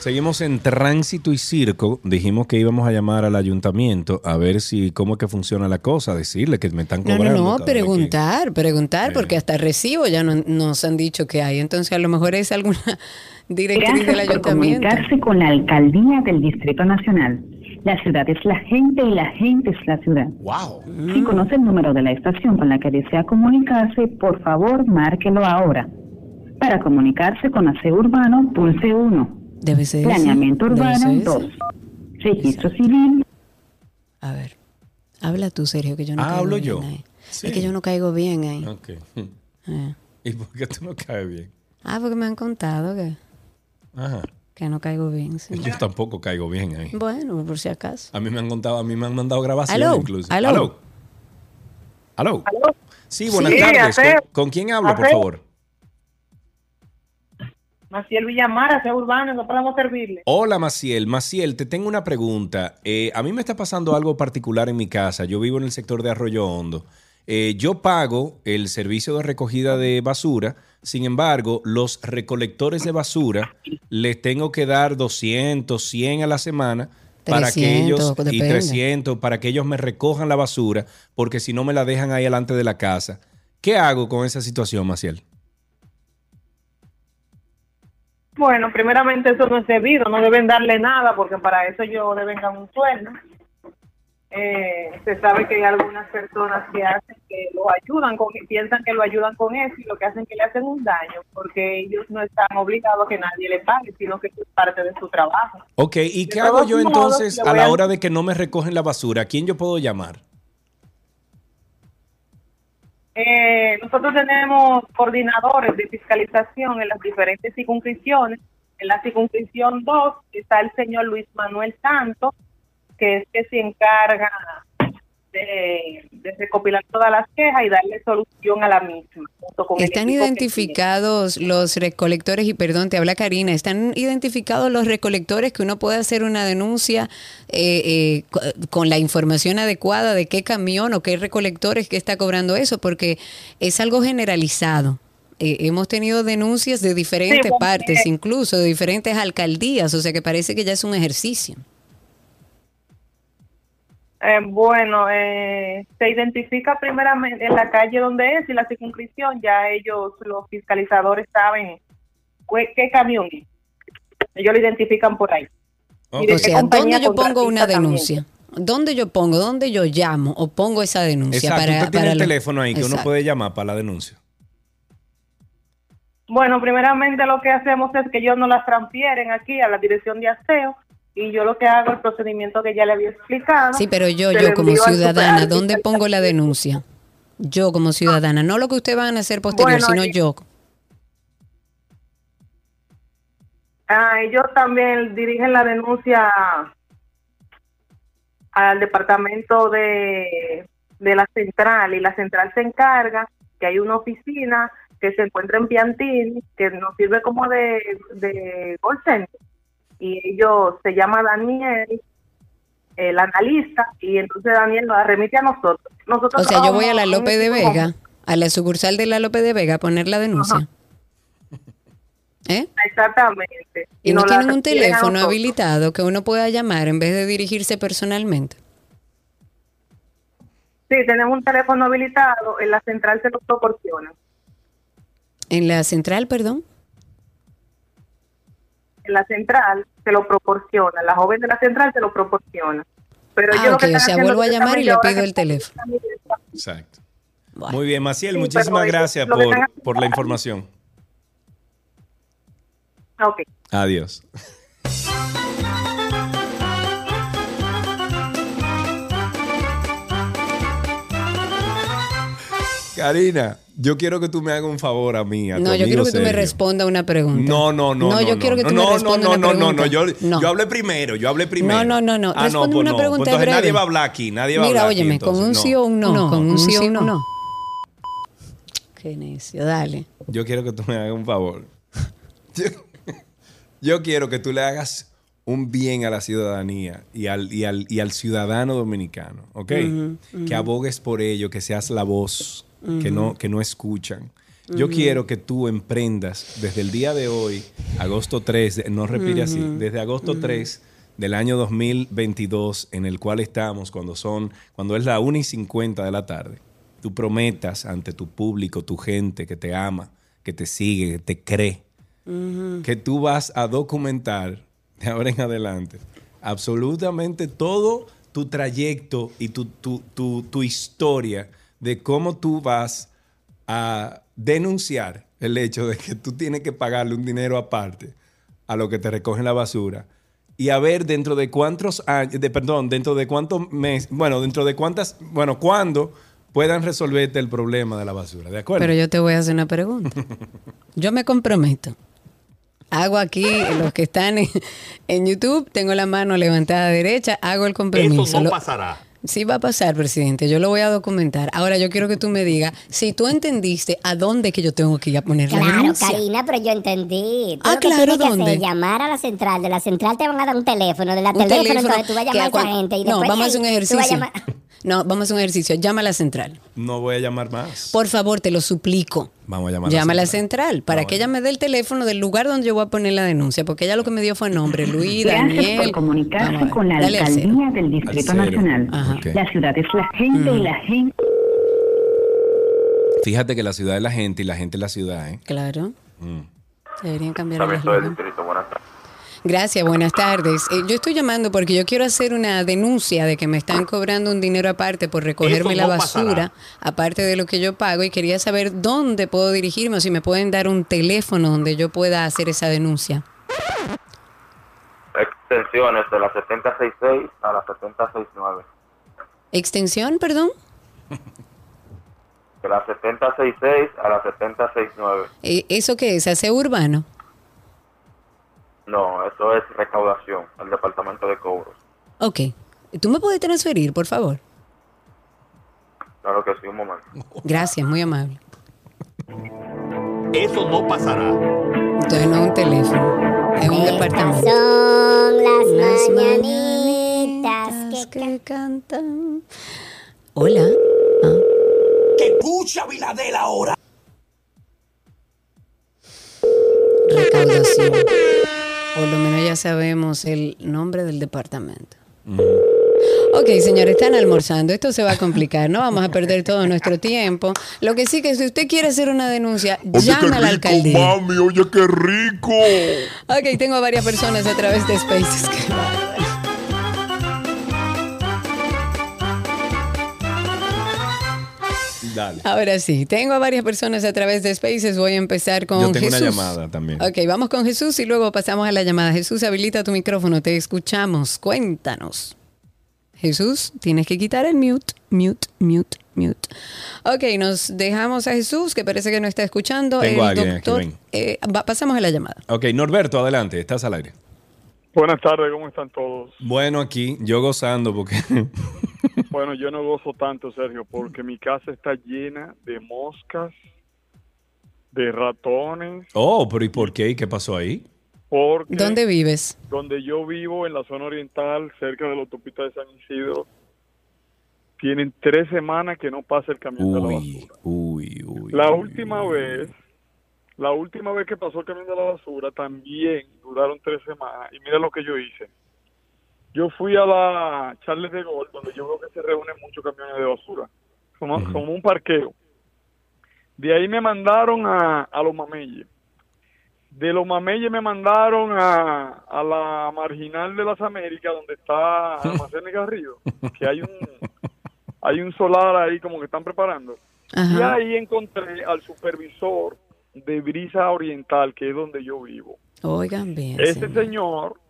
Seguimos en tránsito y circo. Dijimos que íbamos a llamar al ayuntamiento a ver si cómo es que funciona la cosa, decirle que me están No, cobrando. no, no, preguntar, preguntar, porque hasta recibo ya no- nos han dicho que hay. Entonces, a lo mejor es alguna directriz del Gracias por ayuntamiento. comunicarse con la alcaldía del Distrito Nacional. La ciudad es la gente y la gente es la ciudad. Wow. Si conoce el número de la estación con la que desea comunicarse, por favor, márquelo ahora. Para comunicarse con ASE Urbano, pulse 1. Debe ser ese, Planeamiento Urbano, ser ese. 2. Registro Civil. A ver, habla tú, Sergio, que yo no Ah, caigo hablo bien yo. ahí. Sí. Es que yo no caigo bien ahí. Ok. Eh. ¿Y por qué tú no caes bien? Ah, porque me han contado que, Ajá. que no caigo bien. sí. Yo tampoco caigo bien ahí. Bueno, por si acaso. A mí me han contado, a mí me han mandado grabaciones Aló, incluso. aló. Aló. Sí, buenas Sí, tardes. ¿Con, con quién hablo, por favor? Maciel Villamara, sea urbano, no podemos servirle. Hola, Maciel. Maciel, te tengo una pregunta. Eh, a mí me está pasando algo particular en mi casa. Yo vivo en el sector de Arroyo Hondo. Eh, yo pago el servicio de recogida de basura. Sin embargo, los recolectores de basura les tengo que dar 200, 100 a la semana para que 300, ellos y depende. 300 para que ellos me recojan la basura, porque si no me la dejan ahí delante de la casa. ¿Qué hago con esa situación, Maciel? Bueno, primeramente eso no es debido, no deben darle nada porque para eso ellos deben dar un sueldo. eh, se sabe que hay algunas personas que hacen que lo ayudan con piensan que lo ayudan con eso y lo que hacen que le hacen un daño porque ellos no están obligados a que nadie le pague sino que es parte de su trabajo Ok, ¿y De qué hago yo modos, entonces a la a- hora de que no me recogen la basura? ¿A quién yo puedo llamar? Eh, nosotros tenemos coordinadores de fiscalización en las diferentes circunscripciones. En la circunscripción 2 está el señor Luis Manuel Santos, que es que se encarga de, de recopilar todas las quejas y darle solución a la misma. junto con ¿Están identificados los recolectores? Y perdón, te habla Karina. ¿Están identificados los recolectores que uno puede hacer una denuncia eh, eh, co- con la información adecuada de qué camión o qué recolectores que está cobrando eso? Porque es algo generalizado. Eh, hemos tenido denuncias de diferentes Sí, partes, incluso de diferentes alcaldías, o sea que parece que ya es un ejercicio. Eh, bueno, eh, se identifica primeramente en la calle donde es y la circunscripción, ya ellos, los fiscalizadores, saben qué, qué camión es. Ellos lo identifican por ahí. Y de O qué sea, compañía ¿dónde yo pongo una también. denuncia? ¿Dónde yo pongo? ¿Dónde yo llamo o pongo esa denuncia? Exacto, para, usted tiene para el lo- teléfono ahí que uno puede llamar para la denuncia. Bueno, primeramente lo que hacemos es que ellos nos las transfieren aquí a la dirección de aseo y yo lo que hago el procedimiento que ya le había explicado. Sí, pero yo, yo como ciudadana, ¿dónde pongo la denuncia? Yo como ciudadana, no lo que ustedes van a hacer posterior, Bueno, sino y- yo. Ah, ellos también dirigen la denuncia al departamento de, de la central y la central se encarga que hay una oficina que se encuentra en Piantini que nos sirve como de, de call center y ellos se llama Daniel el analista y entonces Daniel nos remite a nosotros. nosotros O sea, yo voy a la López de Vega, a la sucursal de la López de Vega a poner la denuncia. ¿Eh? Exactamente. Y no nos la tienen un teléfono habilitado que uno pueda llamar en vez de dirigirse personalmente. Sí, tenemos un teléfono habilitado, en la central se lo proporciona. En la central, perdón. En la central se lo proporciona, la joven de la central se lo proporciona. Pero Ah, yo lo ok, que o sea, vuelvo a llamar y le pido el teléfono. Exacto. Muy bien, Maciel, Sí, muchísimas gracias por, por la información. Ok. Adiós. Karina, yo quiero que tú me hagas un favor a mí. A No, yo quiero que tú me respondas una pregunta. No, no, no. No, yo quiero que tú me no, respondas no, una no, no, no, pregunta. Yo, No. yo hablé primero, yo hablé primero. No, no, no, no. Ah, no, Respóndeme pues una no. pregunta Pues entonces breve. nadie va a hablar aquí, nadie va a Mira, hablar aquí, óyeme, con un sí no. o un no. con un sí o un no. no. Qué necio, dale. Yo quiero que tú me hagas un favor. Yo, yo quiero que tú le hagas un bien a la ciudadanía y al, y al, y al ciudadano dominicano, ¿ok? Que abogues por ello, que seas la voz, que, no, que no escuchan. Yo quiero que tú emprendas desde el día de hoy, agosto 3, no repite así, desde agosto Ujú. 3 del año 2022 en el cual estamos, cuando son, cuando es la 1 y 50 de la tarde, tú prometas ante tu público, tu gente que te ama, que te sigue, que te cree, que tú vas a documentar de ahora en adelante absolutamente todo tu trayecto y tu, tu, tu, tu historia de cómo tú vas a denunciar el hecho de que tú tienes que pagarle un dinero aparte a lo que te recogen la basura y a ver dentro de cuántos años, de, perdón, dentro de cuántos meses, bueno, dentro de cuántas, bueno, cuándo puedan resolverte el problema de la basura, ¿de acuerdo? Pero yo te voy a hacer una pregunta. Yo me comprometo. Hago aquí, los que están en, en YouTube, tengo la mano levantada derecha, hago el compromiso. Eso no Lo- pasará. Sí va a pasar, presidente. Yo lo voy a documentar. Ahora yo quiero que tú me digas si tú entendiste a dónde que yo tengo que ir a poner la Claro, denuncia. Karina, pero yo entendí. Tú Ah, lo que claro, tienes que hacer ¿dónde? llamar a la central. De la central te van a dar un teléfono. De la Un teléfono, teléfono entonces tú vas a que llamar a esa gente. Y no, después vamos a de hacer un a ejercicio. No, vamos a hacer un ejercicio. Llama a la central. No voy a llamar más. Por favor, te lo suplico. Vamos a llamar Llama a la central. central para que ella me dé el teléfono del lugar donde yo voy a poner la denuncia, porque ella lo que me dio fue nombre, Luis, Gracias Daniel. por comunicarse con la alcaldía del Distrito. Nacional. Ajá. La ciudad es la gente y Mm. la gente. Fíjate que la ciudad es la gente y la gente es la ciudad, ¿eh? Claro. Mm. Deberían cambiar el. Gracias, buenas tardes. Eh, yo estoy llamando porque yo quiero hacer una denuncia de que me están cobrando un dinero aparte por recogerme la basura, aparte de lo que yo pago, y quería saber dónde puedo dirigirme o si me pueden dar un teléfono donde yo pueda hacer esa denuncia. Extensiones de la 7066 a la 7069. ¿Extensión, perdón? De la 7066 a la 7069. Eh, ¿Eso qué es? ¿Aseo urbano? No, eso es recaudación, el departamento de cobros. Ok. ¿Tú me puedes transferir, por favor? Claro que sí, un momento. Gracias, muy amable. Eso no pasará. Entonces no es un teléfono, es un departamento. Son las, Las mañanitas que, cantan. Hola. ¡Que escucha Viladel ahora! Recaudación. Por lo menos ya sabemos el nombre del departamento. Ok, señores, están almorzando. Esto se va a complicar. No vamos a perder todo nuestro tiempo. Lo que sí que si usted quiere hacer una denuncia, llame a la alcaldía. Mami, oye, qué rico. Ok, tengo a varias personas a través de Spaces. Dale. Ahora sí, tengo a varias personas a través de Spaces. Voy a empezar con Yo tengo Jesús. una llamada también. Ok, vamos con Jesús y luego pasamos a la llamada. Jesús, habilita tu micrófono, te escuchamos. Cuéntanos. Jesús, tienes que quitar el mute, mute, mute, mute. Ok, nos dejamos a Jesús, que parece que no está escuchando. Tengo el a alguien aquí, doctor, ven. eh, va- pasamos a la llamada. Ok, Norberto, adelante, estás al aire. Buenas tardes, ¿cómo están todos? Bueno, aquí, yo gozando porque... Bueno, yo no gozo tanto, Sergio, porque mi casa está llena de moscas, de ratones, Oh, pero ¿y por qué? ¿Y qué pasó ahí? porque ¿Dónde vives? donde yo vivo, en la zona oriental, cerca de la autopista de San Isidro, tienen tres semanas que no pasa el camión de la basura. Uy, uy. La última vez, la última vez que pasó el camión de la basura, también duraron tres semanas. Y mira lo que yo hice. Yo fui a la Charles de Gaulle, donde yo veo que se reúnen muchos camiones de basura, como, como un parqueo. De ahí me mandaron a, a los Mameyes. De los Mameyes me mandaron a, a la marginal de las Américas, donde está Almacén de Garrido, que hay un, hay un solar ahí como que están preparando. Y ahí encontré al supervisor de Brisa Oriental, que es donde yo vivo. Oigan bien. Ese señor. señor,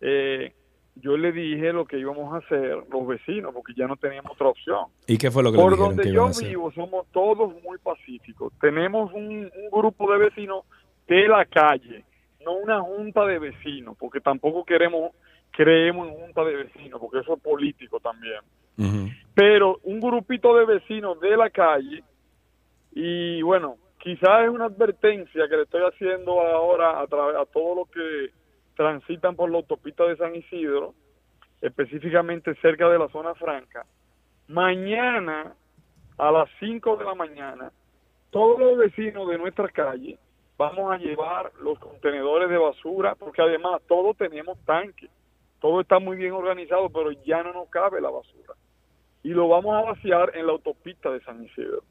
eh, yo le dije lo que íbamos a hacer los vecinos, porque ya no teníamos otra opción. ¿Y qué fue lo que le Por donde yo vivo somos todos muy pacíficos. Tenemos un, un grupo de vecinos de la calle, no una junta de vecinos, porque tampoco queremos creemos en junta de vecinos, porque eso es político también. Pero un grupito de vecinos de la calle y bueno, quizás es una advertencia que le estoy haciendo ahora a, través a todos los que transitan por la autopista de San Isidro, específicamente cerca de la zona franca. Mañana a las 5 de la mañana, todos los vecinos de nuestra calle vamos a llevar los contenedores de basura, porque además todos tenemos tanques, todo está muy bien organizado, pero ya no nos cabe la basura. Y lo vamos a vaciar en la autopista de San Isidro.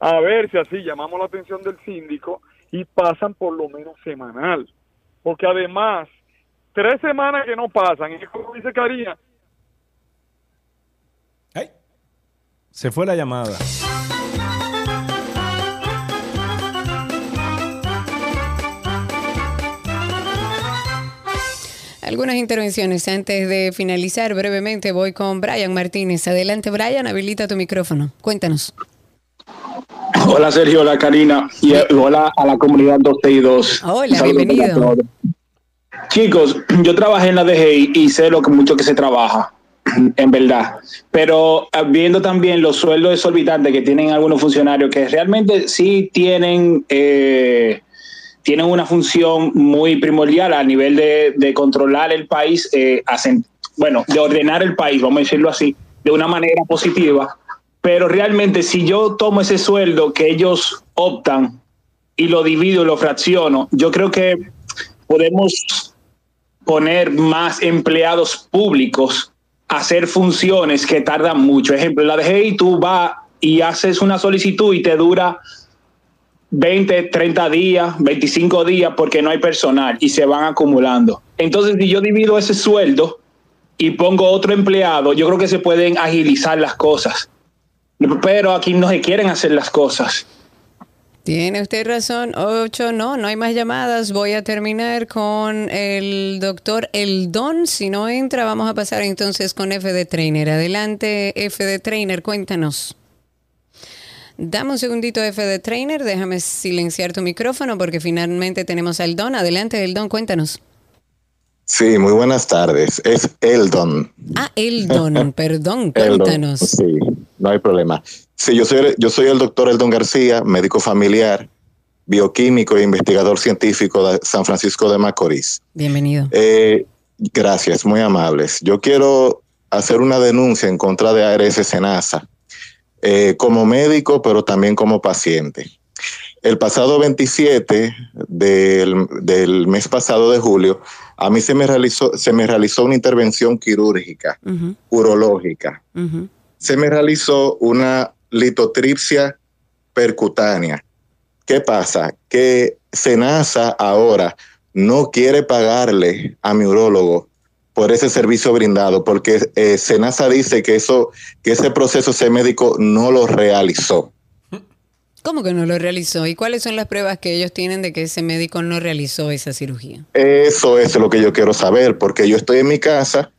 A ver si así llamamos la atención del síndico y pasan por lo menos semanal. Porque además, tres semanas que no pasan, y es como dice Karina, Se fue la llamada. Algunas intervenciones antes de finalizar brevemente voy con Brian Martínez. Adelante Brian, habilita tu micrófono. Cuéntanos. Hola Sergio, hola Karina y eh, hola a la comunidad 262. Hola, bienvenido. Chicos, yo trabajé en la DGI y sé lo que mucho que se trabaja, en verdad. Pero eh, viendo también los sueldos exorbitantes que tienen algunos funcionarios que realmente sí tienen, eh, tienen una función muy primordial a nivel de, de controlar el país, eh, hacen, bueno, de ordenar el país, vamos a decirlo así, de una manera positiva. Pero realmente si yo tomo ese sueldo que ellos optan y lo divido y lo fracciono, yo creo que podemos poner más empleados públicos a hacer funciones que tardan mucho. Ejemplo, la de hey, tú vas y haces una solicitud y te dura 20, 30 días, 25 días porque no hay personal y se van acumulando. Entonces, si yo divido ese sueldo y pongo otro empleado, yo creo que se pueden agilizar las cosas. Pero aquí no se quieren hacer las cosas. Tiene usted razón. Ocho, no, no hay más llamadas. Voy a terminar con el doctor Eldon. Si no entra, vamos a pasar entonces con FD Trainer. Adelante, FD Trainer, cuéntanos. Dame un segundito, FD Trainer. Déjame silenciar tu micrófono porque finalmente tenemos a Eldon. Adelante, Eldon, cuéntanos. Sí, muy buenas tardes. Es Eldon. Ah, Eldon, perdón, Eldon, cuéntanos. Sí, no hay problema. Sí, yo soy, yo soy el doctor Eldon García, médico familiar, bioquímico e investigador científico de San Francisco de Macorís. Bienvenido. Eh, gracias, muy amables. Yo quiero hacer una denuncia en contra de ARS Senasa, eh, como médico, pero también como paciente. El pasado 27 del, del mes pasado de julio, a mí se me realizó, se me realizó una intervención quirúrgica, urológica. Se me realizó una litotripsia percutánea. ¿Qué pasa? Que Senasa ahora no quiere pagarle a mi urólogo por ese servicio brindado, porque eh, Senasa dice que eso, que ese proceso ese médico no lo realizó. ¿Cómo que no lo realizó? ¿Y cuáles son las pruebas que ellos tienen de que ese médico no realizó esa cirugía? Eso es lo que yo quiero saber, porque yo estoy en mi casa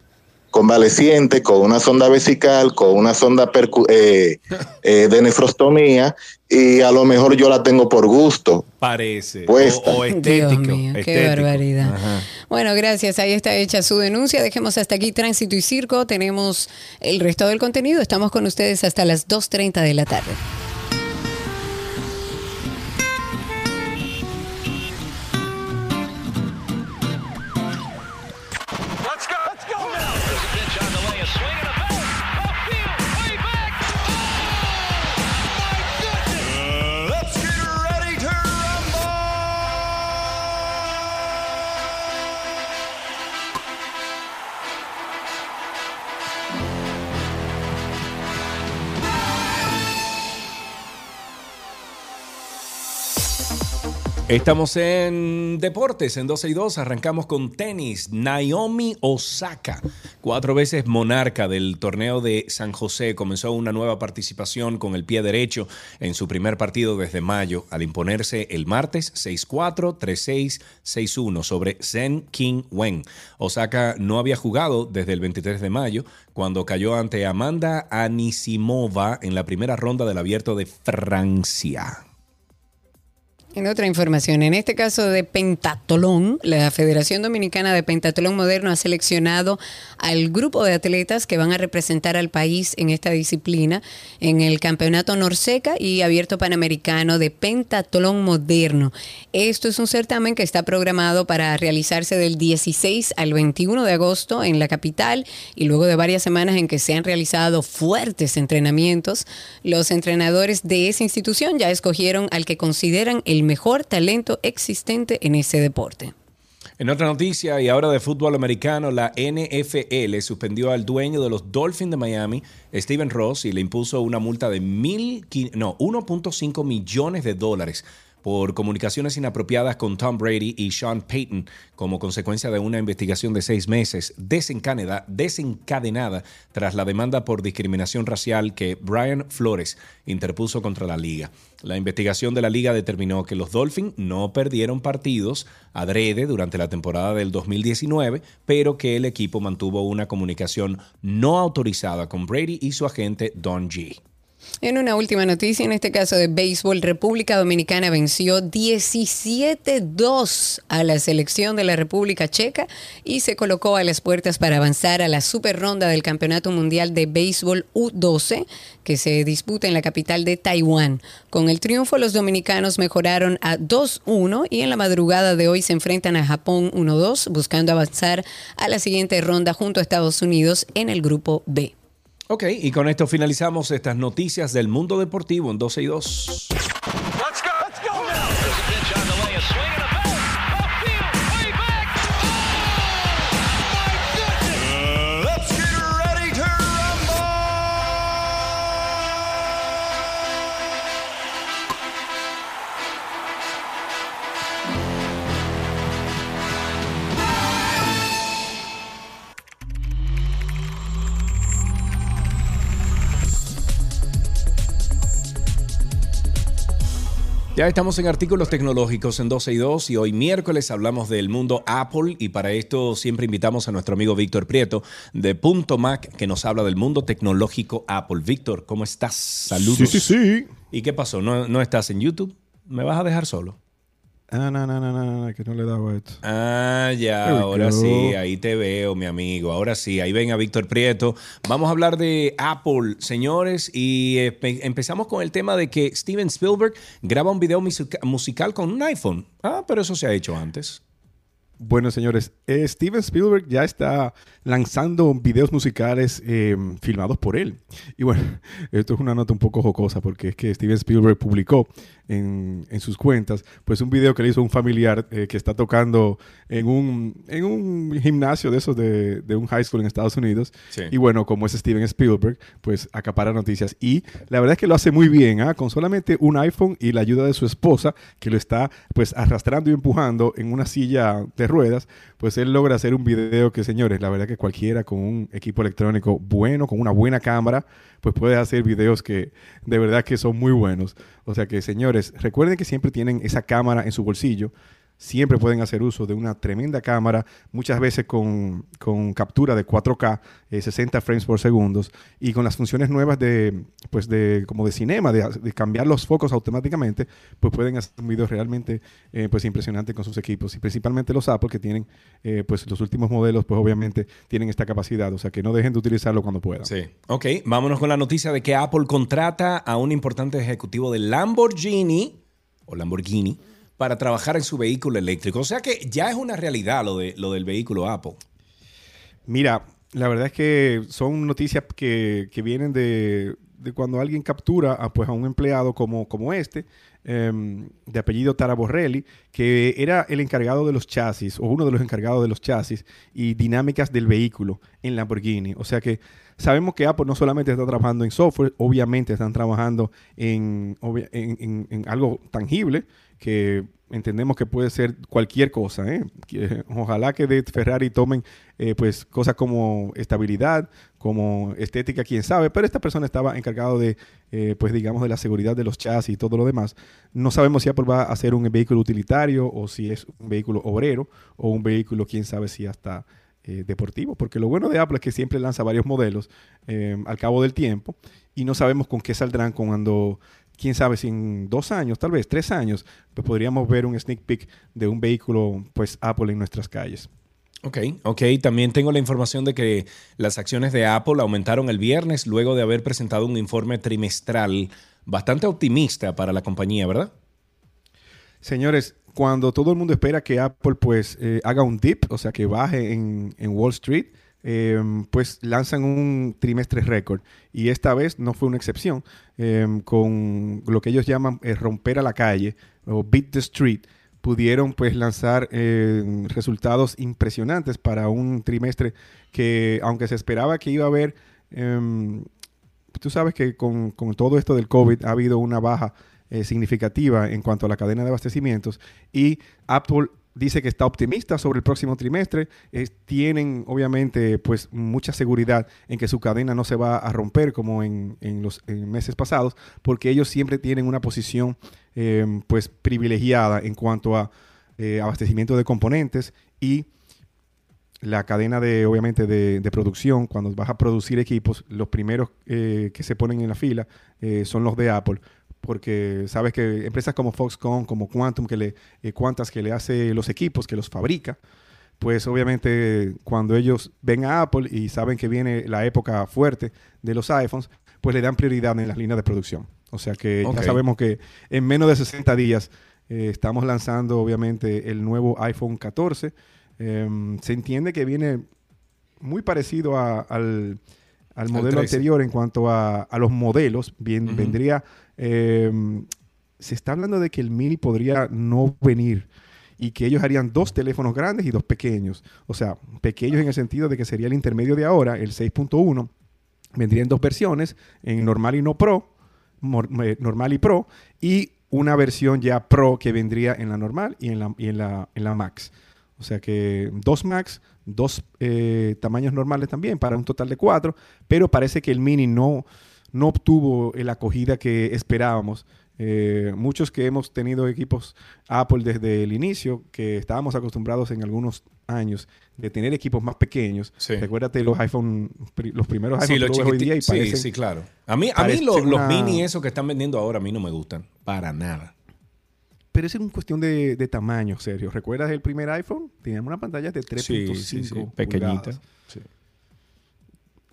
convaleciente con una sonda vesical, con una sonda percu- eh, eh, de nefrostomía y a lo mejor yo la tengo por gusto. Parece. Puesta. O, o estético. Dios mío, qué barbaridad. Ajá. Bueno, gracias. Ahí está hecha su denuncia. Dejemos hasta aquí Tránsito y Circo. Tenemos el resto del contenido. Estamos con ustedes hasta las 2.30 de la tarde. Estamos en deportes, en 12 y 2. Arrancamos con tenis. Naomi Osaka, cuatro veces monarca del torneo de San José, comenzó una nueva participación con el pie derecho en su primer partido desde mayo, al imponerse el martes 6-4, 3-6, 6-1 sobre Zen King Wen. Osaka no había jugado desde el 23 de mayo, cuando cayó ante Amanda Anisimova en la primera ronda del abierto de Francia. En otra información, en este caso de pentatlón, la Federación Dominicana de Pentatlón Moderno ha seleccionado al grupo de atletas que van a representar al país en esta disciplina en el Campeonato Norseca y Abierto Panamericano de Pentatlón Moderno. Esto es un certamen que está programado para realizarse del 16 al 21 de agosto en la capital y luego de varias semanas en que se han realizado fuertes entrenamientos, los entrenadores de esa institución ya escogieron al que consideran el mejor talento existente en ese deporte. En otra noticia, y ahora de fútbol americano, la NFL suspendió al dueño de los Dolphins de Miami, Steven Ross, y le impuso una multa de mil, no, 1.5 millones de dólares por comunicaciones inapropiadas con Tom Brady y Sean Payton como consecuencia de una investigación de seis meses desencadenada, desencadenada tras la demanda por discriminación racial que Brian Flores interpuso contra la liga. La investigación de la liga determinó que los Dolphins no perdieron partidos adrede durante la temporada del 2019, pero que el equipo mantuvo una comunicación no autorizada con Brady y su agente Don G. En una última noticia, en este caso de béisbol, República Dominicana venció 17-2 a la selección de la República Checa y se colocó a las puertas para avanzar a la super ronda del Campeonato Mundial de Béisbol U12 que se disputa en la capital de Taiwán. Con el triunfo, los dominicanos mejoraron a 2-1 y en la madrugada de hoy se enfrentan a Japón 1-2, buscando avanzar a la siguiente ronda junto a Estados Unidos en el grupo B. Ok, y con esto finalizamos estas noticias del mundo deportivo en 12 y 2. Ya estamos en artículos tecnológicos en 12 y 2 y hoy miércoles hablamos del mundo Apple y para esto siempre invitamos a nuestro amigo Víctor Prieto de Punto Mac que nos habla del mundo tecnológico Apple. Víctor, ¿cómo estás? Saludos. Sí, sí, sí. ¿Y qué pasó? ¿No, no estás en YouTube? ¿Me vas a dejar solo? Ah, no, no, no, no, no, que no le daba esto. Ah, ya, ahora sí, ahí te veo, mi amigo. Ahora sí, ahí ven a Víctor Prieto. Vamos a hablar de Apple, señores, y pe- empezamos con el tema de que Steven Spielberg graba un video musica- musical con un iPhone. Ah, pero eso se ha hecho antes. Bueno, señores, eh, Steven Spielberg ya está lanzando videos musicales eh, filmados por él. Y bueno, esto es una nota un poco jocosa porque es que Steven Spielberg publicó en, en sus cuentas pues un video que le hizo un familiar eh, que está tocando en un, en un gimnasio de esos de, de un high school en Estados Unidos. Sí. Y bueno, como es Steven Spielberg, pues acapara noticias. Y la verdad es que lo hace muy bien, ¿ah? con solamente un iPhone y la ayuda de su esposa, que lo está pues arrastrando y empujando en una silla de ruedas, pues él logra hacer un video que, señores, la verdad que cualquiera con un equipo electrónico bueno, con una buena cámara, pues puede hacer videos que de verdad que son muy buenos. O sea que, señores, recuerden que siempre tienen esa cámara en su bolsillo siempre pueden hacer uso de una tremenda cámara, muchas veces con, con captura de 4K, eh, 60 frames por segundo, y con las funciones nuevas de, pues de, como de cinema, de, cambiar los focos automáticamente, pues pueden hacer un video realmente eh, pues impresionante con sus equipos, y principalmente los Apple que tienen, eh, pues los últimos modelos, pues obviamente tienen esta capacidad, o sea que no dejen de utilizarlo cuando puedan. Sí. Ok, vámonos con la noticia de que Apple contrata a un importante ejecutivo de Lamborghini o Lamborghini para trabajar en su vehículo eléctrico. O sea que ya es una realidad lo, de, lo del vehículo Apple. Mira, la verdad es que son noticias que, que vienen de, de cuando alguien captura a, pues, a un empleado como, como este, em, de apellido Taraborrelli, que era el encargado de los chasis, o uno de los encargados de los chasis y dinámicas del vehículo en Lamborghini. O sea que sabemos que Apple no solamente está trabajando en software, obviamente están trabajando en- en algo tangible, que entendemos que puede ser cualquier cosa. ¿eh? Ojalá que de Ferrari tomen eh, pues cosas como estabilidad, como estética, quién sabe, pero esta persona estaba encargado de, eh, pues digamos, de la seguridad de los chasis y todo lo demás. No sabemos si Apple va a hacer un vehículo utilitario o si es un vehículo obrero o un vehículo, quién sabe si hasta eh, deportivo, porque lo bueno de Apple es que siempre lanza varios modelos al cabo del tiempo y no sabemos con qué saldrán cuando, quién sabe, si en dos años, tal vez tres años, pues podríamos ver un sneak peek de un vehículo, pues Apple en nuestras calles. Ok, ok. También tengo la información de que las acciones de Apple aumentaron el viernes luego de haber presentado un informe trimestral bastante optimista para la compañía, ¿verdad? Señores, cuando todo el mundo espera que Apple pues eh, haga un dip, o sea, que baje en, en Wall Street, eh, pues lanzan un trimestre récord. Y esta vez no fue una excepción, eh, con lo que ellos llaman eh, romper a la calle o beat the street. Pudieron pues lanzar eh, resultados impresionantes para un trimestre que, aunque se esperaba que iba a haber, em, tú sabes que con, con todo esto del COVID ha habido una baja eh, significativa en cuanto a la cadena de abastecimientos y Apple dice que está optimista sobre el próximo trimestre. Eh, tienen obviamente pues mucha seguridad en que su cadena no se va a romper como en, en los meses pasados porque ellos siempre tienen una posición eh, pues privilegiada en cuanto a eh, abastecimiento de componentes y la cadena de, obviamente, de, producción, cuando vas a producir equipos, los primeros eh, que se ponen en la fila son los de Apple, porque sabes que empresas como Foxconn, como Quantum, que le, eh, Quantas, que le hace los equipos, que los fabrica, pues obviamente cuando ellos ven a Apple y saben que viene la época fuerte de los iPhones, pues le dan prioridad en las líneas de producción. O sea que ya sabemos que en menos de 60 días eh, estamos lanzando obviamente el nuevo iPhone 14. Em, se entiende que viene muy parecido a- al, al modelo 13. anterior en cuanto a, a los modelos. Bien. Vendría, em, se está hablando de que el Mini podría no venir y que ellos harían dos teléfonos grandes y dos pequeños. O sea, pequeños en el sentido de que sería el intermedio de ahora, el 6.1. Vendría en dos versiones, en normal y no pro, eh, normal y pro, y una versión ya pro que vendría en la normal y en la, y en la, en la max. O sea que dos max, dos eh, tamaños normales también, para un total de cuatro, pero parece que el mini no, no obtuvo la acogida que esperábamos Eh, muchos que hemos tenido equipos Apple desde el inicio, que estábamos acostumbrados en algunos años de tener equipos más pequeños. Recuérdate los iPhone, los primeros Sí, iPhone los tú ves hoy día y sí, parecen- sí, claro. A mí, a mí los mini esos que están vendiendo ahora a mí no me gustan. Para nada. Pero es una cuestión de, de tamaño, Sergio. ¿Recuerdas el primer iPhone? Teníamos una pantalla de 3.5 Sí, sí, sí, pequeñita. Sí.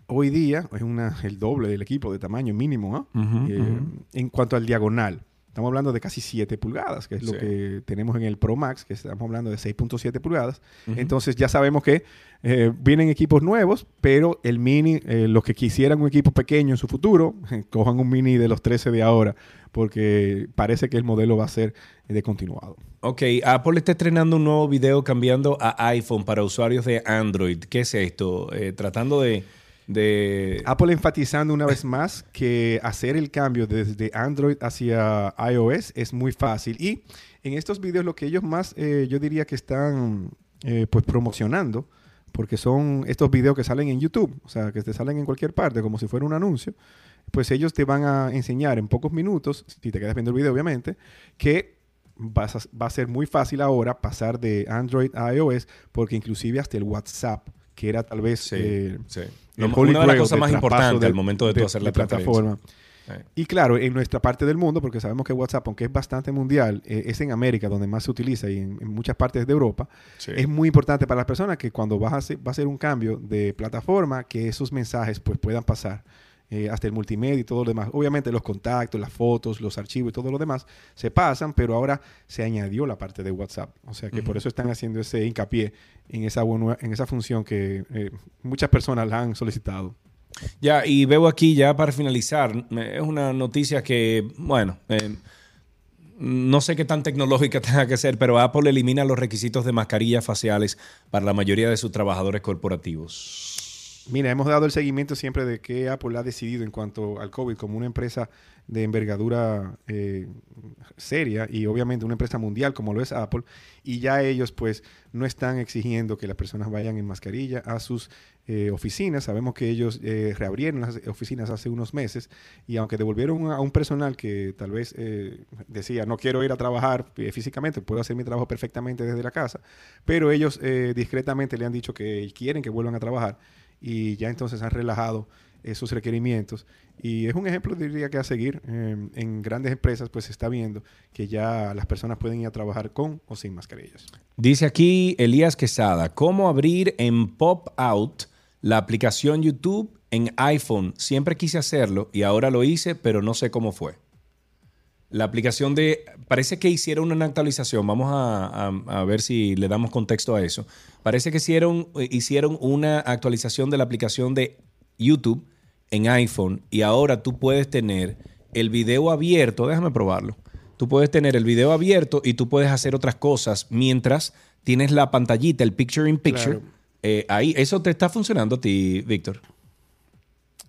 Hoy día es una, el doble del equipo de tamaño mínimo. ¿no? Ujú, Eh. En cuanto al diagonal, estamos hablando de casi 7 pulgadas, que es lo que tenemos en el Pro Max, que estamos hablando de 6.7 pulgadas. Ujú. Entonces ya sabemos que eh, vienen equipos nuevos, pero el mini, eh, los que quisieran un equipo pequeño en su futuro, cojan un mini de los 13 de ahora, porque parece que el modelo va a ser eh, de continuado. Ok, Apple está estrenando un nuevo video cambiando a iPhone para usuarios de Android. ¿Qué es esto? Eh, tratando de, de... Apple enfatizando una vez más que hacer el cambio desde Android hacia iOS es muy fácil. Y en estos videos lo que ellos más, eh, yo diría que están eh, pues promocionando, porque son estos videos que salen en YouTube, o sea, que te salen en cualquier parte, como si fuera un anuncio, pues ellos te van a enseñar en pocos minutos, si te quedas viendo el video obviamente, que va a ser muy fácil ahora pasar de Android a iOS, porque inclusive hasta el WhatsApp, que era tal vez eh, sí. el holy una de las cosas más importantes del- al momento de tú hacer la plataforma. Eh. Y claro, en nuestra parte del mundo, porque sabemos que WhatsApp, aunque es bastante mundial, eh, es en América donde más se utiliza y en, en muchas partes de Europa, Sí. es muy importante para las personas que cuando vas a hacer, va a hacer un cambio de plataforma, que esos mensajes pues puedan pasar eh, hasta el multimedia y todo lo demás. Obviamente los contactos, las fotos, los archivos y todo lo demás se pasan, pero ahora se añadió la parte de WhatsApp. O sea que por eso están haciendo ese hincapié en esa, buena- en esa función que eh, muchas personas la han solicitado. Ya, y veo aquí ya para finalizar, es una noticia que, bueno, eh, no sé qué tan tecnológica tenga que ser, pero Apple elimina los requisitos de mascarillas faciales para la mayoría de sus trabajadores corporativos. Mira, hemos dado el seguimiento siempre de que Apple ha decidido en cuanto al COVID como una empresa de envergadura eh, seria y obviamente una empresa mundial como lo es Apple y ya ellos pues no están exigiendo que las personas vayan en mascarilla a sus eh, oficinas. Sabemos que ellos eh, reabrieron las oficinas hace unos meses y aunque devolvieron a un personal que tal vez decía no quiero ir a trabajar físicamente, puedo hacer mi trabajo perfectamente desde la casa, pero ellos discretamente le han dicho que quieren que vuelvan a trabajar y ya entonces han relajado esos requerimientos. Y es un ejemplo, diría que a seguir. Eh, en grandes empresas, pues se está viendo que ya las personas pueden ir a trabajar con o sin mascarillas. Dice aquí Elías Quesada, ¿cómo abrir en Pop Out la aplicación YouTube en iPhone? Siempre quise hacerlo y ahora lo hice, pero no sé cómo fue. La aplicación de... Parece que hicieron una actualización. Vamos a, a- a ver si le damos contexto a eso. Parece que hicieron, eh, hicieron una actualización de la aplicación de YouTube en iPhone y ahora tú puedes tener el video abierto. Déjame probarlo. Tú puedes tener el video abierto y tú puedes hacer otras cosas mientras tienes la pantallita, el picture in picture. Claro. Eh, ahí, ¿eso te está funcionando a ti, Víctor?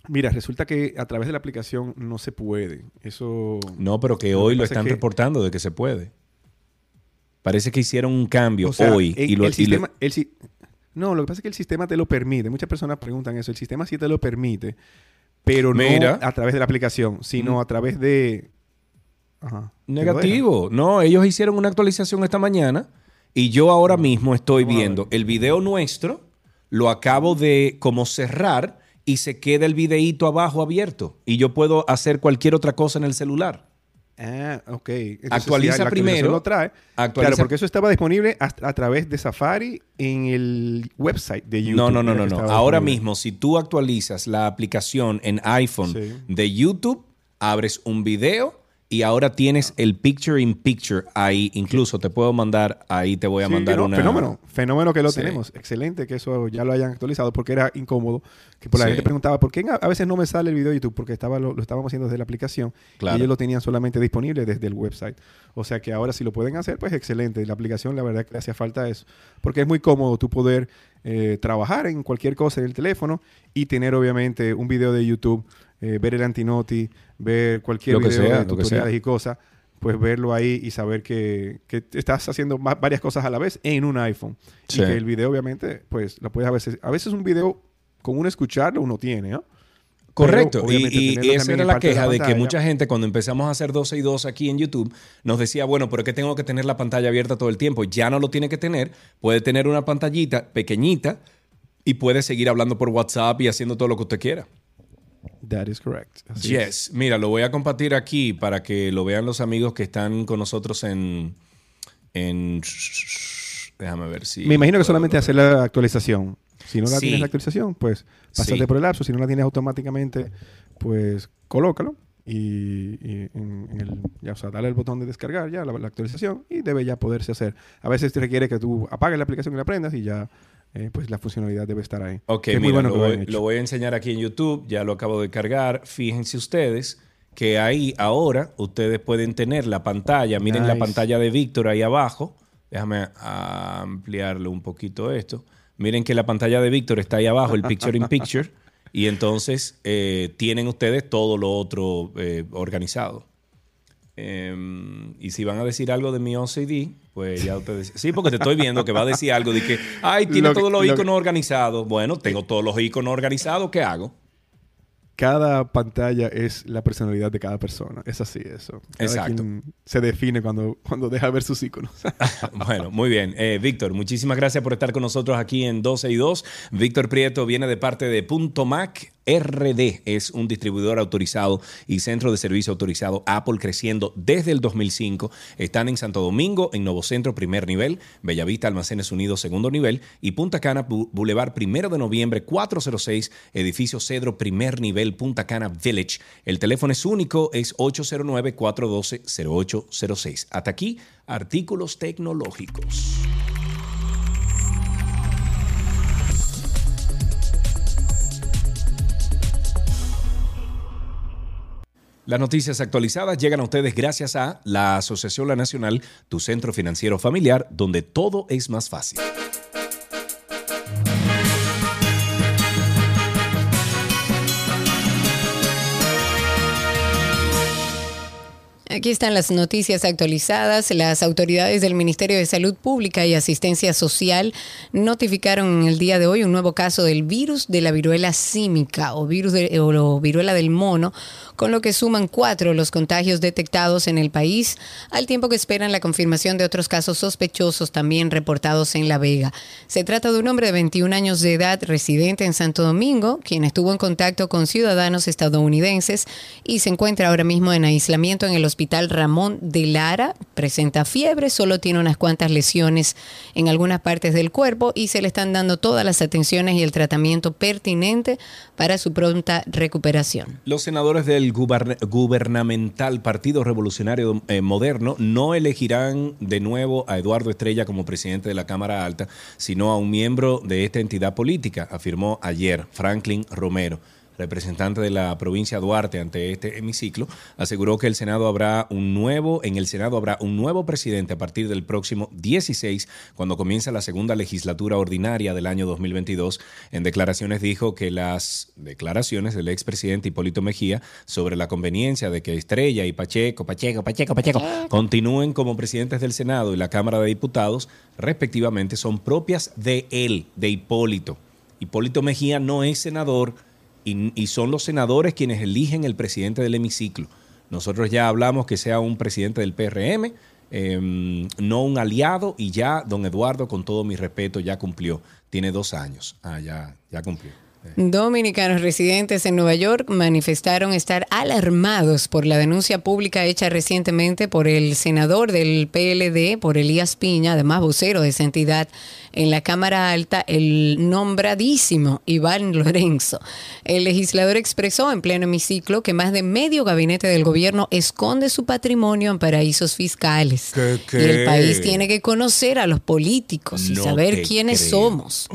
Mira, resulta que a través de la aplicación no se puede. Eso. No, pero que Lo hoy que lo es están que- reportando de que se puede. Parece que hicieron un cambio O sea, hoy. en- y lo, el y lo- sistema, el si- no, lo que pasa es que el sistema te lo permite. Muchas personas preguntan eso. El sistema sí te lo permite, pero Mira. no a través de la aplicación, sino Mm. a través de. Ajá. Negativo. No, ellos hicieron una actualización esta mañana y yo ahora mismo estoy viendo el video nuestro, lo acabo de como cerrar y se queda el videíto abajo abierto y yo puedo hacer cualquier otra cosa en el celular. Ah, ok. Entonces, Actualiza primero, Lo trae. actualiza- Claro, porque eso estaba disponible a, a través de Safari en el website de YouTube. No, no, no, no, no. Ahora disponible. mismo, si tú actualizas la aplicación en iPhone Sí. de YouTube, abres un video y ahora tienes el picture in picture ahí. Incluso te puedo mandar, ahí te voy a Sí, mandar no, una. Fenómeno, fenómeno que lo Sí. tenemos. Excelente que eso ya lo hayan actualizado porque era incómodo. Que por la Sí. gente preguntaba, ¿por qué a veces no me sale el video de YouTube? Porque estaba, lo, lo estábamos haciendo desde la aplicación Claro. y ellos lo tenían solamente disponible desde el website. O sea que ahora si lo pueden hacer, pues excelente. La aplicación, la verdad que le hacía falta eso. Porque es muy cómodo tú poder eh, trabajar en cualquier cosa en el teléfono y tener obviamente un video de YouTube, eh, ver el antinoti, ver cualquier video sea, de tutoriales y cosas pues verlo ahí y saber que, que estás haciendo varias cosas a la vez en un iPhone. Sí. Y que el video, obviamente, pues lo puedes a veces. A veces un video, con uno escucharlo, uno tiene, ¿no? Correcto. Pero, Y, y esa era la parte de la queja de, que mucha gente cuando empezamos a hacer 12 y 2 aquí en YouTube nos decía, bueno, pero es que tengo que tener la pantalla abierta todo el tiempo. Ya no lo tiene que tener. Puede tener una pantallita pequeñita y puede seguir hablando por WhatsApp y haciendo todo lo que usted quiera. That is correct. Así yes. es. Mira, lo voy a compartir aquí para que lo vean los amigos que están con nosotros en... en déjame ver si... Me imagino que solamente hacer la actualización. Si no la Sí. tienes la actualización, pues pásate Sí. por el lapso. Si no la tienes automáticamente, pues colócalo. Y, y en, en el, ya, o sea, dale el botón de descargar ya la, la actualización y debe ya poderse hacer. A veces te requiere que tú apagues la aplicación y la prendas y ya eh, pues la funcionalidad debe estar ahí. Ok, muy bueno lo, voy, lo a enseñar aquí en YouTube, ya lo acabo de cargar. Fíjense ustedes que ahí ahora ustedes pueden tener la pantalla. Miren la pantalla de Víctor ahí abajo. Déjame ampliarle un poquito esto. Miren que la pantalla de Víctor está ahí abajo, el Picture in Picture. Y entonces eh, tienen ustedes todo lo otro eh, organizado. Em, y si van a decir algo de mi OCD, pues ya ustedes. Sí, porque te estoy viendo que va a decir algo de que, ay, tiene Lo todos los lo iconos organizados. Bueno, tengo todos los iconos organizados, ¿qué hago? Cada pantalla es la personalidad de cada persona. Es así eso. Cada Exacto. quien se define cuando, cuando deja ver sus iconos. Bueno, muy bien. Eh, Víctor, muchísimas gracias por estar con nosotros aquí en 12 y 2. Víctor Prieto viene de parte de Punto Mac RD. Es un distribuidor autorizado y centro de servicio autorizado Apple creciendo desde el 2005. Están en Santo Domingo, en Nuevo Centro, primer nivel, Bellavista, Almacenes Unidos, segundo nivel, y Punta Cana, Boulevard, primero de noviembre, 406, edificio Cedro, primer nivel, Punta Cana Village. El teléfono es único, es 809-412-0806. Hasta aquí, artículos tecnológicos. Las noticias actualizadas llegan a ustedes gracias a la Asociación La Nacional, tu centro financiero familiar, donde todo es más fácil. Aquí están las noticias actualizadas. Las autoridades del Ministerio de Salud Pública y Asistencia Social notificaron en el día de hoy un nuevo caso del virus de la viruela símica o virus de, o viruela del mono, con lo que suman cuatro los contagios detectados en el país, al tiempo que esperan la confirmación de otros casos sospechosos también reportados en La Vega. Se trata de un hombre de 21 años de edad residente en Santo Domingo, quien estuvo en contacto con ciudadanos estadounidenses y se encuentra ahora mismo en aislamiento en el Hospital Ramón de Lara. Presenta fiebre, solo tiene unas cuantas lesiones en algunas partes del cuerpo y se le están dando todas las atenciones y el tratamiento pertinente para su pronta recuperación. Los senadores del guber- gubernamental Partido Revolucionario eh, Moderno no elegirán de nuevo a Eduardo Estrella como presidente de la Cámara Alta, sino a un miembro de esta entidad política, afirmó ayer Franklin Romero. Representante de la provincia Duarte ante este hemiciclo, aseguró que el Senado habrá un nuevo, en el Senado habrá un nuevo presidente a partir del próximo 16, cuando comienza la segunda legislatura ordinaria del año 2022. En declaraciones dijo que las declaraciones del expresidente Hipólito Mejía sobre la conveniencia de que Estrella y Pacheco, Pacheco, Pacheco, Pacheco, continúen como presidentes del Senado y la Cámara de Diputados, respectivamente, son propias de él, de Hipólito. Hipólito Mejía no es senador y, son los senadores quienes eligen el presidente del hemiciclo. Nosotros ya hablamos que sea un presidente del PRM, eh, no un aliado, y ya don Eduardo, con todo mi respeto, ya cumplió. Tiene dos años. Ah, ya, ya cumplió. Dominicanos residentes en Nueva York manifestaron estar alarmados por la denuncia pública hecha recientemente por el senador del PLD, por Elías Piña, además vocero de esa entidad en la Cámara Alta, el nombradísimo Iván Lorenzo. El legislador expresó en pleno hemiciclo que más de medio gabinete del gobierno esconde su patrimonio en paraísos fiscales. ¿Qué, Y el país tiene que conocer a los políticos y No saber quiénes creo. somos.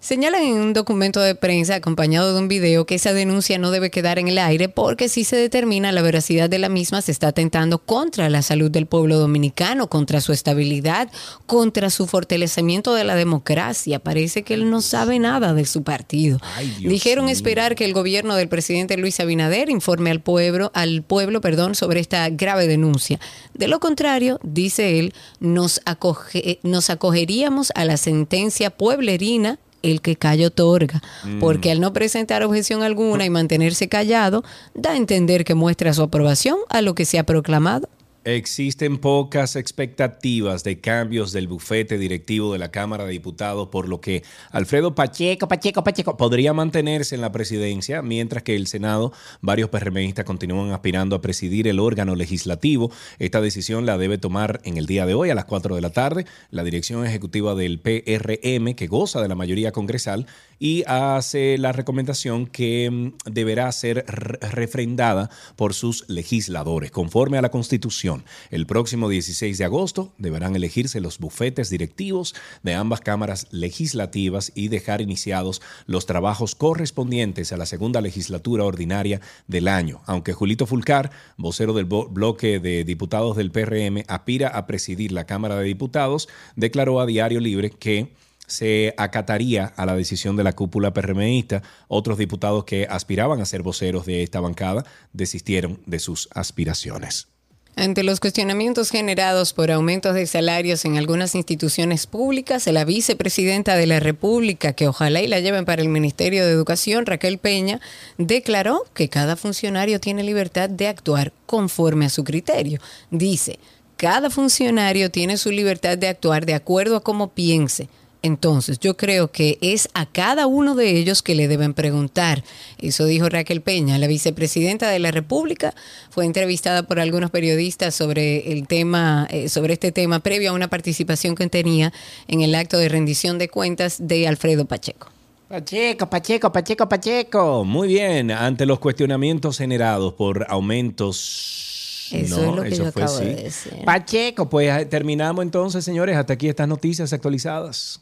Señalan en un documento de prensa acompañado de un video que esa denuncia no debe quedar en el aire porque si se determina la veracidad de la misma se está atentando contra la salud del pueblo dominicano, contra su estabilidad, contra su fortalecimiento de la democracia. Parece que él no sabe nada de su partido. Dijeron mío. esperar que el gobierno del presidente Luis Abinader informe al pueblo, al pueblo, perdón, sobre esta grave denuncia. De lo contrario, dice él, nos, acoge- nos acogeríamos a la sentencia pueblerina el que calla otorga, Mm. porque al no presentar objeción alguna y mantenerse callado, da a entender que muestra su aprobación a lo que se ha proclamado. Existen pocas expectativas de cambios del bufete directivo de la Cámara de Diputados, por lo que Alfredo Pacheco, Pacheco, Pacheco podría mantenerse en la presidencia, mientras que el Senado, varios PRMistas continúan aspirando a presidir el órgano legislativo. Esta decisión la debe tomar en el día de hoy a las 4 de la tarde la dirección ejecutiva del PRM, que goza de la mayoría congresal, y hace la recomendación que mm, deberá ser re- refrendada por sus legisladores, conforme a la Constitución. El próximo 16 de agosto deberán elegirse los bufetes directivos de ambas cámaras legislativas y dejar iniciados los trabajos correspondientes a la segunda legislatura ordinaria del año. Aunque Julito Fulcar, vocero del bloque de diputados del PRM, aspira a presidir la Cámara de Diputados, declaró a Diario Libre que se acataría a la decisión de la cúpula PRMista. Otros diputados que aspiraban a ser voceros de esta bancada desistieron de sus aspiraciones. Ante los cuestionamientos generados por aumentos de salarios en algunas instituciones públicas, la vicepresidenta de la República, que ojalá y la lleven para el Ministerio de Educación, Raquel Peña, declaró que cada funcionario tiene libertad de actuar conforme a su criterio. Dice, cada funcionario tiene su libertad de actuar de acuerdo a cómo piense. Entonces, yo creo que es a cada uno de ellos que le deben preguntar. Eso dijo Raquel Peña, la vicepresidenta de la República. Fue entrevistada por algunos periodistas sobre el tema, eh, sobre este tema, previo a una participación que tenía en el acto de rendición de cuentas de Alfredo Pacheco. Pacheco, Pacheco, Pacheco, Pacheco. Muy bien, ante los cuestionamientos generados por aumentos... Eso No, es lo que yo fue acabo de decir. Pacheco, pues eh, terminamos entonces, señores. Hasta aquí estas noticias actualizadas.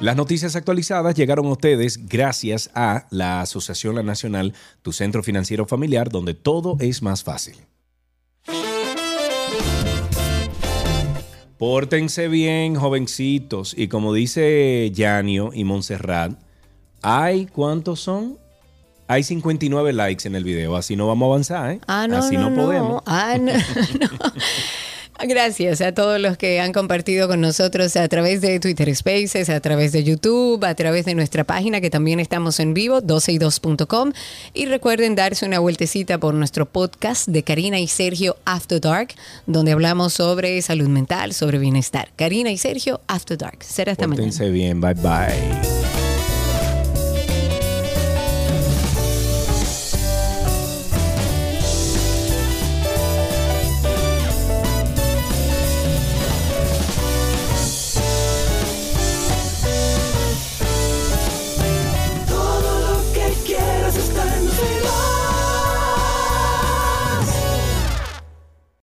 Las noticias actualizadas llegaron a ustedes gracias a la Asociación La Nacional, tu centro financiero familiar, donde todo es más fácil. Pórtense bien, jovencitos. Y como dice Yanio y Montserrat, hay, ¿cuántos son? Hay 59 likes en el video, así no vamos a avanzar, ¿eh? Ah, no, así no, no, no. podemos. Ah, no. Gracias a todos los que han compartido con nosotros a través de Twitter Spaces, a través de YouTube, a través de nuestra página que también estamos en vivo, 12y2.com. Y recuerden darse una vueltecita por nuestro podcast de Karina y Sergio After Dark, donde hablamos sobre salud mental, sobre bienestar. Karina y Sergio After Dark. Será hasta mañana. Pórtense bien, bye bye.